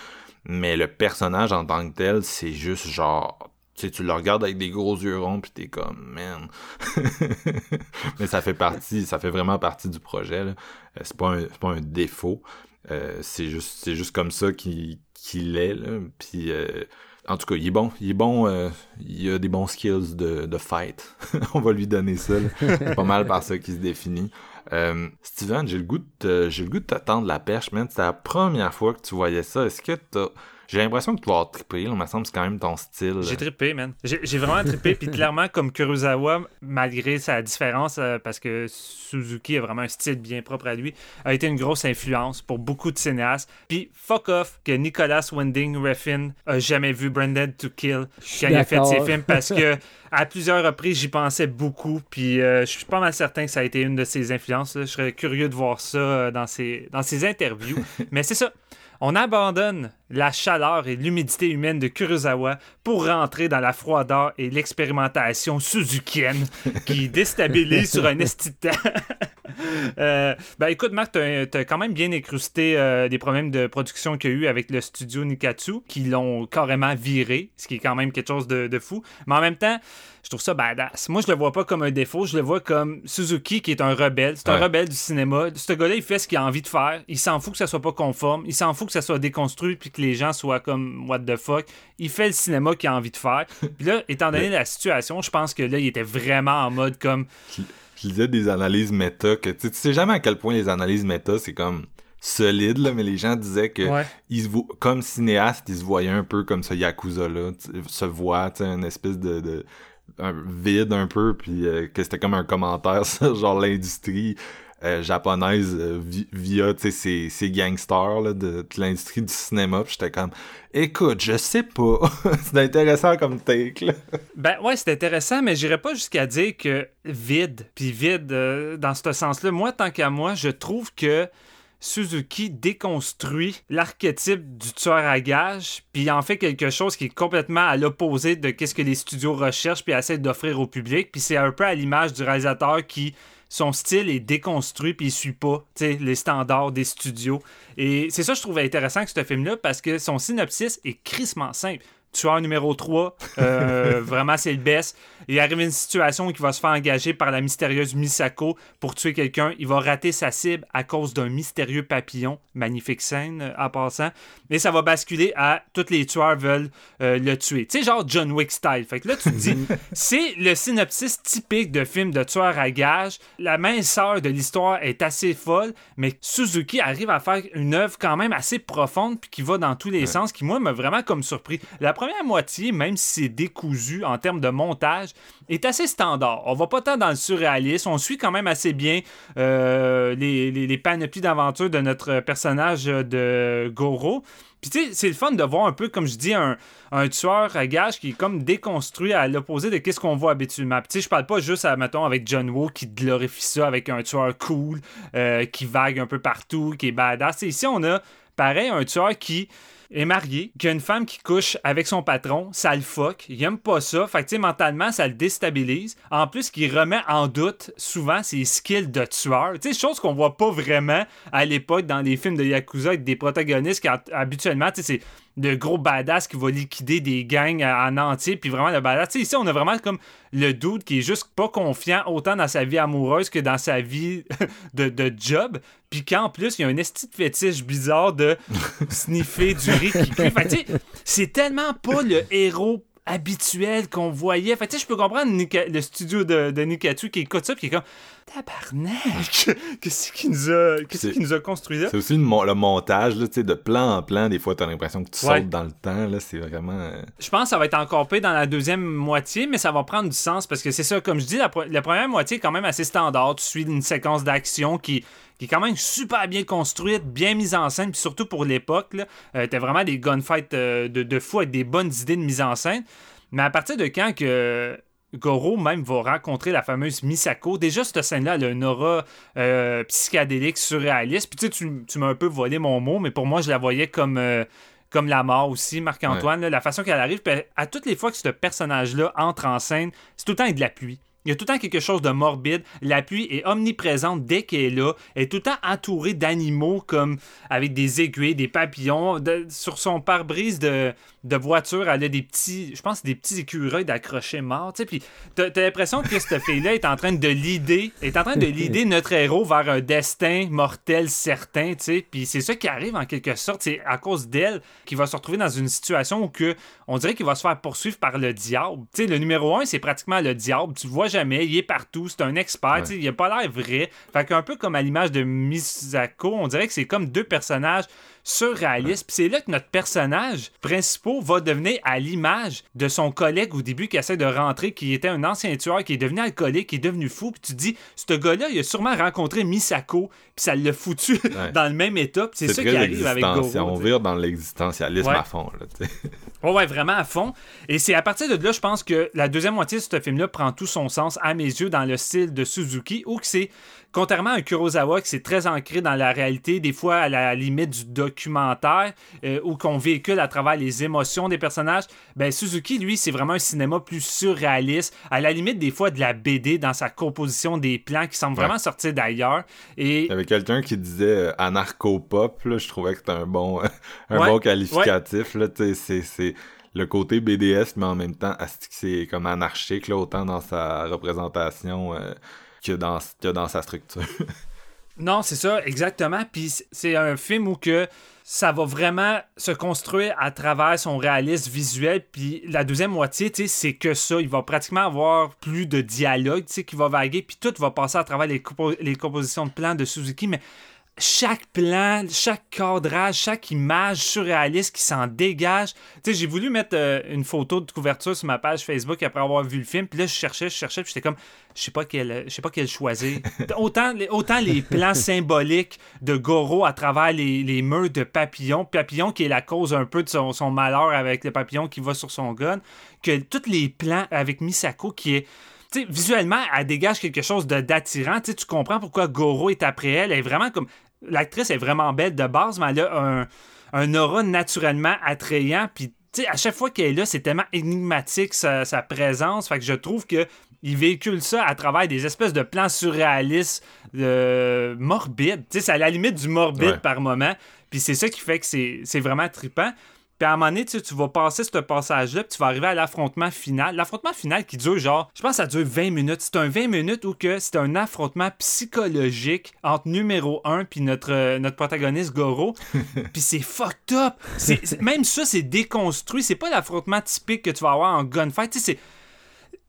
mais le personnage en tant que tel, c'est juste genre tu sais, tu le regardes avec des gros yeux ronds puis t'es comme man [LAUGHS] mais ça fait partie ça fait vraiment partie du projet là c'est pas un pas un défaut euh, c'est juste c'est juste comme ça qu'il est là. Puis euh, en tout cas, il est bon, il est bon, euh, il a des bons skills de, de fight. [LAUGHS] On va lui donner ça. C'est pas mal par ça qu'il se définit. Steven, j'ai le goût de j'ai le goût de t'attendre la perche, man. C'est la première fois que tu voyais ça. Est-ce que t'as J'ai l'impression que tu vas avoir trippé, là, il me semble que c'est quand même ton style. J'ai trippé, man. J'ai vraiment trippé, puis [LAUGHS] clairement, comme Kurosawa, malgré sa différence, euh, parce que Suzuki a vraiment un style bien propre à lui, a été une grosse influence pour beaucoup de cinéastes. Puis fuck off que Nicolas Winding Refn a jamais vu Branded to Kill quand il a fait ses films, parce [LAUGHS] que à plusieurs reprises, j'y pensais beaucoup, puis euh, je suis pas mal certain que ça a été une de ses influences. là. Je serais curieux de voir ça euh, dans ses, dans ses interviews. [LAUGHS] Mais c'est ça. On abandonne la chaleur et l'humidité humaine de Kurosawa pour rentrer dans la froideur et l'expérimentation suzukienne qui [LAUGHS] déstabilise sur un esti de temps. [LAUGHS] Euh, ben écoute, Marc, t'as as quand même bien incrusté euh, des problèmes de production qu'il y a eu avec le studio Nikatsu, qui l'ont carrément viré, ce qui est quand même quelque chose de, de fou. Mais en même temps, je trouve ça badass. Moi, je le vois pas comme un défaut, je le vois comme Suzuki qui est un rebelle. C'est un Ouais. rebelle du cinéma. Ce gars-là, il fait ce qu'il a envie de faire. Il s'en fout que ça soit pas conforme. Il s'en fout que ça soit déconstruit puis que les gens soient comme what the fuck. Il fait le cinéma qu'il a envie de faire. Puis là, étant donné la situation, je pense que là, il était vraiment en mode comme Je lisais des analyses méta que tu sais- jamais à quel point les analyses méta c'est comme solide là, mais les gens disaient que Ouais. ils se vo- comme cinéaste, ils se voyaient un peu comme ce yakuza là, se voit, tu sais, une espèce de, de un vide un peu puis euh, que c'était comme un commentaire [LAUGHS] sur genre l'industrie euh, japonaise euh, vi- via ces, ces gangsters de, l'industrie du cinéma j'étais comme écoute je sais pas [LAUGHS] c'est intéressant comme take là Ben ouais, c'est intéressant, mais j'irais pas jusqu'à dire que vide, puis vide euh, dans ce sens-là. Moi, tant qu'à moi, je trouve que Suzuki déconstruit l'archétype du tueur à gages, puis en fait quelque chose qui est complètement à l'opposé de qu'est-ce que les studios recherchent puis essaient d'offrir au public. Puis c'est un peu à l'image du réalisateur qui son style est déconstruit puis il suit pas les standards des studios. Et c'est ça que je trouve intéressant que ce film-là parce que son synopsis est crissement simple. Tueur numéro 3, euh, [LAUGHS] vraiment c'est le best. Il arrive une situation qui va se faire engager par la mystérieuse Misako pour tuer quelqu'un. Il va rater sa cible à cause d'un mystérieux papillon. Magnifique scène euh, en passant. Et ça va basculer à tous les tueurs veulent euh, le tuer. Tu sais, genre John Wick style. Fait que là, tu te dis, [LAUGHS] c'est le synopsis typique de film de tueur à gages. La minceur de l'histoire est assez folle, mais Suzuki arrive à faire une œuvre quand même assez profonde puis qui va dans tous les sens, qui moi m'a vraiment comme surpris. La première moitié, même si c'est décousu en termes de montage, est assez standard. On va pas tant dans le surréalisme, on suit quand même assez bien euh, les, panoplies d'aventure de notre personnage de Goro. Puis tu sais, c'est le fun de voir un peu, comme je dis, un, tueur à gage qui est comme déconstruit à l'opposé de qu'est-ce qu'on voit habituellement. Puis tu sais, je parle pas juste, à, mettons, avec John Woo qui glorifie ça avec un tueur cool, euh, qui vague un peu partout, qui est badass. Ici, on a, pareil, un tueur qui est marié, qui a une femme qui couche avec son patron, ça le fuck, il aime pas ça, fait que mentalement, ça le déstabilise. En plus, qu'il remet en doute souvent ses skills de tueur. Tu sais, chose qu'on voit pas vraiment à l'époque dans les films de Yakuza avec des protagonistes qui habituellement, tu sais, c'est de gros badass qui va liquider des gangs en entier, puis vraiment le badass. Tu sais, ici, on a vraiment comme le dude qui est juste pas confiant autant dans sa vie amoureuse que dans sa vie [LAUGHS] de, de job, puis qu'en plus, il y a un esti de fétiche bizarre de [LAUGHS] sniffer du riz qui cuit. Fait tu sais, c'est tellement pas le héros habituel qu'on voyait. Fait tu sais, je peux comprendre le studio de, de Nikatsu qui écoute ça, puis qui est comme Tabarnak! [LAUGHS] Qu'est-ce qui nous a, qu'est-ce qui nous a construit là? C'est aussi le, mon- le montage, là, tu sais, de plan en plan. Des fois, t'as l'impression que tu Ouais. sautes dans le temps. Là, c'est vraiment. euh, Je pense que ça va être encore pire dans la deuxième moitié, mais ça va prendre du sens parce que c'est ça, comme je dis, la, pro- la première moitié est quand même assez standard. Tu suis une séquence d'action qui, qui est quand même super bien construite, bien mise en scène, puis surtout pour l'époque, là, euh, t'as vraiment des gunfights euh, de, de fou avec des bonnes idées de mise en scène. Mais à partir de quand que Goro même va rencontrer la fameuse Misako, déjà cette scène-là, elle a une aura euh, psychédélique, surréaliste. Puis tu sais, tu, tu m'as un peu volé mon mot, mais pour moi, je la voyais comme... euh, comme la mort aussi, Marc-Antoine, la façon qu'elle arrive, puis à toutes les fois que ce personnage-là entre en scène, c'est tout le temps de la pluie. Il y a tout le temps quelque chose de morbide. La pluie est omniprésente dès qu'elle est là. Elle est tout le temps entourée d'animaux comme avec des aiguilles, des papillons. De- sur son pare-brise de, de voiture, elle a des petits, je pense, des petits écureuils d'accrochés morts. Tu sais, puis t'as t'as l'impression que cette fille-là est en train de l'idée, est en train de [LAUGHS] l'idée notre héros vers un destin mortel certain. Tu sais, puis c'est ça qui arrive en quelque sorte. C'est à cause d'elle qu'il va se retrouver dans une situation où que on dirait qu'il va se faire poursuivre par le diable. Tu sais, le numéro un, c'est pratiquement le diable. Tu vois jamais, il est partout, c'est un expert. tu sais, Il a pas l'air vrai. Fait qu'un peu comme à l'image de Misako, on dirait que c'est comme deux personnages surréaliste. Puis c'est là que notre personnage principal va devenir à l'image de son collègue au début qui essaie de rentrer, qui était un ancien tueur, qui est devenu alcoolique, qui est devenu fou. Puis tu te dis, ce gars-là, il a sûrement rencontré Misako, puis ça l'a foutu [LAUGHS] dans le même état. Puis c'est ça qui arrive avec Goro. On vire dans l'existentialisme à fond. Là, ouais, ouais, vraiment à fond. Et c'est à partir de là, je pense que la deuxième moitié de ce film-là prend tout son sens, à mes yeux, dans le style de Suzuki, où c'est contrairement à Kurosawa, qui c'est très ancré dans la réalité, des fois à la limite du documentaire, euh, ou qu'on véhicule à travers les émotions des personnages, ben Suzuki, lui, c'est vraiment un cinéma plus surréaliste, à la limite des fois de la BD dans sa composition des plans qui semblent vraiment sortir d'ailleurs. Et... Il y avait quelqu'un qui disait euh, anarcho-pop, je trouvais que c'était un bon, [LAUGHS] un bon qualificatif. c'est le côté BDS, mais en même temps, c'est comme anarchique, là, autant dans sa représentation euh, dans, dans sa structure. [LAUGHS] non, c'est ça, exactement. Puis c'est un film où que ça va vraiment se construire à travers son réalisme visuel. Puis la deuxième moitié, c'est que ça. Il va pratiquement avoir plus de dialogue qui va vaguer. Puis tout va passer à travers les, les compositions de plans de Suzuki. Mais chaque plan, chaque cadrage, chaque image surréaliste qui s'en dégage. Tu sais, j'ai voulu mettre euh, une photo de couverture sur ma page Facebook après avoir vu le film, puis là je cherchais, je cherchais, puis j'étais comme je sais pas quel je sais pas quel choisir. [LAUGHS] autant autant les plans [LAUGHS] symboliques de Goro à travers les, les, murs de Papillon, Papillon qui est la cause un peu de son, son malheur avec le papillon qui va sur son gun, que tous les plans avec Misako qui est visuellement, elle dégage quelque chose d'attirant. Tu comprends pourquoi Goro est après elle. Elle est vraiment comme. L'actrice est vraiment belle de base, mais elle a un, un aura naturellement attrayant. Puis, à chaque fois qu'elle est là, c'est tellement énigmatique sa, présence. Fait que je trouve que il véhicule ça à travers des espèces de plans surréalistes, euh, morbides. c'est à la limite du morbide par moment. Puis c'est ça qui fait que c'est vraiment trippant. Puis à un moment donné, tu, vas passer ce passage-là, puis tu vas arriver à l'affrontement final. L'affrontement final qui dure genre, je pense que ça dure 20 minutes. C'est un 20 minutes où que c'est un affrontement psychologique entre numéro 1 puis notre, euh, notre protagoniste Goro. [LAUGHS] puis c'est fucked up. même ça, c'est déconstruit. C'est pas l'affrontement typique que tu vas avoir en gunfight. Tu sais, c'est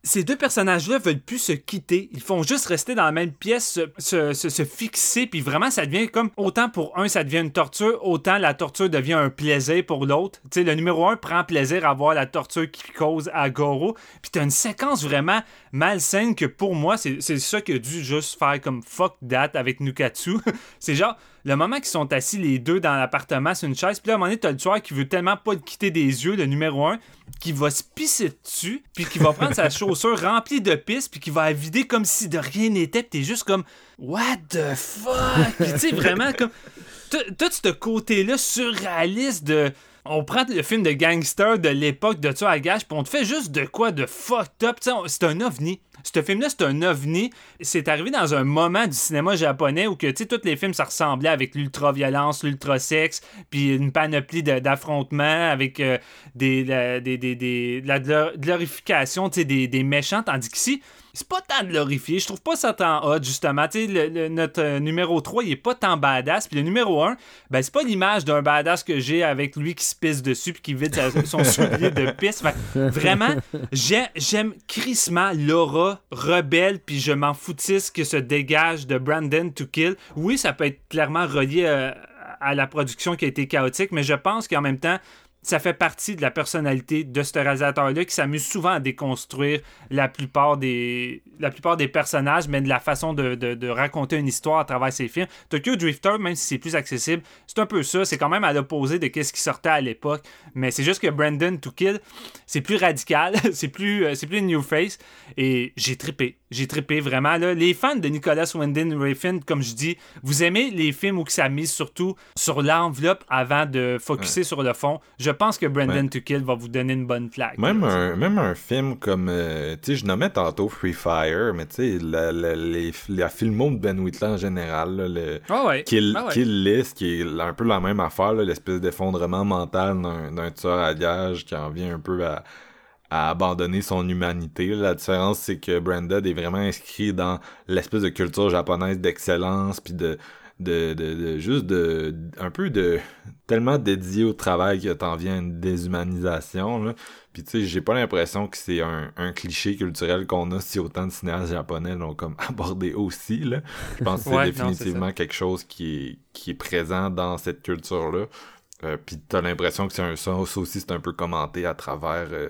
ces deux personnages-là veulent plus se quitter. Ils font juste rester dans la même pièce, se, fixer, puis vraiment, ça devient comme autant pour un, ça devient une torture, autant la torture devient un plaisir pour l'autre. Tu sais, le numéro un prend plaisir à voir la torture qui cause à Goro, puis t'as une séquence vraiment malsaine que pour moi, c'est ça qui a dû juste faire comme fuck that avec Nukatsu. [LAUGHS] c'est genre, le moment qu'ils sont assis les deux dans l'appartement sur une chaise, puis là, à un moment donné, t'as le tueur qui veut tellement pas te quitter des yeux, le numéro un, qui va se pisser dessus, puis qui va prendre sa [LAUGHS] chaussure remplie de pisse, puis qui va la vider comme si de rien n'était, puis t'es juste comme What the fuck? tu sais, vraiment comme. Tout ce côté-là surréaliste de on prend le film de gangster de l'époque de tueur à gage, puis on te fait juste de quoi de fucked up. C'est un ovni. Ce film-là, c'est un ovni. C'est arrivé dans un moment du cinéma japonais où que, tous les films, ça ressemblait avec l'ultra-violence, l'ultra-sexe, puis une panoplie d'affrontements avec euh, des, des, des, la glorification, des, des méchants. Tandis qu'ici, c'est pas tant glorifié. Je trouve pas ça tant hot, justement. Tu sais, notre euh, numéro 3, il est pas tant badass. Puis le numéro 1, ben, c'est pas l'image d'un badass que j'ai avec lui qui se pisse dessus puis qui vide son soulier de pisse. vraiment, j'aime crissement l'aura rebelle puis je m'en foutisse que se dégage de Brandon to Kill. Oui, ça peut être clairement relié euh, à la production qui a été chaotique, mais je pense qu'en même temps, ça fait partie de la personnalité de ce réalisateur-là qui s'amuse souvent à déconstruire la plupart des, personnages, mais de la façon de, raconter une histoire à travers ses films. Tokyo Drifter, même si c'est plus accessible, c'est un peu ça. C'est quand même à l'opposé de ce qui sortait à l'époque. Mais c'est juste que Brandon To Kill, c'est plus radical, [LAUGHS] c'est plus, euh, c'est plus New Face. Et j'ai trippé. J'ai trippé vraiment. Là. Les fans de Nicolas Winding Refn, comme je dis, vous aimez les films où ça mise surtout sur l'enveloppe avant de focuser sur le fond. Je pense que Brandon To Kill va vous donner une bonne plaque. Même, un, même un film comme, euh, tu sais, je nommais tantôt Free Fire, mais tu sais, la, la, la filmo de Ben Whitley en général, le ouais. Kill, ah Kill, List, qui est un peu la même affaire, l'espèce d'effondrement mental d'un tueur à gage qui en vient un peu à à abandonner son humanité. La différence, c'est que Brandon est vraiment inscrit dans l'espèce de culture japonaise d'excellence, puis de, de, de, de juste de un peu de tellement dédié au travail que t'en viens à une déshumanisation là. Puis tu sais, j'ai pas l'impression que c'est un, un cliché culturel qu'on a si autant de cinéastes japonais l'ont comme [LAUGHS] abordé aussi là. Je pense que c'est Ouais, non, définitivement quelque chose qui est qui est présent dans cette culture là. Euh, puis t'as l'impression que c'est un ça aussi c'est un peu commenté à travers euh,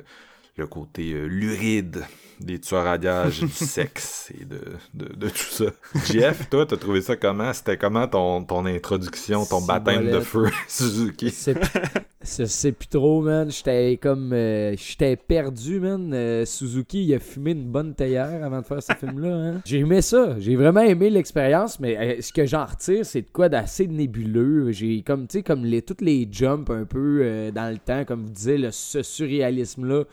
le côté euh, luride des tueurs à gages, du [LAUGHS] sexe et de, de, de tout ça. Jeff, toi, t'as trouvé ça comment? C'était comment ton, ton introduction, ton baptême de feu, [LAUGHS] Suzuki? C'est plus trop, man. J'étais comme. euh, J'étais perdu, man. Euh, Suzuki, il a fumé une bonne théière avant de faire ce film-là. Hein. J'ai aimé ça. J'ai vraiment aimé l'expérience, mais ce que j'en retire, c'est de quoi d'assez nébuleux. J'ai comme, tu sais, comme les, toutes les jumps un peu dans le temps, comme vous disiez, le, ce surréalisme-là.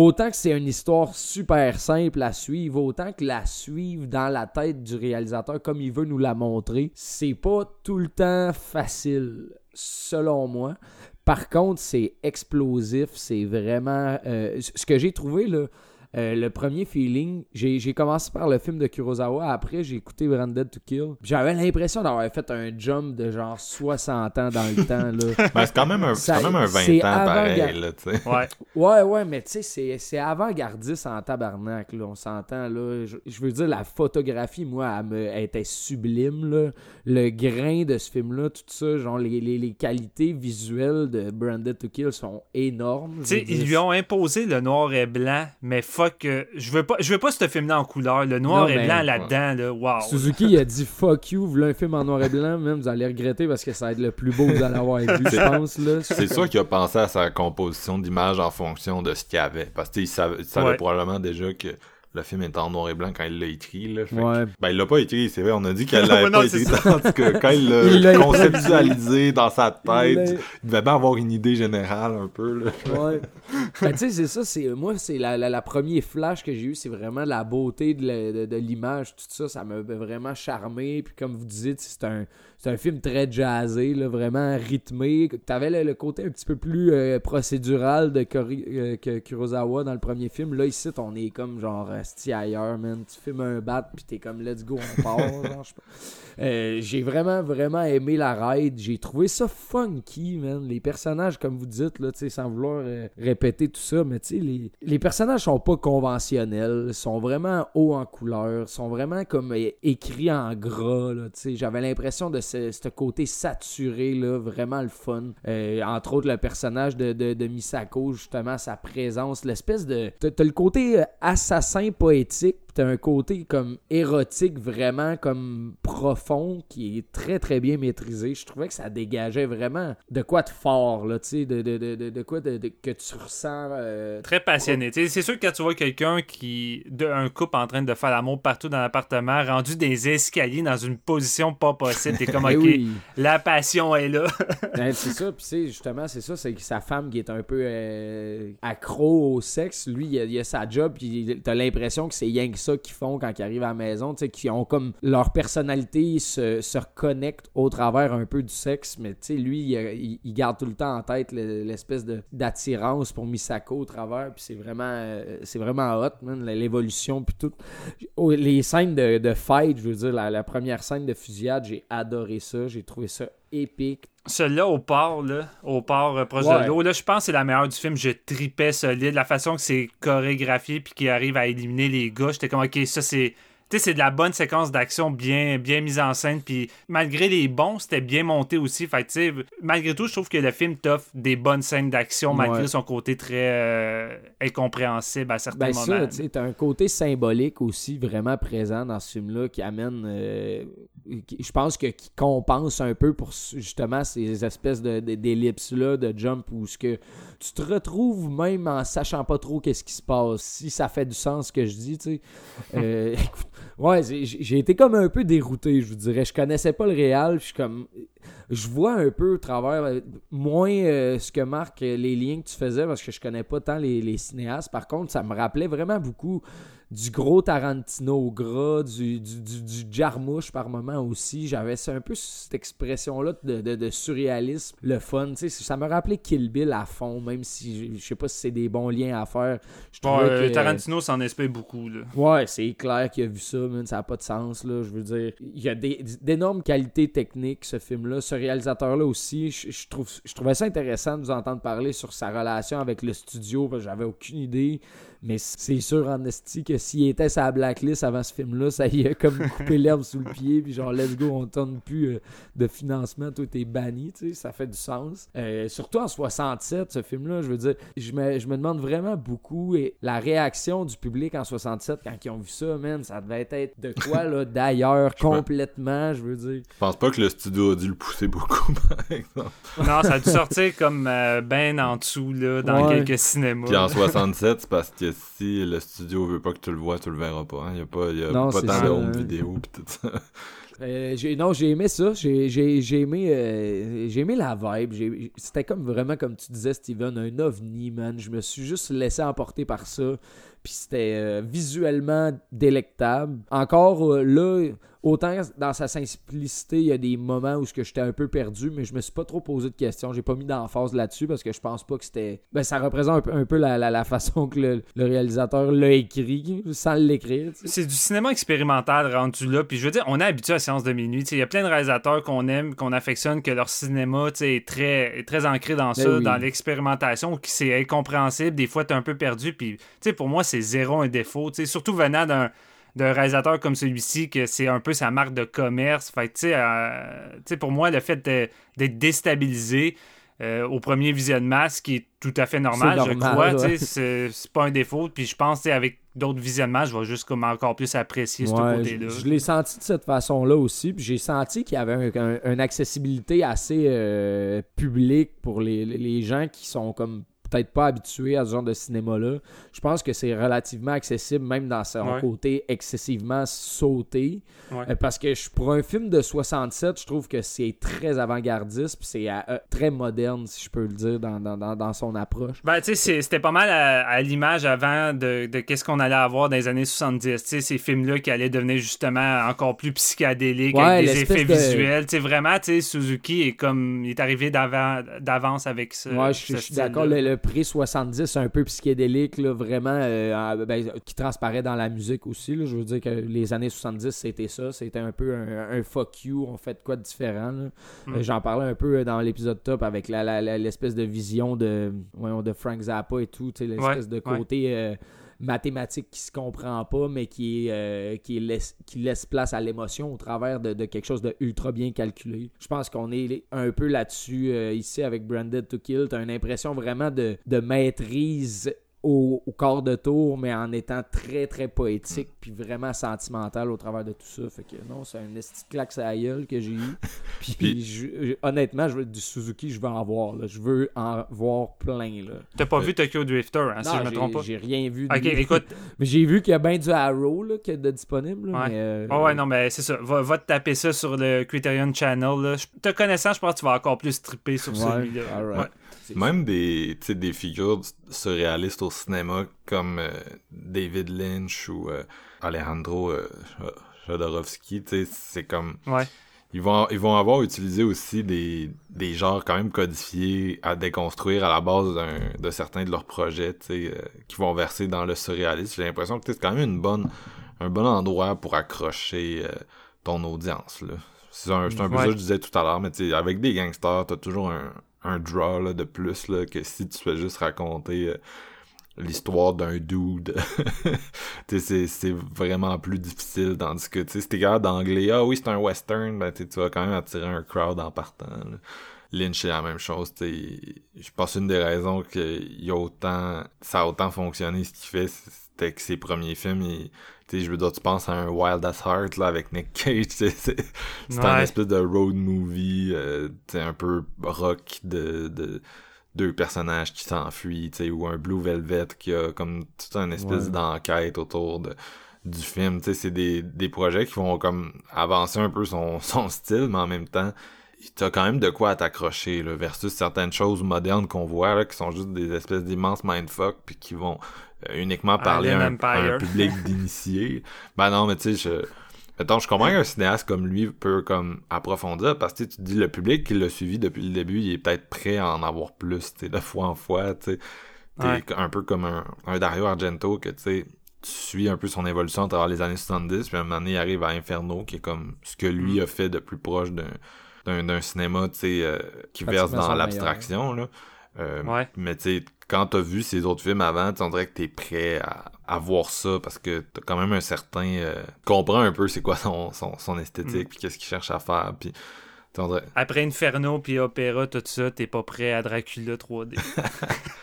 Autant que c'est une histoire super simple à suivre, autant que la suivre dans la tête du réalisateur comme il veut nous la montrer, c'est pas tout le temps facile, selon moi. Par contre, c'est explosif, c'est vraiment... euh, ce que j'ai trouvé, là, euh, le premier feeling, j'ai j'ai commencé par le film de Kurosawa, après j'ai écouté Branded to Kill. J'avais l'impression d'avoir fait un jump de genre 60 ans dans le [LAUGHS] temps. Là. Ben, c'est quand même un, Ça- quand même un 20 c'est ans pareil, avant-garde. là. Ouais. Ouais, ouais, mais tu sais, c'est- c'est avant-gardiste en tabarnak, là, on s'entend, là. Je, je veux dire, la photographie, moi, elle, me, elle était sublime, là. Le grain de ce film-là, tout ça, genre, les, les, les qualités visuelles de Branded to Kill sont énormes. Tu sais, ils lui ont imposé le noir et blanc, mais fuck, euh, je veux pas, je veux pas ce film-là en couleur. Le noir Non, et mais- blanc là-dedans, là, wow. Suzuki, il a dit fuck you, vous voulez un film en noir et blanc, même, vous allez regretter parce que ça va être le plus beau que vous allez avoir vu, je pense, là. C'est sûr qu'il a pensé à sa composition d'image en fonction de ce qu'il y avait. Parce qu'il savait, il savait Ouais. probablement déjà que le film était en noir et blanc quand il l'a écrit. Là, que-. Ben, il l'a pas écrit, c'est vrai, on a dit qu'elle [LAUGHS] l'avait pas écrit. [LAUGHS] tout cas, quand il l'a conceptualisé dans sa tête, il devait bien avoir une idée générale un peu. Là. Ouais. [LAUGHS] Ben, tu sais, c'est ça. C'est, moi, c'est la, la, la première flash que j'ai eu, c'est vraiment la beauté de, la- de- de l'image, tout ça. Ça m'a vraiment charmé. Puis comme vous dites, c'est un, c'est un film très jazzé, là, vraiment rythmé. T'avais le, le côté un petit peu plus euh, procédural de Kori- euh, que Kurosawa dans le premier film. Là, ici, on est comme genre sti ailleurs, man. Tu filmes un bat, puis t'es comme let's go, on part. [LAUGHS] Euh, j'ai vraiment, vraiment aimé la ride. J'ai trouvé ça funky, man. Les personnages, comme vous dites, là, tu sais, sans vouloir euh, répéter tout ça, mais tu sais, les, les personnages sont pas conventionnels, sont vraiment hauts en couleur, sont vraiment comme écrits en gras, tu. J'avais l'impression de ce, côté saturé, là, vraiment le fun. Euh, entre autres, le personnage de, de, Misako, justement, sa présence, l'espèce de... T'as le côté euh, assassin poétique, t'as un côté comme érotique vraiment comme profond qui est très très bien maîtrisé. Je trouvais que ça dégageait vraiment de quoi de fort là, tu sais, de, de, de, de, quoi que tu ressens. euh, Très passionné. C'est sûr que quand tu vois quelqu'un qui, de, un couple en train de faire l'amour partout dans l'appartement, rendu des escaliers dans une position pas possible, t'es comme, ok, oui. la passion est là. [LAUGHS] Ben, c'est ça, puis c'est justement, c'est ça, c'est sa femme qui est un peu euh, accro au sexe, lui, il a, il a sa job, puis t'as l'impression que c'est rien que ça qu'ils font quand ils arrivent à la maison, tu sais, qu'ils ont comme leur personnalité se, se reconnecte au travers un peu du sexe, mais tu sais, lui, il, il- garde tout le temps en tête le- l'espèce d'attirance pour Misako au travers, puis c'est vraiment, euh, c'est vraiment hot, man, l'évolution, puis tout. Les scènes de, de fight, je veux dire, la, la première scène de fusillade, j'ai adoré ça, j'ai trouvé ça épique. Celui-là au port, là, au port euh, proche Ouais. de l'eau, là, je pense que c'est la meilleure du film. Je tripais solide. La façon que c'est chorégraphié puis qu'il arrive à éliminer les gars, j'étais comme, ok, ça c'est. Tu sais, c'est de la bonne séquence d'action bien, bien mise en scène. Puis malgré les bons, c'était bien monté aussi. Fait que, tu sais, malgré tout, je trouve que le film t'offre des bonnes scènes d'action malgré Ouais. son côté très euh, incompréhensible à certains Ben moments. tu sais, t'as un côté symbolique aussi vraiment présent dans ce film-là qui amène, euh, qui- je pense que qui compense un peu pour justement ces espèces de, de- d'ellipses-là, de jump où ce que tu te retrouves même en sachant pas trop qu'est-ce qui se passe, si ça fait du sens ce que je dis, tu sais. Euh, [LAUGHS] écoute, ouais, j'ai été comme un peu dérouté, je vous dirais. Je connaissais pas le réel, je suis comme... je vois un peu au travers, euh, moins euh, ce que marque les liens que tu faisais parce que je connais pas tant les, les cinéastes. Par contre, ça me rappelait vraiment beaucoup du gros Tarantino gras, du, du, du, du jarmouche par moment aussi. J'avais un peu cette expression-là de, de, de surréalisme, le fun. Ça me rappelait Kill Bill à fond, même si je sais pas si c'est des bons liens à faire. Je Bon, euh, que- Tarantino s'en espère beaucoup. Là. Ouais, c'est clair qu'il a vu ça, man. Ça n'a pas de sens, là. Je veux dire, il y a d'énormes qualités techniques, ce film-là. Ce réalisateur-là aussi, je, je trouve, je trouvais ça intéressant de vous entendre parler sur sa relation avec le studio, parce que j'avais aucune idée. Mais c'est sûr, en esti, que s'il était sa blacklist avant ce film-là, ça y a comme [LAUGHS] coupé l'herbe sous le pied, puis genre, let's go, on tourne plus euh, de financement, tout est banni, tu sais, ça fait du sens. Euh, surtout en 67, ce film-là, je veux dire, je me, je me demande vraiment beaucoup, et la réaction du public en 67 quand ils ont vu ça, man, ça devait être de quoi, là, [LAUGHS] d'ailleurs, complètement, je veux dire. Je pense pas que le studio a dû le pousser beaucoup, [LAUGHS] par exemple. Non, ça a dû sortir comme euh, ben en dessous là, dans Ouais. quelques cinémas. Puis en 67, c'est parce que si le studio veut pas que tu le vois, tu le verras pas. hein. Il y a pas, y a Non, pas tant de home hein. vidéo pis tout ça. [LAUGHS] Euh, j'ai- non, j'ai aimé ça. J'ai j'ai- j'ai aimé, euh, j'ai aimé la vibe. J'ai- C'était comme vraiment, comme tu disais, Steven, un ovni, man. Je me suis juste laissé emporter par ça. Puis c'était euh, visuellement délectable. Encore euh, là, autant dans sa simplicité, il y a des moments où ce que j'étais un peu perdu, mais je me suis pas trop posé de questions. J'ai pas mis d'emphase là-dessus parce que je pense pas que c'était. Ben, ça représente un peu, un peu la, la- la façon que le, le réalisateur l'a écrit, sans l'écrire. tu. C'est du cinéma expérimental rendu là. Puis je veux dire, on est habitué à Séance de minuit. Tu Il y a plein de réalisateurs qu'on aime, qu'on affectionne, que leur cinéma tu est très, est très ancré dans ça, Ben oui. dans l'expérimentation, qui c'est incompréhensible. Des fois, t'es un peu perdu. Puis tu sais, pour moi, c'est zéro un défaut. Tu sais, Surtout venant d'un d'un réalisateur comme celui-ci, que c'est un peu sa marque de commerce. Fait que, tu sais, euh, pour moi, le fait d'être déstabilisé euh, au premier visionnement, ce qui est tout à fait normal, je crois, ouais. c'est pas un défaut. Puis je pense, avec d'autres visionnements, je vais juste comme encore plus apprécier ce côté-là. je, je l'ai senti de cette façon-là aussi. Puis j'ai senti qu'il y avait un- un- une accessibilité assez euh, publique pour les, les gens qui sont comme peut-être pas habitués à ce genre de cinéma-là. Je pense que c'est relativement accessible, même dans son Ouais. côté excessivement sauté. Ouais. Euh, parce que je- pour un film de 67, je trouve que c'est très avant-gardiste, puis c'est euh, euh, très moderne, si je peux le dire, dans, dans- dans- dans son approche. Ben, tu sais, c'était pas mal à, à l'image avant de, de qu'est-ce qu'on allait avoir dans les années 70. Tu sais, ces films-là qui allaient devenir justement encore plus psychédéliques Ouais, avec des effets de- visuels. Tu sais, vraiment, tu sais, Suzuki est comme, il est arrivé d'avance avec ça. Ouais, je, je suis d'accord. Le, le prix 70, un peu psychédélique, là, vraiment, euh, en- ben, qui transparaît dans la musique aussi. là. Je veux dire que les années 70, c'était ça. C'était un peu un, un fuck you, on fait de quoi de différent. Mm. Euh, J'en parlais un peu dans l'épisode top avec l'espèce de vision de, voyons, de Frank Zappa et tout. tu sais, L'espèce Ouais, de côté euh, mathématique qui se comprend pas, mais qui, euh, qui, laisse, qui laisse place à l'émotion au travers de, de quelque chose de ultra bien calculé. Je pense qu'on est un peu là-dessus euh, ici avec Branded to Kill. T'as une impression vraiment de, de maîtrise au, au quart de tour, mais en étant très très poétique puis vraiment sentimental au travers de tout ça. Fait que non, c'est un esti claque à la gueule que j'ai eu. [LAUGHS] Puis, Puis- je- je- honnêtement, je veux, du Suzuki, je veux en voir. Là. Je veux en voir plein. Là. T'as pas vu Tokyo Drifter, hein, si je me trompe pas? j'ai rien vu. de Ok, lui. écoute, [LAUGHS] Mais j'ai vu qu'il y a bien du Arrow là, qui est de disponible. là, Ouais. mais, euh, Ah ouais, non, mais c'est ça. Va, va te taper ça sur le Criterion Channel. Là. Je- Te connaissant, je pense que tu vas encore plus triper sur Ouais, celui-là. Ouais. Même des, des figures surréalistes au cinéma comme euh, David Lynch ou euh, Alejandro euh, Jodorowsky, c'est comme... Ouais. Ils vont, ils vont avoir utilisé aussi des, des genres quand même codifiés à déconstruire à la base de certains de leurs projets, euh, qui vont verser dans le surréalisme. J'ai l'impression que c'est quand même une bonne, un bon endroit pour accrocher ton audience, là. C'est un, c'est un peu Ouais. ça que je disais tout à l'heure, mais avec des gangsters, t'as toujours un, un draw là, de plus là, que si tu fais juste raconter euh, l'histoire d'un dude. [LAUGHS] C'est vraiment plus difficile, tandis que si t'es capable d'anglais, ah oui, c'est un western, ben tu vas quand même attirer un crowd en partant. là. Lynch, c'est la même chose. Je pense une des raisons que y a autant, ça a autant fonctionné ce qu'il fait, c'était que ses premiers films, il- je veux dire, tu penses à un Wild at Heart là, avec Nick Cage, [LAUGHS] c'est c'est un Ouais. espèce de road movie, euh, un peu rock de, de deux personnages qui s'enfuient, ou un Blue Velvet qui a comme toute une espèce Ouais. d'enquête autour de du film, c'est des, des projets qui vont comme avancer un peu son, [LAUGHS] son style, mais en même temps, t'as quand même de quoi t'accrocher, versus certaines choses modernes qu'on voit, là, qui sont juste des espèces d'immenses mindfuck, puis qui vont uniquement parler à un, à public [LAUGHS] d'initiés. ben non, mais tu sais, je... Mettons, je comprends qu'un cinéaste comme lui peut comme approfondir parce que tu te dis le public qui l'a suivi depuis le début, il est peut-être prêt à en avoir plus, tu sais, de fois en fois, tu sais. Ouais. un peu comme un, un Dario Argento que tu sais, tu suis un peu son évolution à travers les années 70, puis à un moment donné, il arrive à Inferno, qui est comme ce que lui Mm. a fait de plus proche d'un d'un cinéma, tu sais, euh, qui verse dans l'abstraction, là. Euh, Ouais. Mais tu sais, quand t'as vu ces autres films avant, tu on dirait que t'es prêt à, à voir ça parce que t'as quand même un certain... Euh, comprends un peu c'est quoi son, son, son esthétique, Mm. puis qu'est-ce qu'il cherche à faire, puis... Après Inferno puis Opéra, tout ça, t'es pas prêt à Dracula 3D. [LAUGHS]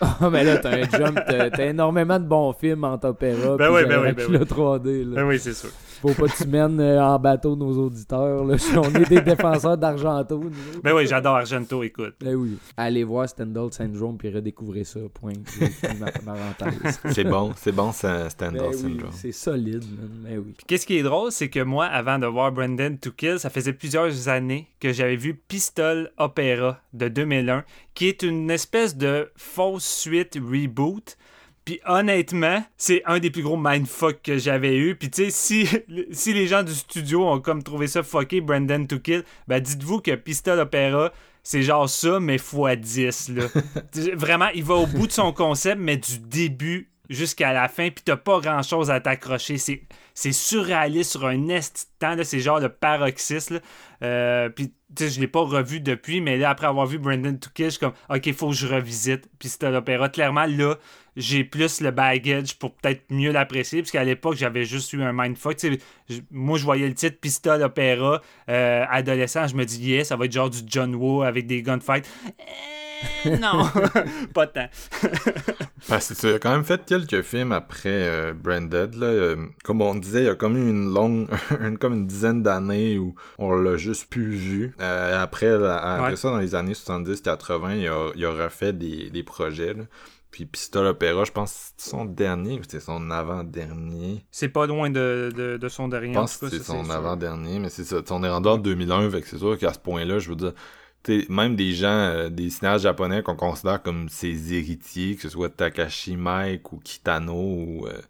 Ah, mais là, t'as un jump, t'as énormément de bons films en opéra. Ben puis oui, ben oui, Dracula ben 3D. Là. oui, c'est sûr. Faut pas que tu mènes euh, en bateau nos auditeurs. Là. [LAUGHS] On est des défenseurs d'Argento. Ben oui, j'adore Argento, écoute. Ben oui. Allez voir Stendhal Syndrome puis redécouvrez ça. Point. [LAUGHS] Ma parenthèse. C'est bon, c'est bon, ça, Stand Ben oui, Syndrome. c'est solide, man. Ben oui. Puis qu'est-ce qui est drôle, c'est que moi, avant de voir Brendan to Kill, ça faisait plusieurs années que j'avais vu Pistol Opera de 2001, qui est une espèce de fausse suite reboot. Puis honnêtement, c'est un des plus gros mindfuck que j'avais eu. Puis tu sais, si, [LAUGHS] si les gens du studio ont comme trouvé ça fucké, Brendan to Kill, ben dites-vous que Pistol Opera, c'est genre ça, mais x 10. Là. [LAUGHS] Vraiment, il va au bout de son concept, mais du début jusqu'à la fin, puis t'as pas grand-chose à t'accrocher. C'est c'est surréaliste sur un esti de temps, c'est genre le paroxysme. Euh, puis, je l'ai pas revu depuis, mais là, après avoir vu Brendan to Kill, je suis comme, OK, faut que je revisite. Puis c'était. Clairement, là, j'ai plus le baggage pour peut-être mieux l'apprécier, parce qu'à l'époque, j'avais juste eu un mindfuck. Moi, je voyais le titre Pistol Opéra, euh, adolescent, je me dis, yeah, ça va être genre du John Woo avec des gunfights. [LAUGHS] non, [LAUGHS] pas tant. [LAUGHS] Parce que tu as quand même fait quelques films après euh, Branded, là. euh, comme on disait, il y a comme eu une longue, une, comme une dizaine d'années où on l'a juste plus vu. Euh, après, la- après Ouais. ça, dans les années 70-80, il a, il a refait des, des projets, là. Puis Pistol Opera, je pense que c'est son dernier ou c'est son avant-dernier? C'est pas loin de, de, de son dernier. Je pense en tout que c'est son avant-dernier, mais c'est ça. On est rendu en 2001, fait que c'est sûr qu'à ce point-là, je veux dire, même des gens, euh, des cinéastes japonais qu'on considère comme ses héritiers, que ce soit Takashi Mike ou Kitano ou... euh,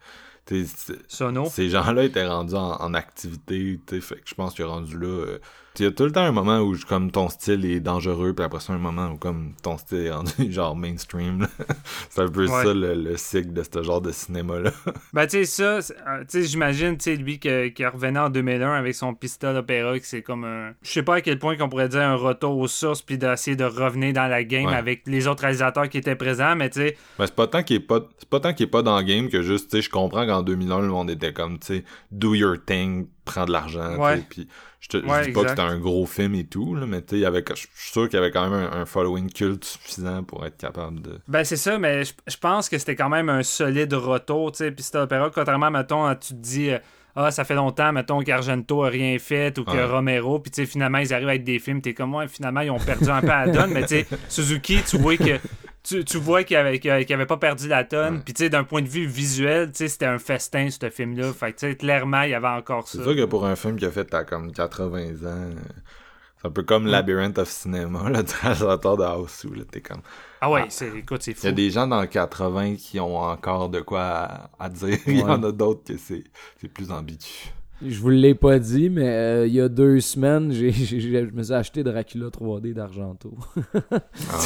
Sono. ces gens-là étaient rendus en, en activité, t'sais, fait que je pense est rendu là... il y a tout le temps un moment où comme ton style est dangereux, puis après ça un moment où comme ton style est rendu [LAUGHS] genre mainstream. là. [LAUGHS] c'est un peu Ouais. ça le, le cycle de ce genre de cinéma-là. [LAUGHS] Ben, tu sais, ça, euh, tu sais, j'imagine, tu sais, lui qui revenait en 2001 avec son Pistol Opera, que c'est comme un. Je sais pas à quel point qu'on pourrait dire un retour aux sources, puis d'essayer de revenir dans la game Ouais. avec les autres réalisateurs qui étaient présents, mais tu sais, Ben, c'est pas tant qu'il est pas c'est pas tant qu'il est pas dans le game que juste tu sais je comprends qu'en 2001 le monde était comme tu sais do your thing prends de l'argent puis je te je dis pas que c'était un gros film et tout là mais tu je suis sûr qu'il y avait quand même un, un following culte suffisant pour être capable de Ben, c'est ça, mais je je pense que c'était quand même un solide retour, tu sais. Puis c'était opéra, contrairement, mettons, à tu te dis, euh, ah, ça fait longtemps, mettons, qu'Argento a rien fait ou que Ouais. Romero, puis tu sais, finalement, ils arrivent avec des films, t'es comme, ouais, finalement, ils ont perdu un peu la donne, mais tu sais, Suzuki, tu vois que. Tu, tu vois qu'il avait, avait- pas perdu la tonne. Ouais. Puis, tu sais, d'un point de vue visuel, tu sais, c'était un festin, ce film-là. Fait que, tu sais, clairement, il y avait encore ça. c'est sûr que pour un film qui a fait à comme 80 ans c'est un peu comme Labyrinth of Cinema [LAUGHS] là de House là t'es comme Ah ouais, Ah. c'est, écoute, c'est il fou. y a des gens dans le 80 qui ont encore de quoi à, à dire [LAUGHS] il y en a d'autres que c'est c'est plus ambigu Je vous l'ai pas dit, mais euh, il y a deux semaines, j'ai, [LAUGHS] je me suis acheté Dracula 3D d'Argento.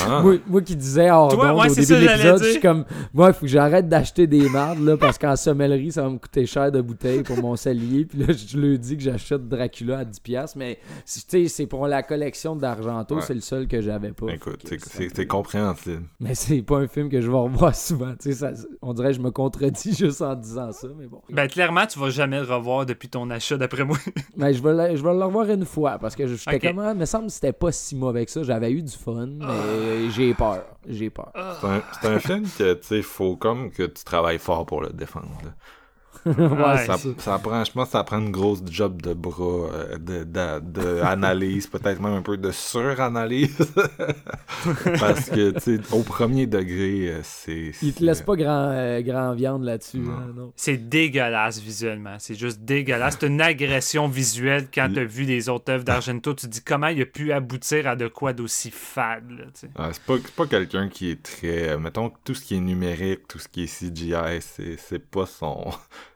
ah. [LAUGHS] moi, moi qui disais hors Toi, ouais, au c'est début ça, de l'épisode, je suis comme, moi, il faut que j'arrête d'acheter des mardes, là, parce qu'en sommellerie, ça va me coûter cher de bouteilles pour mon salier. Puis là, je lui dis que j'achète Dracula à 10$. Mais, tu sais, c'est pour la collection d'Argento, Ouais. c'est le seul que j'avais pas. écoute c'est- c'est c'est compréhensible Mais c'est pas un film que je vais revoir souvent. Tu sais, ça, on dirait que je me contredis [LAUGHS] juste en disant ça, mais bon. Ben, clairement, tu vas jamais le revoir depuis ton achat, d'après moi. [LAUGHS] Mais je vais, le, je vais le revoir une fois parce que j'étais comme, ah, me semble que c'était pas si mauvais que ça. J'avais eu du fun, mais j'ai peur. J'ai peur. C'est un, c'est un [LAUGHS] film que, tu sais, faut comme que tu travailles fort pour le défendre. Ouais, ça, c'est ça. ça prend, je pense que ça prend une grosse job de bras, euh, de, de, de analyse, peut-être même un peu de suranalyse. [LAUGHS] Parce que, tu sais, au premier degré, euh, c'est. Il te laisse pas grand, euh, grand viande là-dessus. Non. hein, non. C'est dégueulasse visuellement. C'est juste dégueulasse. C'est une agression visuelle quand t'as vu les autres œuvres d'Argento. Tu te dis comment il a pu aboutir à de quoi d'aussi fade. Là, tu sais? Ouais, c'est pas, c'est pas quelqu'un qui est très. mettons que tout ce qui est numérique, tout ce qui est CGI, c'est, c'est pas son.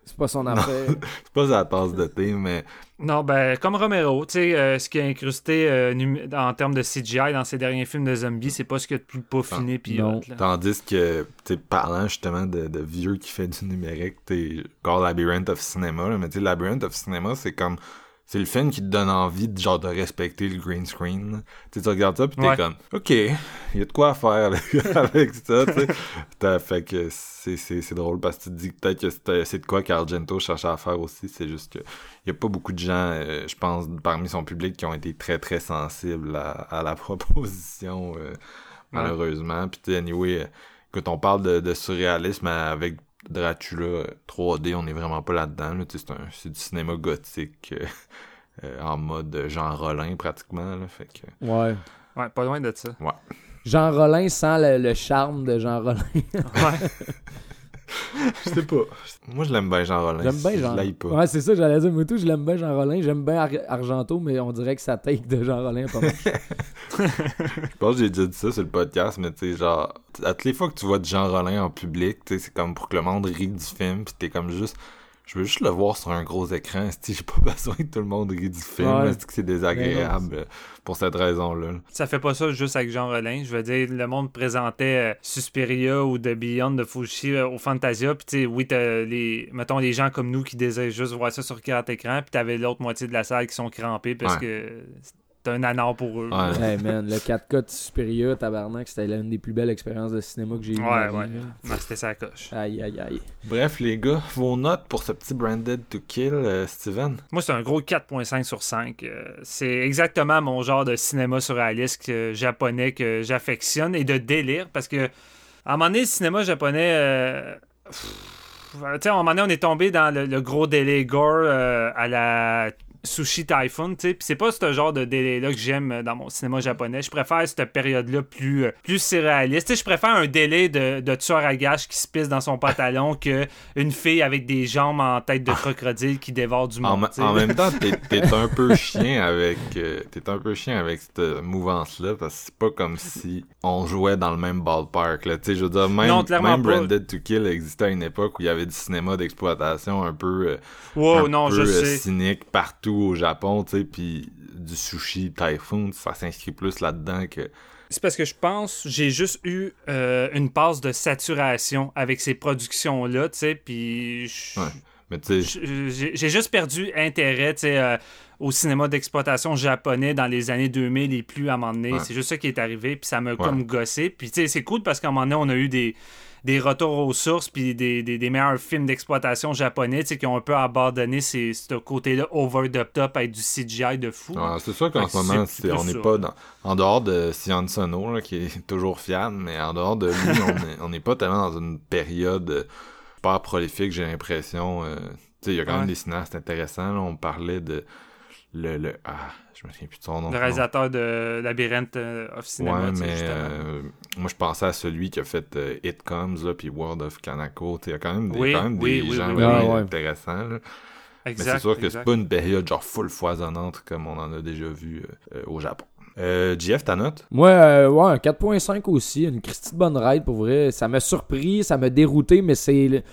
C'est pas son affaire. [LAUGHS] c'est pas sa tasse de thé, mais. Non, ben, comme Romero, tu sais, euh, ce qui a incrusté euh, num- en termes de CGI dans ses derniers films de zombies, c'est pas ce qu'il y a de plus peaufiné hot, là. Tandis que, tu sais, parlant justement de, de vieux qui fait du numérique, t'es encore Labyrinth of Cinema, là, mais tu sais, Labyrinth of Cinema, c'est comme. C'est le film qui te donne envie de, genre, de respecter le green screen. Tu sais, tu regardes ça, pis t'es Ouais. comme, OK, il y a de quoi à faire [LAUGHS] avec, ça, tu sais. Fait que c'est, c'est, c'est drôle parce que tu te dis que peut-être que c'est de quoi qu'Argento cherchait à faire aussi. C'est juste que il y a pas beaucoup de gens, euh, je pense, parmi son public qui ont été très, très sensibles à, à la [LAUGHS] proposition, euh, malheureusement. Puis, anyway, euh, quand on parle de, de surréalisme avec Dracula euh, 3D, on est vraiment pas là-dedans. là. C'est, un- c'est du cinéma gothique euh, [LAUGHS] euh, en mode Jean Rollin, pratiquement. Là, fait que, Ouais. Ouais, pas loin de ça. Jean Rollin sans le, le charme de Jean Rollin. Ouais. [LAUGHS] je sais pas. Moi, je l'aime bien, Jean Rollin. J'aime bien Je Jean l'aille pas. Ouais, c'est ça, j'allais dire. Moi, tout, je l'aime bien Jean Rollin. J'aime bien Ar- Argento, mais on dirait que sa take de Jean Rollin pas mal. [LAUGHS] Je pense que j'ai déjà dit ça sur le podcast, mais tu sais, genre, à toutes les fois que tu vois de Jean Rollin en public, tu sais, c'est comme pour que le monde rit du film, pis t'es comme juste, je veux juste le voir sur un gros écran, [LAUGHS] si j'ai pas besoin que tout le monde rit du film, Ouais. que c'est désagréable euh, pour cette raison-là? là. Ça fait pas ça juste avec Jean Rollin. Je veux dire, le monde présentait euh, Suspiria ou The Beyond de Fushi euh, au Fantasia. Puis, tu sais, oui, t'as les, mettons, les gens comme nous qui désirent juste voir ça sur grand écran. Puis, t'avais l'autre moitié de la salle qui sont crampés parce Ouais. que c'est un anard pour eux. Ouais. hey man, le 4K de Superior, tabarnak, c'était l'une des plus belles expériences de cinéma que j'ai eues. Ouais, ma ouais. c'était sa coche. Aïe, aïe, aïe. Bref, les gars, vos notes pour ce petit Branded to Kill, euh, Steven? Moi, c'est un gros 4.5 sur 5. Euh, c'est exactement mon genre de cinéma surréaliste que- japonais que j'affectionne et de délire parce que, à un moment donné, le cinéma japonais. euh, pff, tu sais, à un moment donné, on est tombé dans le, le gros délai gore euh, à la Sushi Typhoon, tu sais, puis c'est pas ce genre de délai-là que j'aime dans mon cinéma japonais. Je préfère cette période-là plus, euh, plus surréaliste. Tu sais, je préfère un délai de, de tueur à gage qui se pisse dans son pantalon [LAUGHS] que une fille avec des jambes en tête de crocodile qui dévore du monde. en même temps, t'es, t'es un peu [LAUGHS] chien avec euh, t'es un peu chien avec cette mouvance-là parce que c'est pas comme si on jouait dans le même ballpark. Là. Tu sais, je veux dire, même, Non, même. Branded to Kill existait à une époque où il y avait du cinéma d'exploitation un peu, euh, Wow, un non, peu je sais. cynique partout au Japon, tu sais, puis du sushi typhoon, ça s'inscrit plus là-dedans que. C'est parce que je pense j'ai juste eu euh, une passe de saturation avec ces productions-là, tu sais, puis Ouais. J'ai juste perdu intérêt, tu sais, euh, au cinéma d'exploitation japonais dans les années 2000 et plus à un moment donné. Ouais. C'est juste ça qui est arrivé, puis ça m'a comme gossé. Puis tu sais, c'est cool parce qu'à un moment donné, on a eu des, des retours aux sources, puis des, des, des meilleurs films d'exploitation japonais, qui ont un peu abandonné ces, ce côté-là over the top avec du CGI de fou. Ouais, c'est sûr qu'en ce moment, on n'est pas dans. En dehors de Sion Sono, là, qui est [LAUGHS] toujours fiable, mais en dehors de lui, on est- on n'est pas tellement dans une période euh, super prolifique, j'ai l'impression. euh, tu sais, il y a quand Ouais. même des cinéastes intéressants. là. On parlait de. Le, le, ah, je me souviens plus de son nom. Le réalisateur de Labyrinthe euh, of Cinema, Ouais, mais justement. euh, moi je pensais à celui qui a fait euh, It Comes là, puis World of Kanako. Il y a quand même des, Oui, quand même oui, des oui, gens oui, vraiment oui. Ah, intéressants. là. Mais c'est sûr que c'est pas une période genre full foisonnante comme on en a déjà vu euh, euh, au Japon. Euh, JF, ta note? Moi, euh, ouais, un 4.5 aussi. Une Christie de bonne ride, pour vrai. Ça m'a surpris, ça m'a dérouté, mais c'est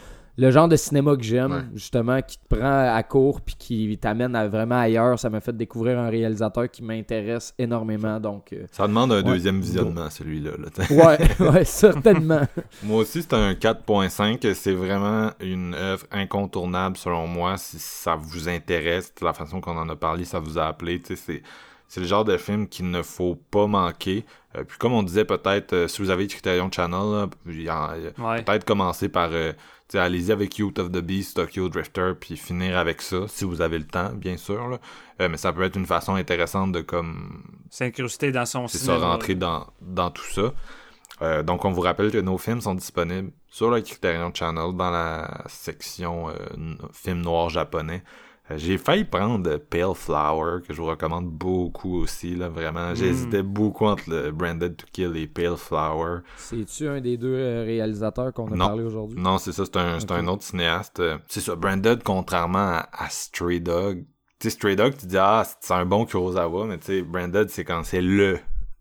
le, genre de cinéma que j'aime, Ouais. justement, qui te prend à court puis qui t'amène à vraiment ailleurs. Ça m'a fait découvrir un réalisateur qui m'intéresse énormément. Donc, euh, Ça demande un Ouais. deuxième visionnement, celui-là. là, ouais, [LAUGHS] ouais, certainement. [LAUGHS] moi aussi, c'est un 4.5. C'est vraiment une œuvre incontournable selon moi. Si ça vous intéresse, la façon qu'on en a parlé, ça vous a appelé. tu sais, C'est c'est le genre de film qu'il ne faut pas manquer. Euh, puis comme on disait, peut-être, euh, si vous avez Criterion Channel, a- Ouais. peut-être commencer par... allez-y avec Youth of the Beast, Tokyo Drifter, puis finir avec ça, si vous avez le temps, bien sûr. là. Euh, mais ça peut être une façon intéressante de comme S'incruster dans son c'est ça, cinéma. rentrer dans, dans tout ça. Euh, donc, on vous rappelle que nos films sont disponibles sur le Criterion Channel dans la section euh, film noir japonais. Euh, J'ai failli prendre Pale Flower, que je vous recommande beaucoup aussi, là, vraiment. J'hésitais beaucoup entre le Branded to Kill et Pale Flower. C'est-tu un des deux euh, réalisateurs qu'on a Non. parlé aujourd'hui? Non, c'est ça, c'est un, un autre cinéaste. Euh, C'est ça, Branded, contrairement à, à Stray Dog. Tu sais, Stray Dog, tu dis, ah, c'est un bon Kurosawa, mais tu sais, Branded, c'est quand c'est le.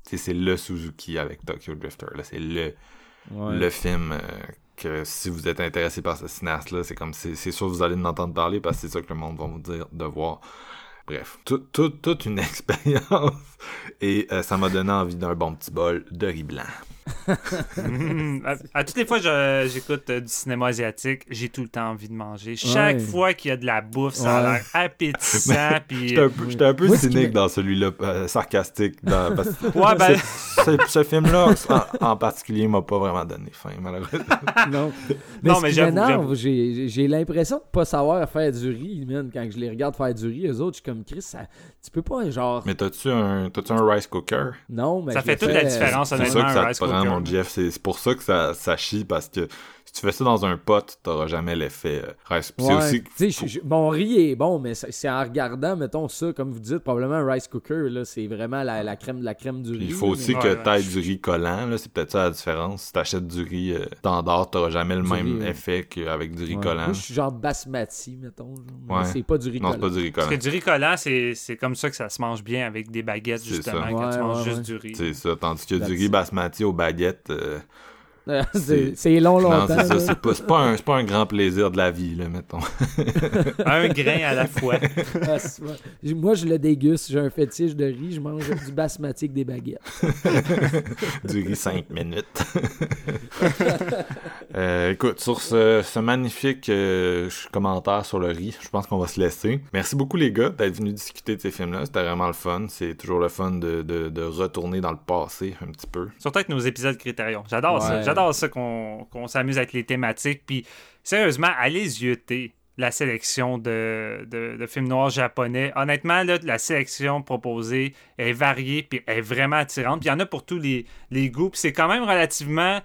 Tu sais, c'est le Suzuki avec Tokyo Drifter. Là, c'est le, Ouais. le film euh, que si vous êtes intéressé par ce cinéaste-là, c'est comme, c'est sûr que vous allez en entendre parler parce que c'est ça que le monde va vous dire de voir. Bref, tout- tout- toute une [LAUGHS] expérience. Et euh, ça m'a donné envie d'un bon petit bol de riz blanc. [LAUGHS] À, à toutes les fois que j'écoute euh, du cinéma asiatique, j'ai tout le temps envie de manger. Chaque Ouais. fois qu'il y a de la bouffe, ça a l'air appétissant. [LAUGHS] puis, J'étais un peu, j'étais un cynique dans celui-là, euh, sarcastique. Dans, parce que Ouais, ben- [LAUGHS] ce, ce- ce film-là, en, en particulier, m'a pas vraiment donné faim, malheureusement. Non, mais, Non, j'avoue, j'ai j'ai l'impression de pas savoir faire du riz, man. Quand je les regarde faire du riz, eux autres, je suis comme Chris, ça, tu peux pas, genre. Mais t'as-tu un, t'as-tu un rice cooker? Non, mais Ça fait toute la euh, différence, honnêtement, un rice te cooker. mon Jeff. C'est c'est pour ça que ça, ça chie, parce que si tu fais ça dans un pot, t'auras jamais l'effet euh, rice. Ouais. C'est aussi... Mon riz est bon, mais c'est en regardant, mettons ça, comme vous dites, probablement un rice cooker, là, c'est vraiment la, la crème de la crème du Puis riz. il faut là, aussi Ouais, que ouais. t'aies du riz collant, là. C'est peut-être ça la différence. Si t'achètes du riz euh, standard, t'auras jamais le Du même riz, effet qu'avec du riz Ouais. collant. Moi, je suis genre basmati, mettons. genre, mais Ouais. c'est pas du riz Non, c'est collant. pas du riz Parce collant. que du riz collant, c'est c'est comme ça que ça se mange bien avec des baguettes, justement, quand Ouais, tu manges ouais, juste ouais. du riz. C'est ça. Tandis que du riz basmati aux baguettes... euh, [LAUGHS] c'est long, Non, longtemps. là. C'est pas, un, c'est pas un grand plaisir de la vie, là, mettons. [LAUGHS] Un grain à la fois. [LAUGHS] Ah. Moi, je le déguste. J'ai un fétiche de riz. Je mange du basmati avec des baguettes. du riz 5 minutes. Euh, écoute, sur ce, ce magnifique euh, commentaire sur le riz, je pense qu'on va se laisser. Merci beaucoup, les gars, d'être venus discuter de ces films-là. C'était vraiment le fun. C'est toujours le fun de, de, de retourner dans le passé un petit peu. Surtout avec nos épisodes Critérion. J'adore ça. Ouais. J'adore ça qu'on s'amuse avec les thématiques. Puis, sérieusement, allez zioter la sélection de, films noirs japonais. Honnêtement, la sélection proposée est variée puis est vraiment attirante. Puis il y en a pour tous les, les goûts. C'est quand même relativement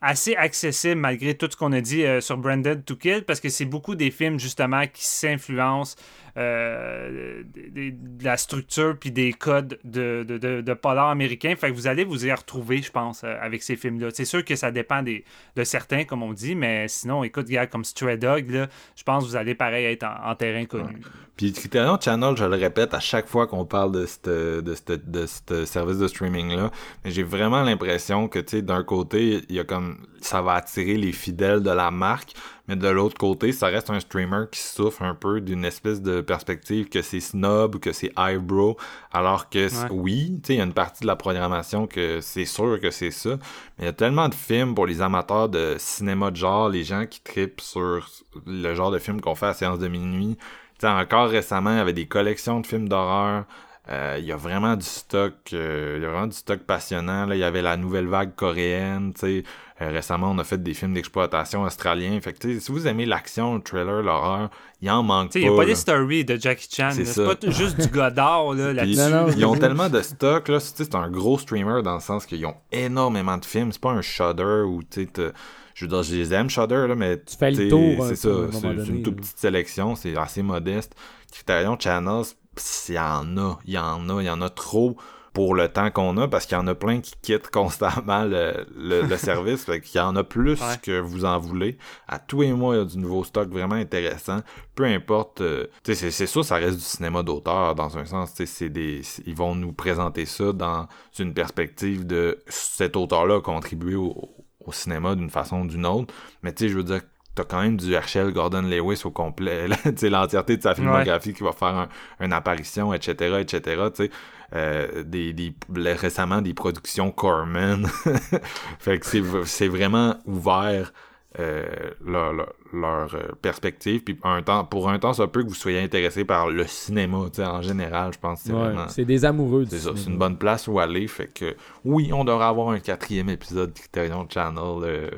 assez accessible malgré tout ce qu'on a dit euh, sur Branded to Kill parce que c'est beaucoup des films justement qui s'influencent euh, de la structure puis des codes de, de, de, de polar américain. Fait que vous allez vous y retrouver, je pense, euh, avec ces films-là. C'est sûr que ça dépend des, de certains, comme on dit, mais sinon, écoute, gars, comme Stray Dog, là, je pense que vous allez pareil être en, en terrain connu. Puis Criterion Channel, je le répète à chaque fois qu'on parle de ce de cette- de cette service de streaming-là, mais j'ai vraiment l'impression que, tu sais, d'un côté, il y a comme, ça va attirer les fidèles de la marque, mais de l'autre côté, ça reste un streamer qui souffre un peu d'une espèce de perspective que c'est snob ou que c'est highbrow, alors que Ouais. oui, tu sais, il y a une partie de la programmation que c'est sûr que c'est ça, mais il y a tellement de films pour les amateurs de cinéma de genre, les gens qui tripent sur le genre de film qu'on fait à séance de minuit, tu sais, encore récemment, il y avait des collections de films d'horreur. Euh, il y a vraiment du stock, euh, il y a vraiment du stock passionnant. Là, il y avait la nouvelle vague coréenne. tu sais. Euh, récemment, on a fait des films d'exploitation australiens. Fait que, tu sais, si vous aimez l'action, le trailer, l'horreur, il en manque Tu sais, pas. il n'y a pas là. les stories de Jackie Chan. C'est pas juste du Godard là, là-dessus. Non, non, ils ont tellement de stock là, tu sais, c'est un gros streamer dans le sens qu'ils ont énormément de films. C'est pas un Shudder où tu sais, t'as- je veux dire, je les aime Shudder là, mais Tu fais le t'sais, tour, C'est ça, c'est une toute petite sélection, c'est assez modeste. Criterion Channels, pss, il y en a, il y en a, il y en a trop pour le temps qu'on a parce qu'il y en a plein qui quittent constamment le, le, le [LAUGHS] service. Fait qu'il y en a plus Ouais. que vous en voulez. À tous les mois, il y a du nouveau stock vraiment intéressant. Peu importe, euh, c'est sûr, ça reste du cinéma d'auteur dans un sens. C'est des, ils vont nous présenter ça dans une perspective de cet auteur-là a contribué au, au cinéma d'une façon ou d'une autre. Mais tu sais, je veux dire, t'as quand même du Herschel Gordon Lewis au complet, [LAUGHS] l'entièreté de sa filmographie qui va faire un- une apparition, etc., etc., tu sais. Euh, des, des, récemment des productions Corman. [LAUGHS] fait que c'est, c'est vraiment ouvert euh, leur, leur, leur, euh, perspective. Puis un temps, pour un temps, ça peut que vous soyez intéressé par le cinéma, tu sais, en général, je pense c'est Ouais, vraiment... c'est des amoureux du C'est ça, c'est une bonne place où aller. Fait que oui, on devrait avoir un quatrième épisode de Criterion Channel, euh,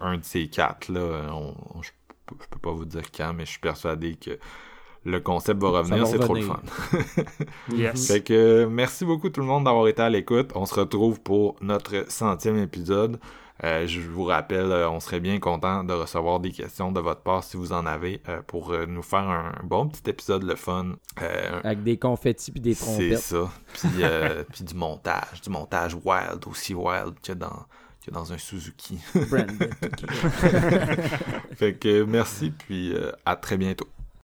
un de ces quatre là. On- on- je, peux- je peux pas vous dire quand, mais je suis persuadé que le concept va revenir, c'est trop le fun. [LAUGHS] Yes. Fait que merci beaucoup tout le monde d'avoir été à l'écoute. On se retrouve pour notre centième épisode. Euh, je vous rappelle, euh, on serait bien content de recevoir des questions de votre part si vous en avez euh, pour euh, nous faire un bon petit épisode le fun. Euh, Avec des confettis puis des c'est trompettes. ça. Puis, euh, [LAUGHS] puis du montage, du montage wild, aussi wild que dans, que dans un Suzuki. [LAUGHS] Fait que merci, puis euh, à très bientôt.